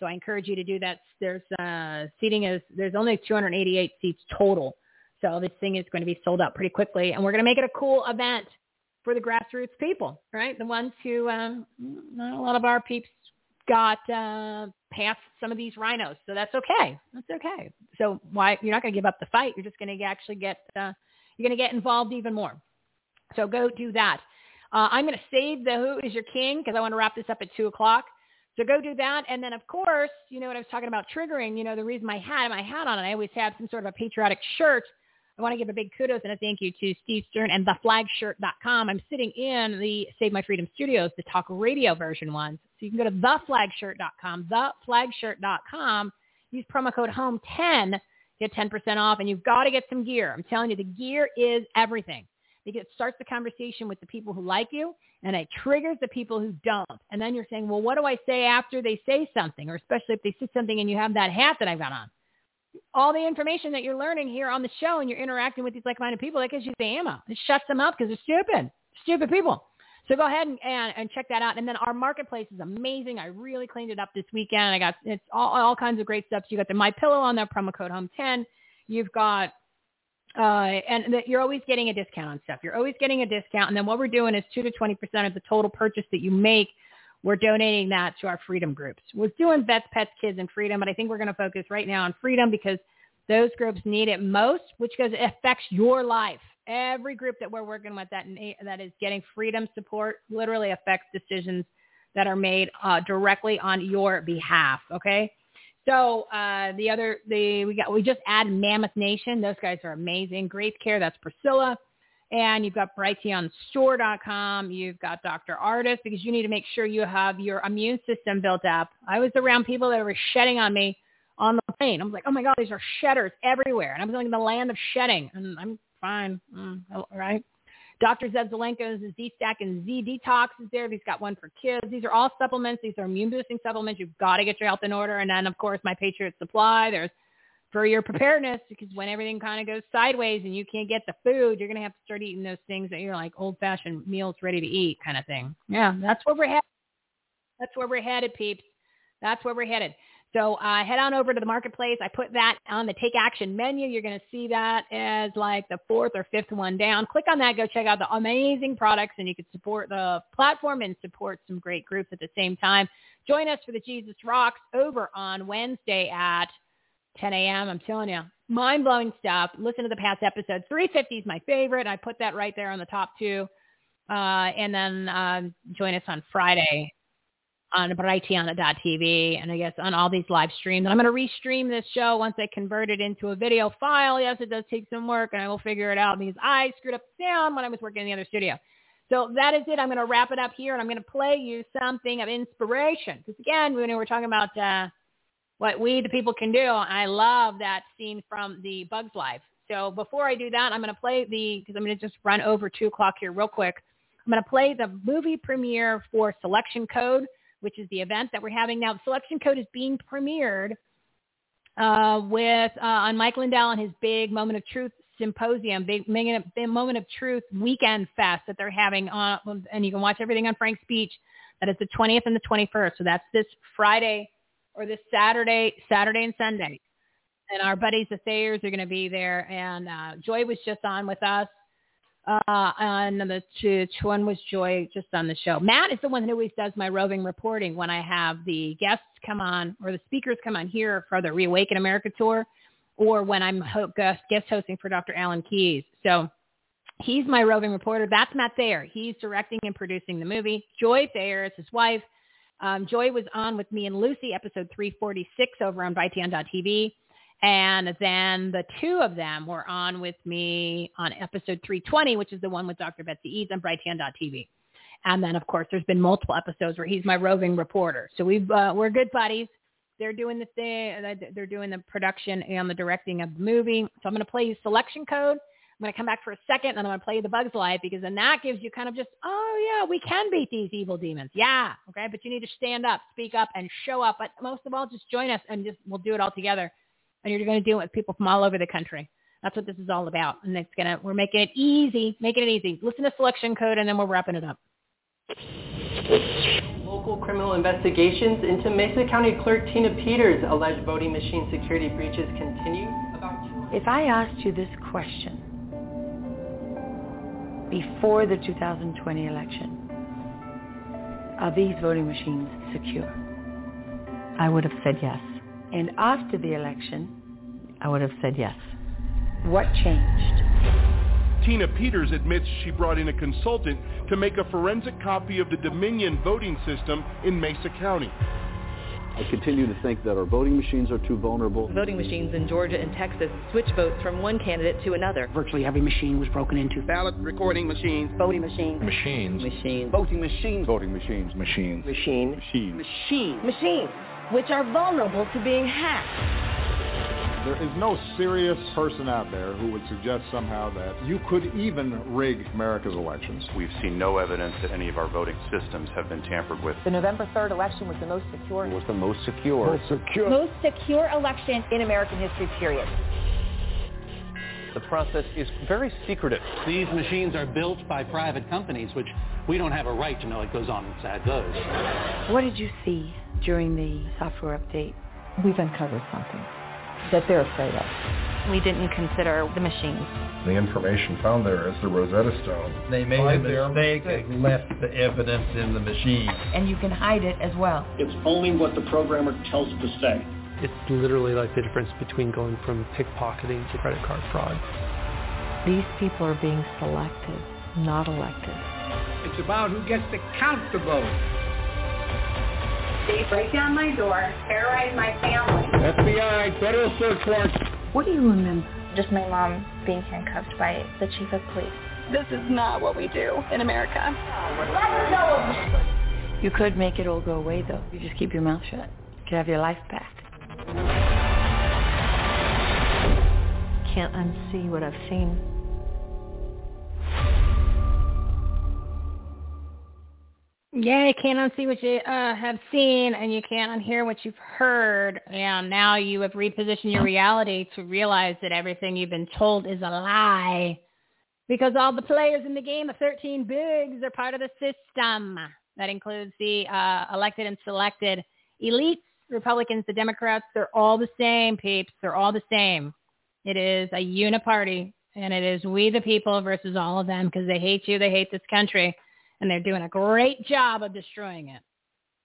So I encourage you to do that. There's uh, seating is there's only 288 seats total. So this thing is going to be sold out pretty quickly, and we're going to make it a cool event for the grassroots people, right? The ones who um, not a lot of our peeps got uh, past some of these rhinos, so that's okay. That's okay. So why you're not going to give up the fight? You're just going to actually get uh, you're going to get involved even more. So go do that. Uh, I'm going to save the Who is Your King because I want to wrap this up at two o'clock. So go do that, and then of course, you know what I was talking about triggering. You know the reason my hat, my hat on, it, I always have some sort of a patriotic shirt I want to give a big kudos and a thank you to Steve Stern and theflagshirt.com. I'm sitting in the Save My Freedom studios, the talk radio version ones. So you can go to theflagshirt.com, theflagshirt.com, use promo code HOME10, get 10% off, and you've got to get some gear. I'm telling you, the gear is everything because it starts the conversation with the people who like you and it triggers the people who don't. And then you're saying, well, what do I say after they say something? Or especially if they say something and you have that hat that I've got on all the information that you're learning here on the show and you're interacting with these like-minded people, that gives you the ammo. It shuts them up because they're stupid, stupid people. So go ahead and, and, and, check that out. And then our marketplace is amazing. I really cleaned it up this weekend. I got it's all, all kinds of great stuff. So you got the My Pillow on there, promo code Home 10. You've got uh, and you're always getting a discount on stuff. You're always getting a discount. And then what we're doing is two to twenty percent of the total purchase that you make we're donating that to our freedom groups. We're doing vets, pets, kids, and freedom, but I think we're going to focus right now on freedom because those groups need it most, which goes affects your life. Every group that we're working with that that is getting freedom support literally affects decisions that are made uh, directly on your behalf. Okay. So uh, the other, the we got we just added Mammoth Nation. Those guys are amazing. Grace Care, that's Priscilla. And you've got brighteonstore.com. You've got Dr. Ardis because you need to make sure you have your immune system built up. I was around people that were shedding on me on the plane. I was like, oh my God, these are shedders everywhere. And I was like in the land of shedding. And I'm fine. Mm, right. Dr. Zev Zelenko's Z-Stack and Z-Detox is there. He's got one for kids. These are all supplements. These are immune boosting supplements. You've got to get your health in order. And then, of course, My Patriot Supply. There's for your preparedness because when everything kind of goes sideways and you can't get the food, you're going to have to start eating those things that you're like old-fashioned meals ready to eat kind of thing. Yeah, that's where we're headed. That's where we're headed, peeps. That's where we're headed. So uh, head on over to the marketplace. I put that on the Take Action menu. You're going to see that as like the fourth or fifth one down. Click on that. Go check out the amazing products, and you can support the platform and support some great groups at the same time. Join us for the Jesus Rocks over on Wednesday at 10 a.m. I'm telling you, mind-blowing stuff. Listen to the past episodes. 350 is my favorite. I put that right there on the top two. Uh, and then uh, join us on Friday on Brighteon.tv and I guess on all these live streams. And I'm going to restream this show once I convert it into a video file. Yes, it does take some work and I will figure it out because I screwed up sound when I was working in the other studio. So that is it. I'm going to wrap it up here and I'm going to play you something of inspiration. Because again, when we're talking about uh, what we, the people, can do, I love that scene from the Bugs Life. So before I do that, I'm going to play the, because I'm going to just run over 2 o'clock here real quick. I'm going to play the movie premiere for Selection Code, which is the event that we're having now. Selection Code is being premiered uh, with uh, on Mike Lindell and his big Moment of Truth symposium, big, big Moment of Truth weekend fest that they're having on, and you can watch everything on Frank's Speech. That is the 20th and the 21st. So that's this Friday or this Saturday, Saturday and Sunday. And our buddies, the Thayers, are going to be there. And uh, Joy was just on with us uh, and the which one was Joy just on the show. Matt is the one who always does my roving reporting when I have the guests come on or the speakers come on here for the Reawaken America tour, or when I'm ho- guest guest hosting for Dr. Alan Keyes. So he's my roving reporter. That's Matt Thayer. He's directing and producing the movie. Joy Thayer is his wife. Um, Joy was on with me and Lucy, episode 346 over on Brighteon.tv. And then the two of them were on with me on episode 320, which is the one with Dr. Betsy Eads on Brighteon.tv. And then, of course, there's been multiple episodes where he's my roving reporter. So we've uh, we're good buddies. They're doing the thing. They're doing the production and the directing of the movie. So I'm going to play you selection code. I'm going to come back for a second, and I'm going to play you the Bugs Life because then that gives you kind of just, oh yeah, we can beat these evil demons. Yeah, okay, but you need to stand up, speak up, and show up. But most of all, just join us and just we'll do it all together and you're going to do it with people from all over the country. That's what this is all about. And it's going to, we're making it easy, making it easy. Listen to selection code and then we're wrapping it up. Local criminal investigations into Mesa County Clerk Tina Peters' alleged voting machine security breaches continue. If I asked you this question before the 2020 election, are these voting machines secure? I would have said yes. And after the election, I would have said yes. What changed? Tina Peters admits she brought in a consultant to make a forensic copy of the Dominion voting system in Mesa County. I continue to think that our voting machines are too vulnerable. Voting machines in Georgia and Texas switch votes from one candidate to another. Virtually every machine was broken into. Ballot recording machines. Voting machines. Machines. Machines. Voting machines. Voting machines. Machines. Machine. Machines. Machines. Machines which are vulnerable to being hacked. There is no serious person out there who would suggest somehow that you could even rig America's elections. We've seen no evidence that any of our voting systems have been tampered with. The November 3rd election was the most secure. It was the most secure. Most secure. Most secure election in American history, period. The process is very secretive. These machines are built by private companies, which we don't have a right to know what goes on inside those. What did you see during the software update? We've uncovered something that they're afraid of. We didn't consider the machines. The information found there is the Rosetta Stone. They made a mistake and left the evidence in the machine. And you can hide it as well. It's only what the programmer tells it to say. It's literally like the difference between going from pickpocketing to credit card fraud. These people are being selected, not elected. It's about who gets to count the vote. They break down my door, terrorize my family. FBI, federal search warrant. What do you remember? Just my mom being handcuffed by the chief of police. This is not what we do in America. You could make it all go away, though. You just keep your mouth shut. You could have your life back. Can't unsee what I've seen. Yeah, you can't unsee what you uh, have seen, and you can't unhear what you've heard. And now you have repositioned your reality to realize that everything you've been told is a lie. Because all the players in the game, the 13 bigs, are part of the system. That includes the uh, elected and selected elites Republicans, the Democrats, they're all the same, peeps. They're all the same. It is a uniparty, and it is we the people versus all of them because they hate you, they hate this country, and they're doing a great job of destroying it.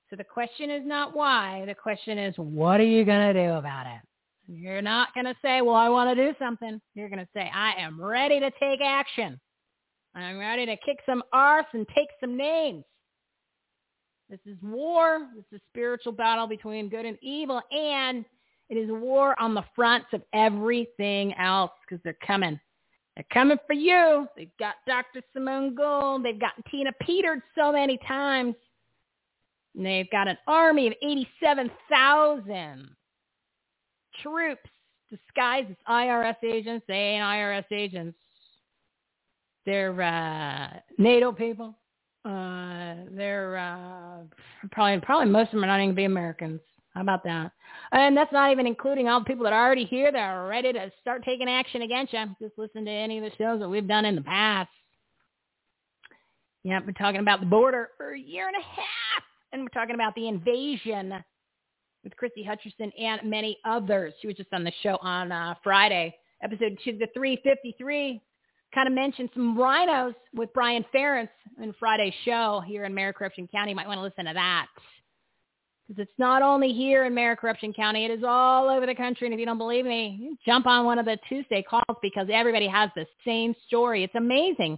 So the question is not why. The question is, what are you going to do about it? You're not going to say, well, I want to do something. You're going to say, I am ready to take action. I'm ready to kick some arse and take some names. This is war. This is a spiritual battle between good and evil. And it is war on the fronts of everything else because they're coming. They're coming for you. They've got Dr. Simone Gold. They've got Tina Peters so many times. And they've got an army of 87,000 troops disguised as IRS agents. They ain't IRS agents. They're uh, NATO people. Uh, they're uh, probably probably most of them are not even be Americans. How about that? And that's not even including all the people that are already here that are ready to start taking action against you. Just listen to any of the shows that we've done in the past. Yeah, we're talking about the border for a year and a half. And we're talking about the invasion with Christie Hutcherson and many others. She was just on the show on uh, Friday, episode two, the 353. Kind of mentioned some RINOs with Brian Ferentz in Friday's show here in Maricorruption County. You might want to listen to that. Because it's not only here in Maricorruption County, it is all over the country. And if you don't believe me, jump on one of the Tuesday calls because everybody has the same story. It's amazing.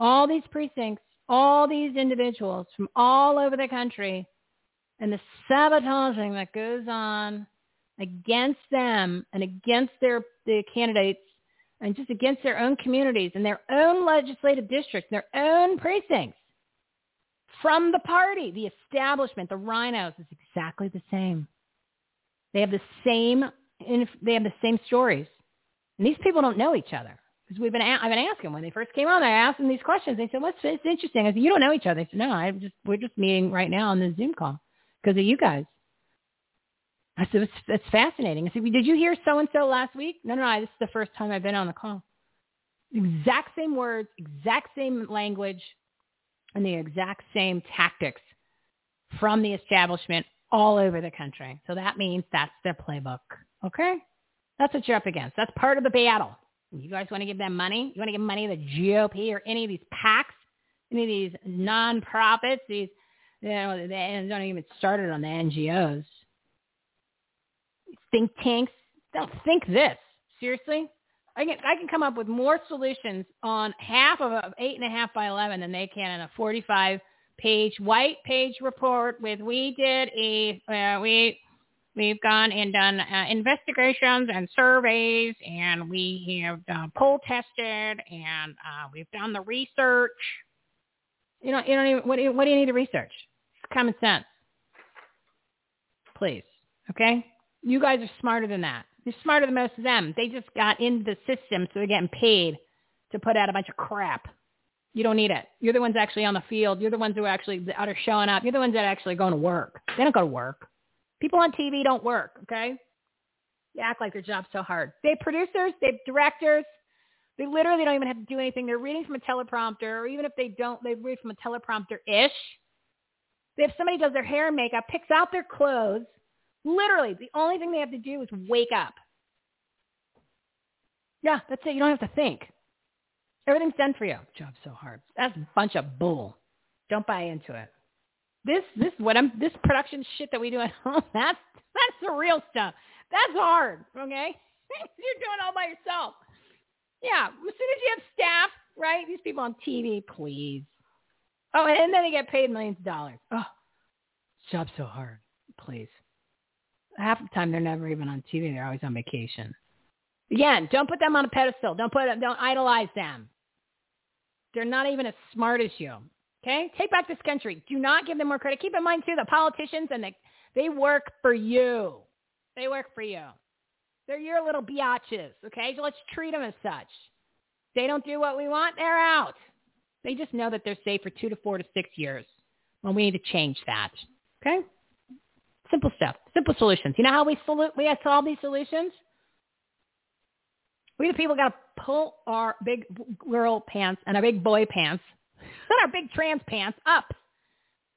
All these precincts, all these individuals from all over the country and the sabotaging that goes on against them and against their the candidates and just against their own communities and their own legislative districts, their own precincts from the party, the establishment, the RINOs is exactly the same. They have the same they have the same stories. And these people don't know each other. Because we've been, I've been asking when they first came on, I asked them these questions. They said, "What's it's interesting?" I said, "You don't know each other." They said, "No, I just we're just meeting right now on the Zoom call because of you guys." I said, "It's, it's fascinating." I said, "Did you hear so and so last week?" No, no, no. This is the first time I've been on the call. Exact same words, exact same language, and the exact same tactics from the establishment all over the country. So that means that's their playbook. Okay? That's what you're up against. That's part of the battle. You guys want to give them money? You want to give money to the GOP or any of these PACs, any of these nonprofits, these, you know, they don't even started on the NGOs. Think tanks. Don't think this. Seriously? I can I can come up with more solutions on half of a eight and a half by eleven than they can in a forty five page white page report with we did a uh, we we've gone and done uh, investigations and surveys and we have uh, poll tested and uh, we've done the research. You know you don't even what do you, what do you need to research? It's common sense. Please, okay? You guys are smarter than that. You're smarter than most of them. They just got into the system, so they're getting paid to put out a bunch of crap. You don't need it. You're the ones actually on the field. You're the ones who actually are showing up. You're the ones that are actually going to work. They don't go to work. People on TV don't work, okay? They act like their job's so hard. They producers, they directors. They literally don't even have to do anything. They're reading from a teleprompter, or even if they don't, they read from a teleprompter-ish. Have somebody does their hair and makeup, picks out their clothes, Literally, the only thing they have to do is wake up. Yeah, that's it. You don't have to think. Everything's done for you. Job's so hard. That's a bunch of bull. Don't buy into it. This this what I'm this production shit that we do at home, that's that's the real stuff. That's hard, okay? You're doing all by yourself. Yeah, as soon as you have staff, right? These people on TV, please. Oh, and then they get paid millions of dollars. Oh, job's so hard. Please half the time they're never even on TV. They're always on vacation. Again, don't put them on a pedestal. Don't put them, don't idolize them. They're not even as smart as you. Okay? Take back this country. Do not give them more credit. Keep in mind too, the politicians and the, they work for you. They work for you. They're your little biatches. Okay? So let's treat them as such. They don't do what we want. They're out. They just know that they're safe for two to four to six years. Well, we need to change that. Okay? Simple stuff. Simple solutions. You know how we solu- we solve these solutions? We the people got to pull our big girl pants and our big boy pants and our big trans pants up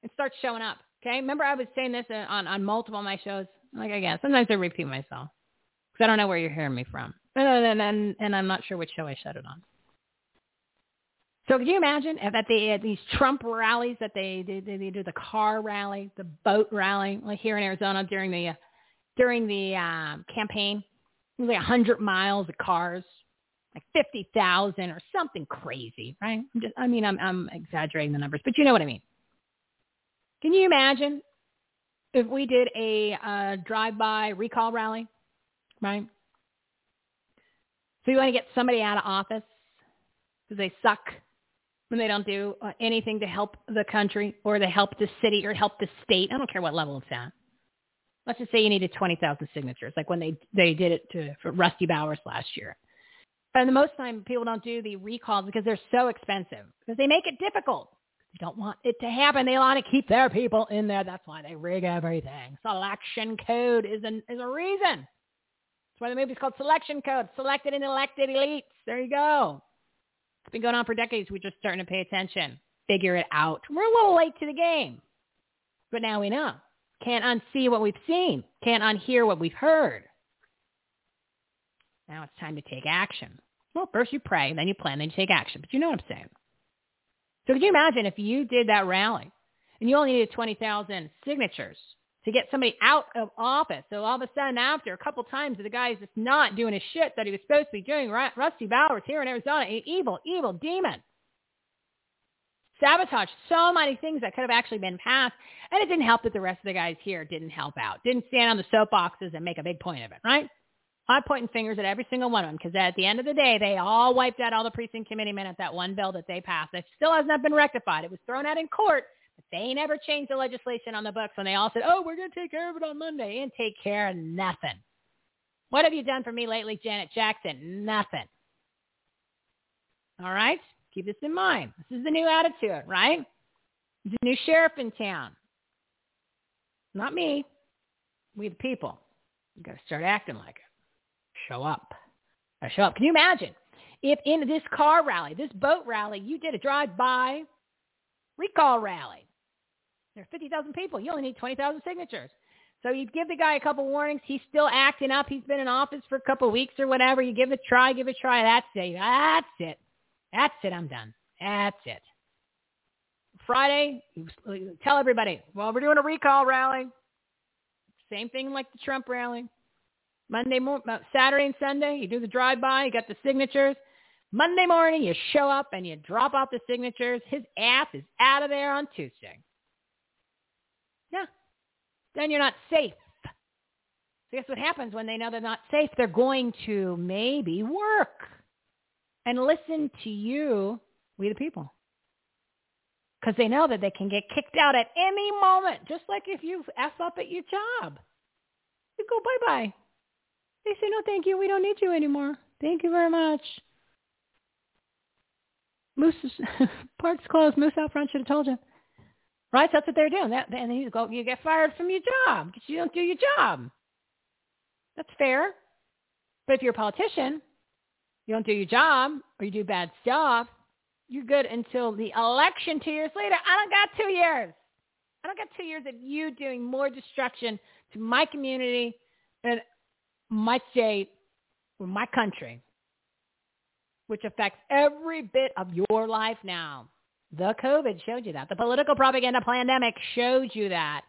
and start showing up. Okay. Remember I was saying this on, on multiple of my shows. Like again, sometimes I repeat myself because I don't know where you're hearing me from. And, and, and, and I'm not sure which show I shut it on. So can you imagine at the at these Trump rallies that they they, they do the car rally, the boat rally, like here in Arizona during the uh, during the um, campaign, like a hundred miles of cars, like fifty thousand or something crazy, right? Just, I mean, I'm I'm exaggerating the numbers, but you know what I mean. Can you imagine if we did a uh, drive-by recall rally, right? So you want to get somebody out of office because they suck when they don't do uh, anything to help the country or to help the city or help the state. I don't care what level it's at. Let's just say you needed 20,000 signatures, like when they, they did it to for Rusty Bowers last year. And the most time people don't do the recalls because they're so expensive because they make it difficult. They don't want it to happen. They want to keep their people in there. That's why they rig everything. Selection code is, an, is a reason. That's why the movie's called Selection Code. Selected and elected elites. There you go. It's been going on for decades. We're just starting to pay attention. Figure it out. We're a little late to the game. But now we know. Can't unsee what we've seen. Can't unhear what we've heard. Now it's time to take action. Well, first you pray, then you plan, then you take action. But you know what I'm saying. So could you imagine if you did that rally and you only needed 20,000 signatures to get somebody out of office? So all of a sudden after a couple times the guy's just not doing his shit that he was supposed to be doing, Rusty Bowers here in Arizona, an evil, evil demon. Sabotage so many things that could have actually been passed. And it didn't help that the rest of the guys here didn't help out, didn't stand on the soapboxes and make a big point of it, right? I'm pointing fingers at every single one of them because at the end of the day, they all wiped out all the precinct committee men at that one bill that they passed. That still has not been rectified. It was thrown out in court, they never changed the legislation on the books when they all said, oh, we're going to take care of it on Monday and take care of nothing. What have you done for me lately, Janet Jackson? Nothing. All right? Keep this in mind. This is the new attitude, right? A new sheriff in town. Not me. We the people. You got to start acting like it show up. I show up. Can you imagine if in this car rally, this boat rally, you did a drive-by recall rally? There are 50,000 people. You only need 20,000 signatures. So you give the guy a couple warnings. He's still acting up. He's been in office for a couple weeks or whatever. You give it a try, give it a try. That's it. That's it. That's it. I'm done. That's it. Friday, tell everybody, well, we're doing a recall rally. Same thing like the Trump rally. Monday uh, Saturday and Sunday, you do the drive-by, you got the signatures. Monday morning, you show up and you drop off the signatures. His ass is out of there on Tuesday. Yeah. Then you're not safe. So guess what happens when they know they're not safe? They're going to maybe work and listen to you, we the people. Because they know that they can get kicked out at any moment, just like if you F up at your job. You go bye-bye. They say, no, thank you. We don't need you anymore. Thank you very much. Moose is, park's closed. Moose out front should have told you. Right? That's what they're doing. That, and then you go, you get fired from your job because you don't do your job. That's fair. But if you're a politician, you don't do your job or you do bad stuff, you're good until the election two years later. I don't got two years. I don't got two years of you doing more destruction to my community and my state or my country, which affects every bit of your life now. The COVID showed you that. The political propaganda pandemic showed you that.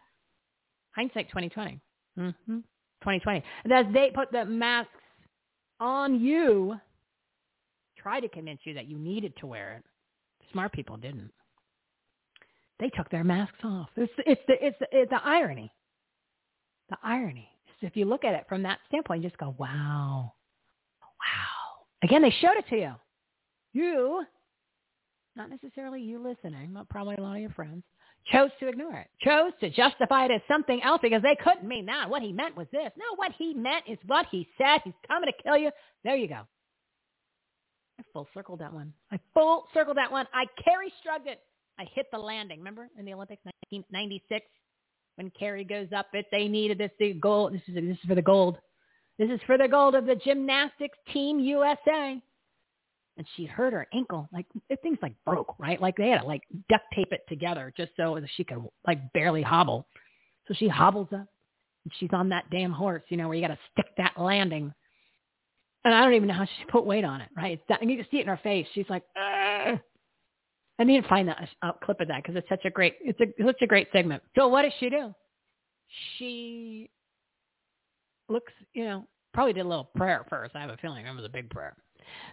Hindsight 2020. Mm-hmm. 2020. And as they put the masks on you, try to convince you that you needed to wear it. Smart people didn't. They took their masks off. It's, it's, the, it's, the, it's the irony. The irony if you look at it from that standpoint, you just go, wow, wow. Again, they showed it to you. You, not necessarily you listening, but probably a lot of your friends, chose to ignore it, chose to justify it as something else because they couldn't mean that. What he meant was this. No, what he meant is what he said. He's coming to kill you. There you go. I full circled that one. I full circled that one. I Kerri Strugged it. I hit the landing. Remember in the Olympics 1996? when Kerri goes up it. They needed this gold. This is this is for the gold. This is for the gold of the gymnastics team USA. And she hurt her ankle, like things like broke, right? Like they had to like duct tape it together just so she could like barely hobble. So she hobbles up and she's on that damn horse, you know, where you got to stick that landing. And I don't even know how she put weight on it, right? It's that, and you can see it in her face. She's like, Ugh. I need to find that a clip of that because it's such a great it's a such a great segment. So what does she do? She looks, you know, probably did a little prayer first. I have a feeling it was a big prayer.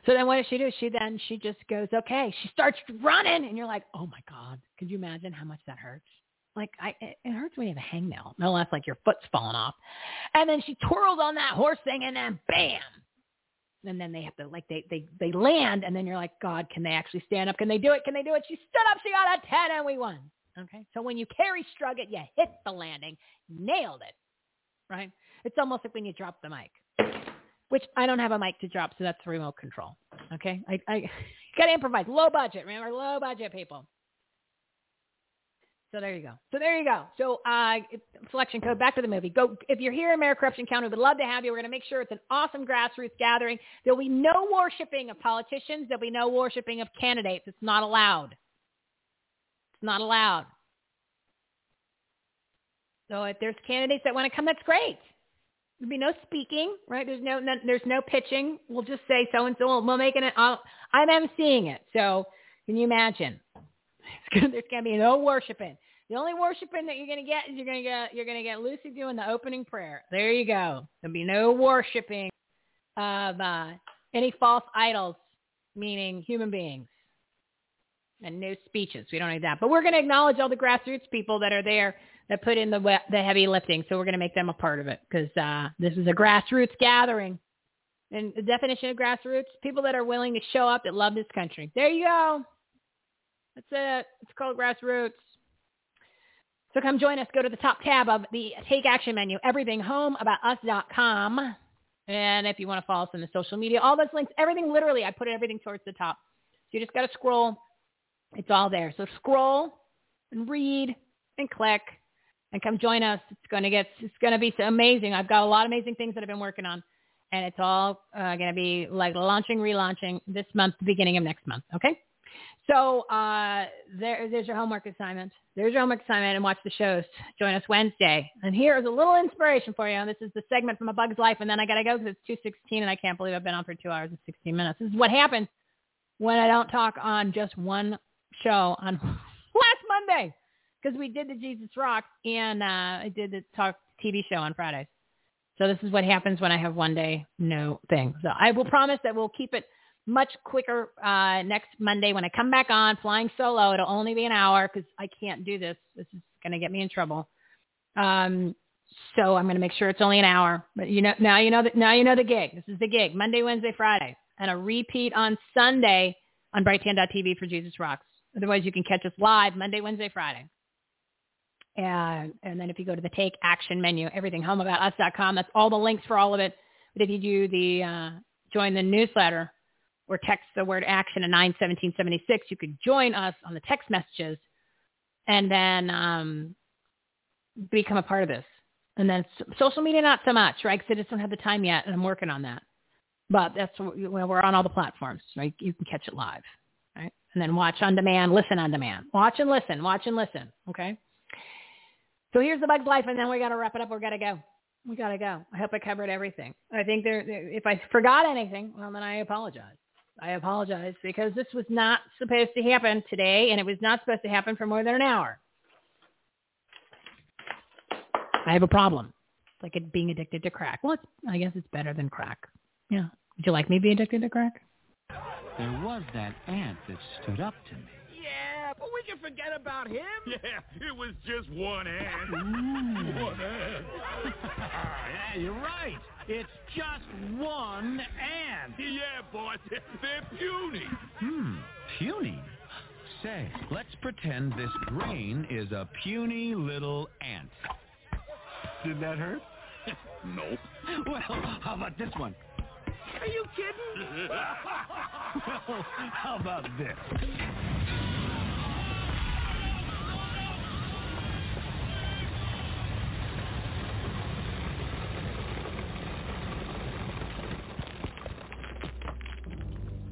So then what does she do? She then she just goes, okay. She starts running, and you're like, oh my god, could you imagine how much that hurts? Like I, it hurts when you have a hangnail, no less like your foot's falling off. And then she twirls on that horse thing, and then bam, and then they have to like they they they land, and then you're like, God, can they actually stand up? Can they do it? Can they do it? She stood up, she got a ten, and we won. Okay, so when you Kerri Strug it, you hit the landing, nailed it, right? It's almost like when you drop the mic, which I don't have a mic to drop, so that's the remote control. Okay, I I got to improvise, low budget, remember, low budget people. So there you go. So there you go. So uh, selection code. Back to the movie. Go if you're here in Maricorruption County. We'd love to have you. We're going to make sure it's an awesome grassroots gathering. There'll be no worshiping of politicians. There'll be no worshiping of candidates. It's not allowed. It's not allowed. So if there's candidates that want to come, that's great. There'll be no speaking, right? There's no, no there's no pitching. We'll just say so and so. We'll make it. I'm seeing it. So can you imagine? Gonna, there's to be no worshiping. The only worshiping that you're to get is you're to get you're to get Lucy doing the opening prayer. There you go. There'll be no worshiping of uh, any false idols, meaning human beings, and no speeches. We don't need that. But we're to acknowledge all the grassroots people that are there that put in the the heavy lifting. So we're going to make them a part of it because uh, this is a grassroots gathering. And the definition of grassroots: people that are willing to show up that love this country. There you go. That's it. It's called grassroots. So come join us. Go to the top tab of the Take Action menu, everythinghomeaboutus.com. And if you want to follow us on the social media, all those links, everything literally, I put everything towards the top. So you just got to scroll. It's all there. So scroll and read and click and come join us. It's going to get, it's going to be so amazing. I've got a lot of amazing things that I've been working on. And it's all uh, going to be like launching, relaunching this month, the beginning of next month. Okay. So uh, there, there's your homework assignment. There's your homework assignment and watch the shows. Join us Wednesday. And here is a little inspiration for you. And this is the segment from A Bug's Life. And then I got to go because it's 2.16 and I can't believe I've been on for two hours and 16 minutes. This is what happens when I don't talk on just one show on last Monday because we did the Jesus Rocks and uh, I did the talk TV show on Fridays. So this is what happens when I have one day no thing. So I will promise that we'll keep it much quicker uh, next Monday when I come back on flying solo. It'll only be an hour because I can't do this. This is going to get me in trouble. Um, so I'm going to make sure it's only an hour. But you know, now you know that now you know the gig. This is the gig: Monday, Wednesday, Friday, and a repeat on Sunday on Brighteon.tv for Jesus Rocks. Otherwise, you can catch us live Monday, Wednesday, Friday. And and then if you go to the Take Action menu, everything homeaboutus.com. That's all the links for all of it. But if you do the uh, join the newsletter, or text the word action to 91776. You could join us on the text messages and then um, become a part of this. And then social media, not so much, right? Because I just don't have the time yet, and I'm working on that. But that's well, we're on all the platforms, right? You can catch it live, right? And then watch on demand, listen on demand, watch and listen, watch and listen. Okay. So here's the Bug's Life, and then we got to wrap it up. We got to go. We got to go. I hope I covered everything. I think there, if I forgot anything, well, then I apologize. I apologize because this was not supposed to happen today and it was not supposed to happen for more than an hour. I have a problem. It's like it being addicted to crack. Well, I guess it's better than crack. Yeah. Would you like me to be addicted to crack? There was that ant that stood up to me. Yeah, but we can forget about him. Yeah, it was just one ant. one ant. yeah, you're right. It's just one ant. Yeah, boss. They're puny. Hmm, puny? Say, let's pretend this brain is a puny little ant. Did that hurt? nope. Well, how about this one? Are you kidding? well, how about this?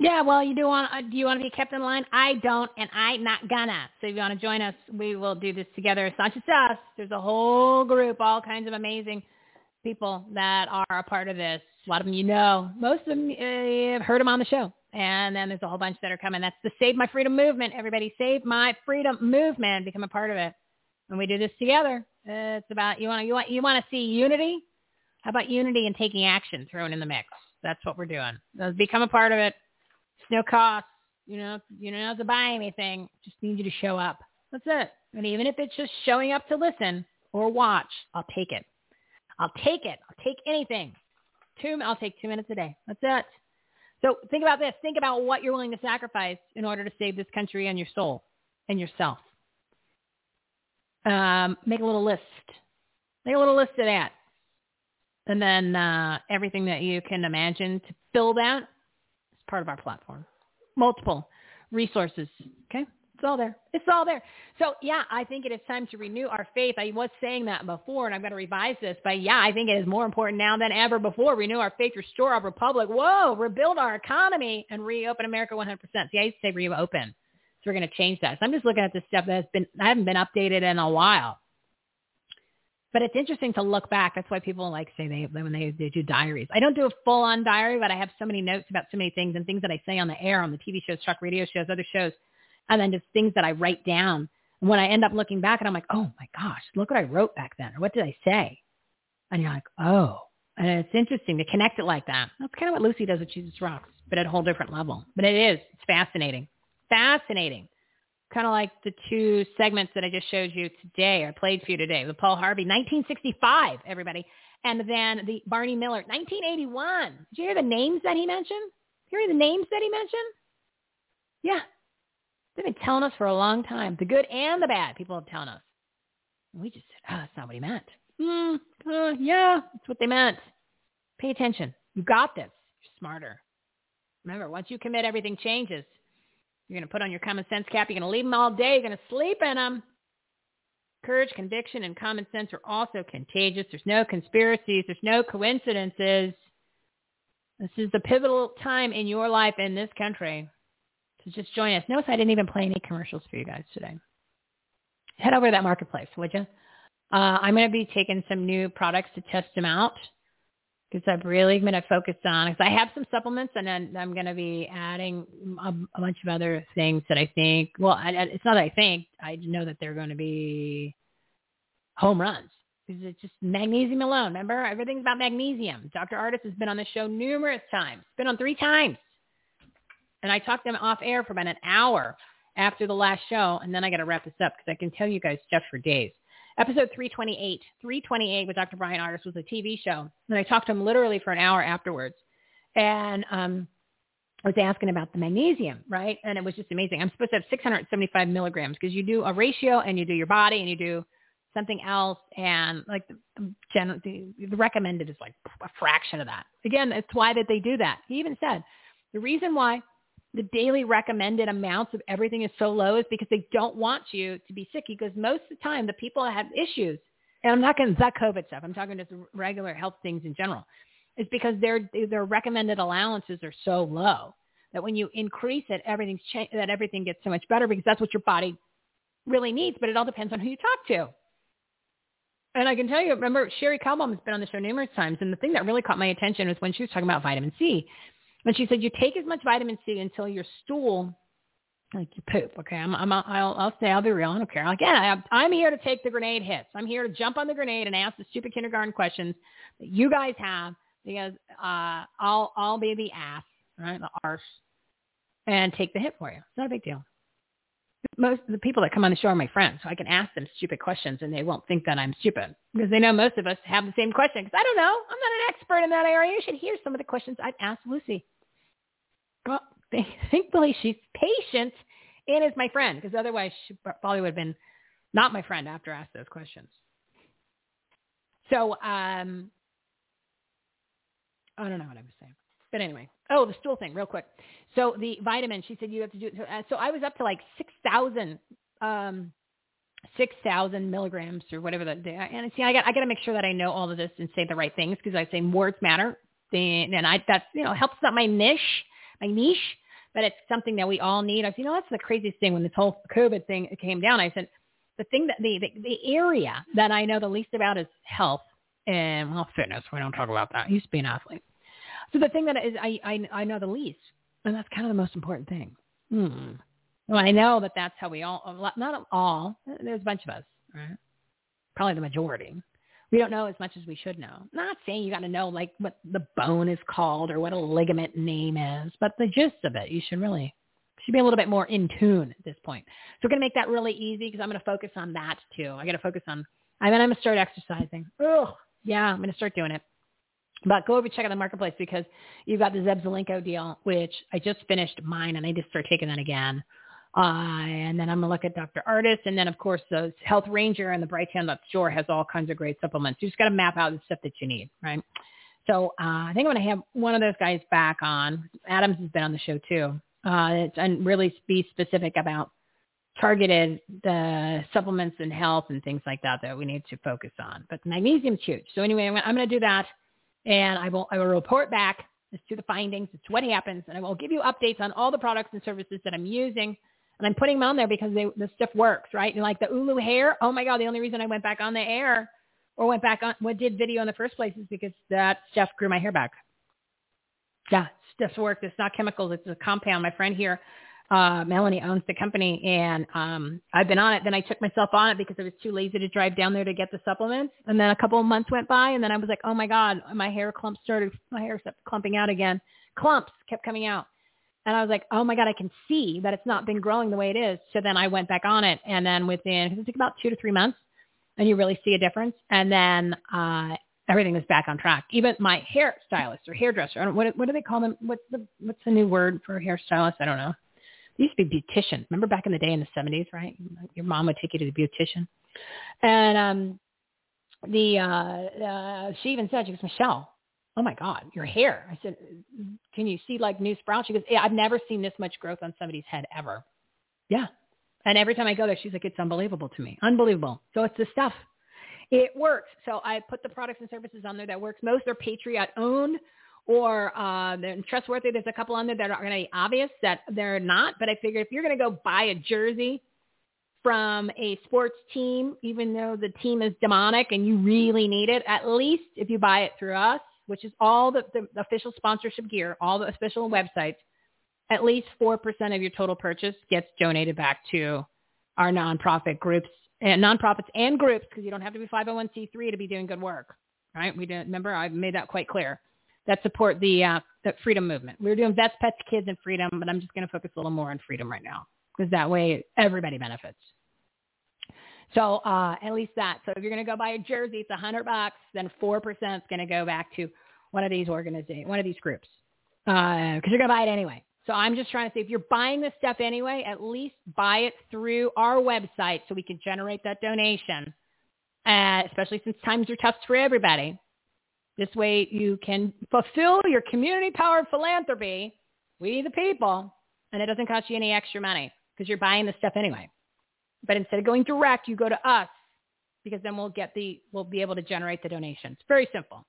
Yeah, well, you do want. Uh, do you want to be kept in line? I don't, and I not gonna. So if you want to join us, we will do this together. It's not just us. There's a whole group, all kinds of amazing people that are a part of this. A lot of them you know. Most of them uh, you've heard them on the show. And then there's a whole bunch that are coming. That's the Save My Freedom movement. Everybody, Save My Freedom movement. Become a part of it. And we do this together. It's about you want you want you want to see unity. How about unity and taking action thrown in the mix? That's what we're doing. Become a part of it no cost. You know, you don't have to buy anything. Just need you to show up. That's it. And even if it's just showing up to listen or watch, I'll take it. I'll take it. I'll take anything. Two, I'll take two minutes a day. That's it. So think about this. Think about what you're willing to sacrifice in order to save this country and your soul and yourself. Um, make a little list. Make a little list of that. And then uh, everything that you can imagine to fill that part of our platform. Multiple resources. Okay. It's all there. It's all there. So yeah, I think it is time to renew our faith. I was saying that before and I'm going to revise this, but yeah, I think it is more important now than ever before. Renew our faith, restore our republic. Whoa, rebuild our economy and reopen America 100%. See, I used to say reopen. So we're going to change that. So I'm just looking at this stuff that has been, I haven't been updated in a while. But it's interesting to look back. That's why people like say they when they, they do diaries. I don't do a full on diary, but I have so many notes about so many things and things that I say on the air, on the TV shows, truck radio shows, other shows, and then just things that I write down. And when I end up looking back and I'm like, oh my gosh, look what I wrote back then, or what did I say? And you're like, oh. And it's interesting to connect it like that. That's kind of what Lucy does with Jesus Rocks, but at a whole different level. But it is. It's fascinating. Fascinating kind of like the two segments that I just showed you today or played for you today. The Paul Harvey, 1965, everybody. And then the Barney Miller, 1981. Did you hear the names that he mentioned? You hear the names that he mentioned? Yeah. They've been telling us for a long time, the good and the bad. People have telling us. And We just said, oh, that's not what he meant. Mm, uh, yeah, that's what they meant. Pay attention. You got this. You're smarter. Remember, once you commit, everything changes. You're going to put on your common sense cap. You're going to leave them all day. You're going to sleep in them. Courage, conviction, and common sense are also contagious. There's no conspiracies. There's no coincidences. This is the pivotal time in your life in this country. So just join us. Notice I didn't even play any commercials for you guys today. Head over to that marketplace, would you? Uh, I'm going to be taking some new products to test them out because I've really been focused on because I have some supplements and then I'm going to be adding a, a, bunch of other things that I think. Well, I, it's not that I think I know that they're going to be home runs because it's just magnesium alone. Remember, everything's about magnesium. Dr. Ardis has been on the show numerous times. Been on three times, and I talked to him off air for about an hour after the last show, and then I got to wrap this up because I can tell you guys stuff for days episode 328. 328 with Dr. Brian Ardis was a TV show. And I talked to him literally for an hour afterwards. And um, I was asking about the magnesium, right? And it was just amazing. I'm supposed to have 675 milligrams because you do a ratio and you do your body and you do something else. And like the, the, the, the recommended is like a fraction of that. Again, it's why that they do that. He even said the reason why the daily recommended amounts of everything is so low is because they don't want you to be sick. Because most of the time, the people have issues, and I'm not to that COVID stuff. I'm talking just regular health things in general. Is because their their recommended allowances are so low that when you increase it, everything's cha- that everything gets so much better because that's what your body really needs. But it all depends on who you talk to. And I can tell you, remember Sherry Calbaum has been on the show numerous times, and the thing that really caught my attention was when she was talking about vitamin C. And she said, you take as much vitamin C until your stool, like you poop. Okay, I'm, I'm, I'll, I'll say, I'll be real. I don't care. Again, I'm, I'm here to take the grenade hits. I'm here to jump on the grenade and ask the stupid kindergarten questions that you guys have because uh, I'll, I'll be the ass, right, the arse, and take the hit for you. It's not a big deal. Most of the people that come on the show are my friends, so I can ask them stupid questions and they won't think that I'm stupid because they know most of us have the same question. Because I don't know, I'm not an expert in that area. You should hear some of the questions I've asked Lucy. Well, thankfully she's patient and is my friend because otherwise she probably would have been not my friend after I asked those questions. So um, I don't know what I was saying. But anyway, oh, the stool thing real quick. So the vitamin, she said you have to do. So, uh, so I was up to like 6,000, um, 6,000 milligrams or whatever the, and see, I got, I got to make sure that I know all of this and say the right things because I say words matter. And I, that's, you know, helps not my niche my niche. but it's something that we all need. I said, you know, that's the craziest thing when this whole COVID thing came down. I said, the thing that the, the, the area that I know the least about is health and well, fitness. We don't talk about that. I used to be an athlete. So the thing that is I, I, I know the least, and that's kind of the most important thing. Hmm. Well, I know that that's how we all, not all, there's a bunch of us, right? Probably the majority. We don't know as much as we should know. Not saying you got to know like what the bone is called or what a ligament name is, but the gist of it, you should really should be a little bit more in tune at this point. So we're going to make that really easy because I'm going to focus on that too. I got to focus on, I mean, I'm going to start exercising. Oh, yeah, I'm going to start doing it. But go over check out the marketplace because you've got the Zev Zelenko deal, which I just finished mine and I just start taking that again. Uh, and then I'm going to look at Dr. Ardis. And then, of course, the Health Ranger and the Brighteon store has all kinds of great supplements. You just got to map out the stuff that you need, right? So uh, I think I'm to have one of those guys back on. Adams has been on the show too. Uh, and really be specific about targeted the supplements and health and things like that that we need to focus on. But magnesium's huge. So anyway, I'm, I'm going to do that, and I will I will report back as to the findings, as to what happens, and I will give you updates on all the products and services that I'm using and I'm putting them on there because they, the stuff works, right? And like the Ulu hair, oh my God, the only reason I went back on the air or went back on, what did video in the first place is because that stuff grew my hair back. Yeah, stuff works. It's not chemicals. It's a compound. My friend here, uh, Melanie owns the company and um, I've been on it. Then I took myself on it because I was too lazy to drive down there to get the supplements. And then a couple of months went by and then I was like, oh my God, my hair clumps started, my hair started clumping out again. Clumps kept coming out. And I was like, oh my God, I can see that it's not been growing the way it is. So then I went back on it. And then within, it took about two to three months and you really see a difference. And then uh, everything is back on track. Even my hairstylist or hairdresser, I don't, what, what do they call them? What's the, what's the new word for hairstylist? I don't know. Used to be beautician. Remember back in the day in the 70s, right? Your mom would take you to the beautician. And um, the uh, uh, she even said, she goes, Michelle, oh my God, your hair. I said, can you see like new sprouts? She goes, yeah, I've never seen this much growth on somebody's head ever. Yeah. And every time I go there, she's like, it's unbelievable to me. Unbelievable. So it's the stuff. It works. So I put the products and services on there that works. Most are Patriot owned or uh, trustworthy. There's a couple on there that are going to be obvious that they're not. But I figured if you're going to go buy a jersey from a sports team, even though the team is demonic and you really need it, at least if you buy it through us, which is all the, the official sponsorship gear, all the official websites, at least 4% of your total purchase gets donated back to our nonprofit groups and nonprofits and groups because you don't have to be 501c3 to be doing good work, right? We didn't, remember I made that quite clear that support the, uh, the freedom movement. We are doing vets, pets, kids, and freedom, but I'm just going to focus a little more on freedom right now because that way everybody benefits. So uh, at least that. So if you're going to go buy a jersey, it's a hundred bucks. Then four percent is going to go back to one of these organizations, one of these groups, because uh, you're going to buy it anyway. So I'm just trying to say, if you're buying this stuff anyway, at least buy it through our website so we can generate that donation. Uh, especially since times are tough for everybody. This way you can fulfill your community-powered philanthropy, we the people, and it doesn't cost you any extra money because you're buying the stuff anyway. But instead of going direct, you go to us because then we'll get the, we'll be able to generate the donations. Very simple.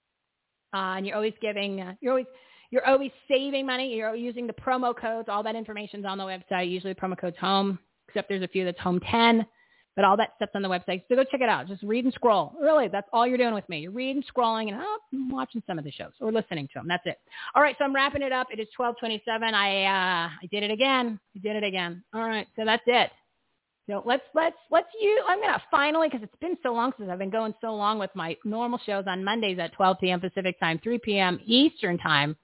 Uh, and you're always giving, uh, you're always, you're always saving money. You're using the promo codes. All that information's on the website. Usually the promo code's home, except there's a few that's home 10. But all that stuff's on the website. So go check it out. Just read and scroll. Really, that's all you're doing with me. You're reading, scrolling, and oh, I'm watching some of the shows or listening to them. That's it. All right, so I'm wrapping it up. It is 1227. I, uh, I did it again. I did it again. All right, so that's it. So let's let's let's you. I'm gonna finally because it's been so long since I've been going so long with my normal shows on Mondays at 12 p.m. Pacific time, 3 p.m. Eastern time.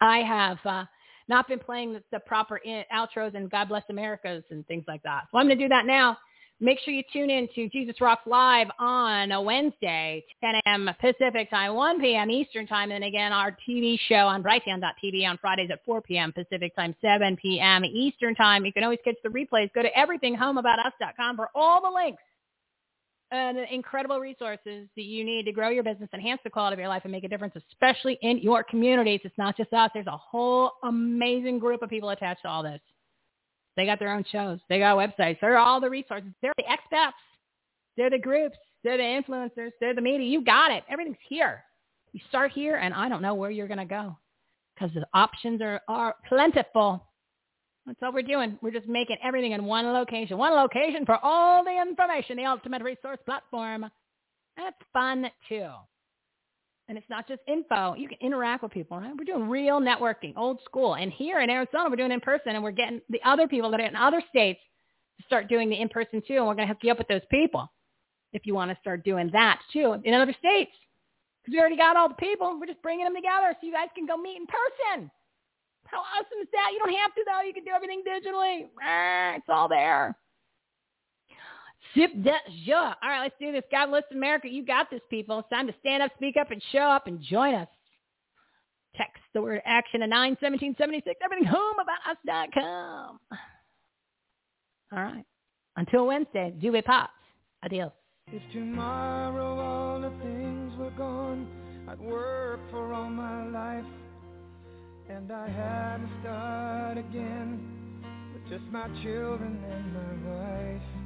I have uh, not been playing the, the proper in, outros and God Bless Americas and things like that. So I'm gonna do that now. Make sure you tune in to Jesus Rocks Live on a Wednesday, 10 a.m. Pacific time, 1 p.m. Eastern time. And again, our TV show on Brighteon.tv on Fridays at 4 p.m. Pacific time, 7 p.m. Eastern time. You can always catch the replays. Go to everythinghomeaboutus.com for all the links and incredible resources that you need to grow your business, enhance the quality of your life, and make a difference, especially in your communities. It's not just us. There's a whole amazing group of people attached to all this. They got their own shows. They got websites. They're all the resources. They're the experts. They're the groups. They're the influencers. They're the media. You got it. Everything's here. You start here, and I don't know where you're going to go because the options are, are plentiful. That's all we're doing. We're just making everything in one location. One location for all the information, the ultimate resource platform. And it's fun too. And it's not just info. You can interact with people, right? We're doing real networking, old school. And here in Arizona, we're doing in person and we're getting the other people that are in other states to start doing the in-person too. And we're going to hook you up with those people if you want to start doing that too in other states. Because we already got all the people. We're just bringing them together so you guys can go meet in person. How awesome is that? You don't have to though. You can do everything digitally. It's all there. Zip that ja. All right, let's do this. God bless America. You got this, people. It's time to stand up, speak up, and show up and join us. Text the word action to 91776. Everything home about us.com. All right. Until Wednesday, Dewey Pops. Adios. If tomorrow all the things were gone, I'd work for all my life. And I had to start again with just my children and my wife.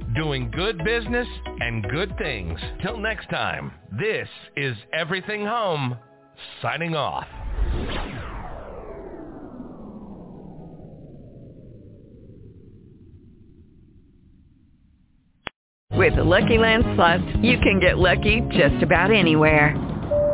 doing good business and good things. Till next time, this is Everything Home, signing off. With the Lucky Land Slots, you can get lucky just about anywhere.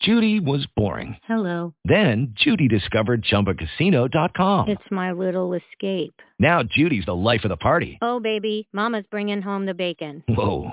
Judy was boring. Hello. Then Judy discovered ChumbaCasino.com. It's my little escape. Now Judy's the life of the party. Oh, baby, mama's bringing home the bacon. Whoa,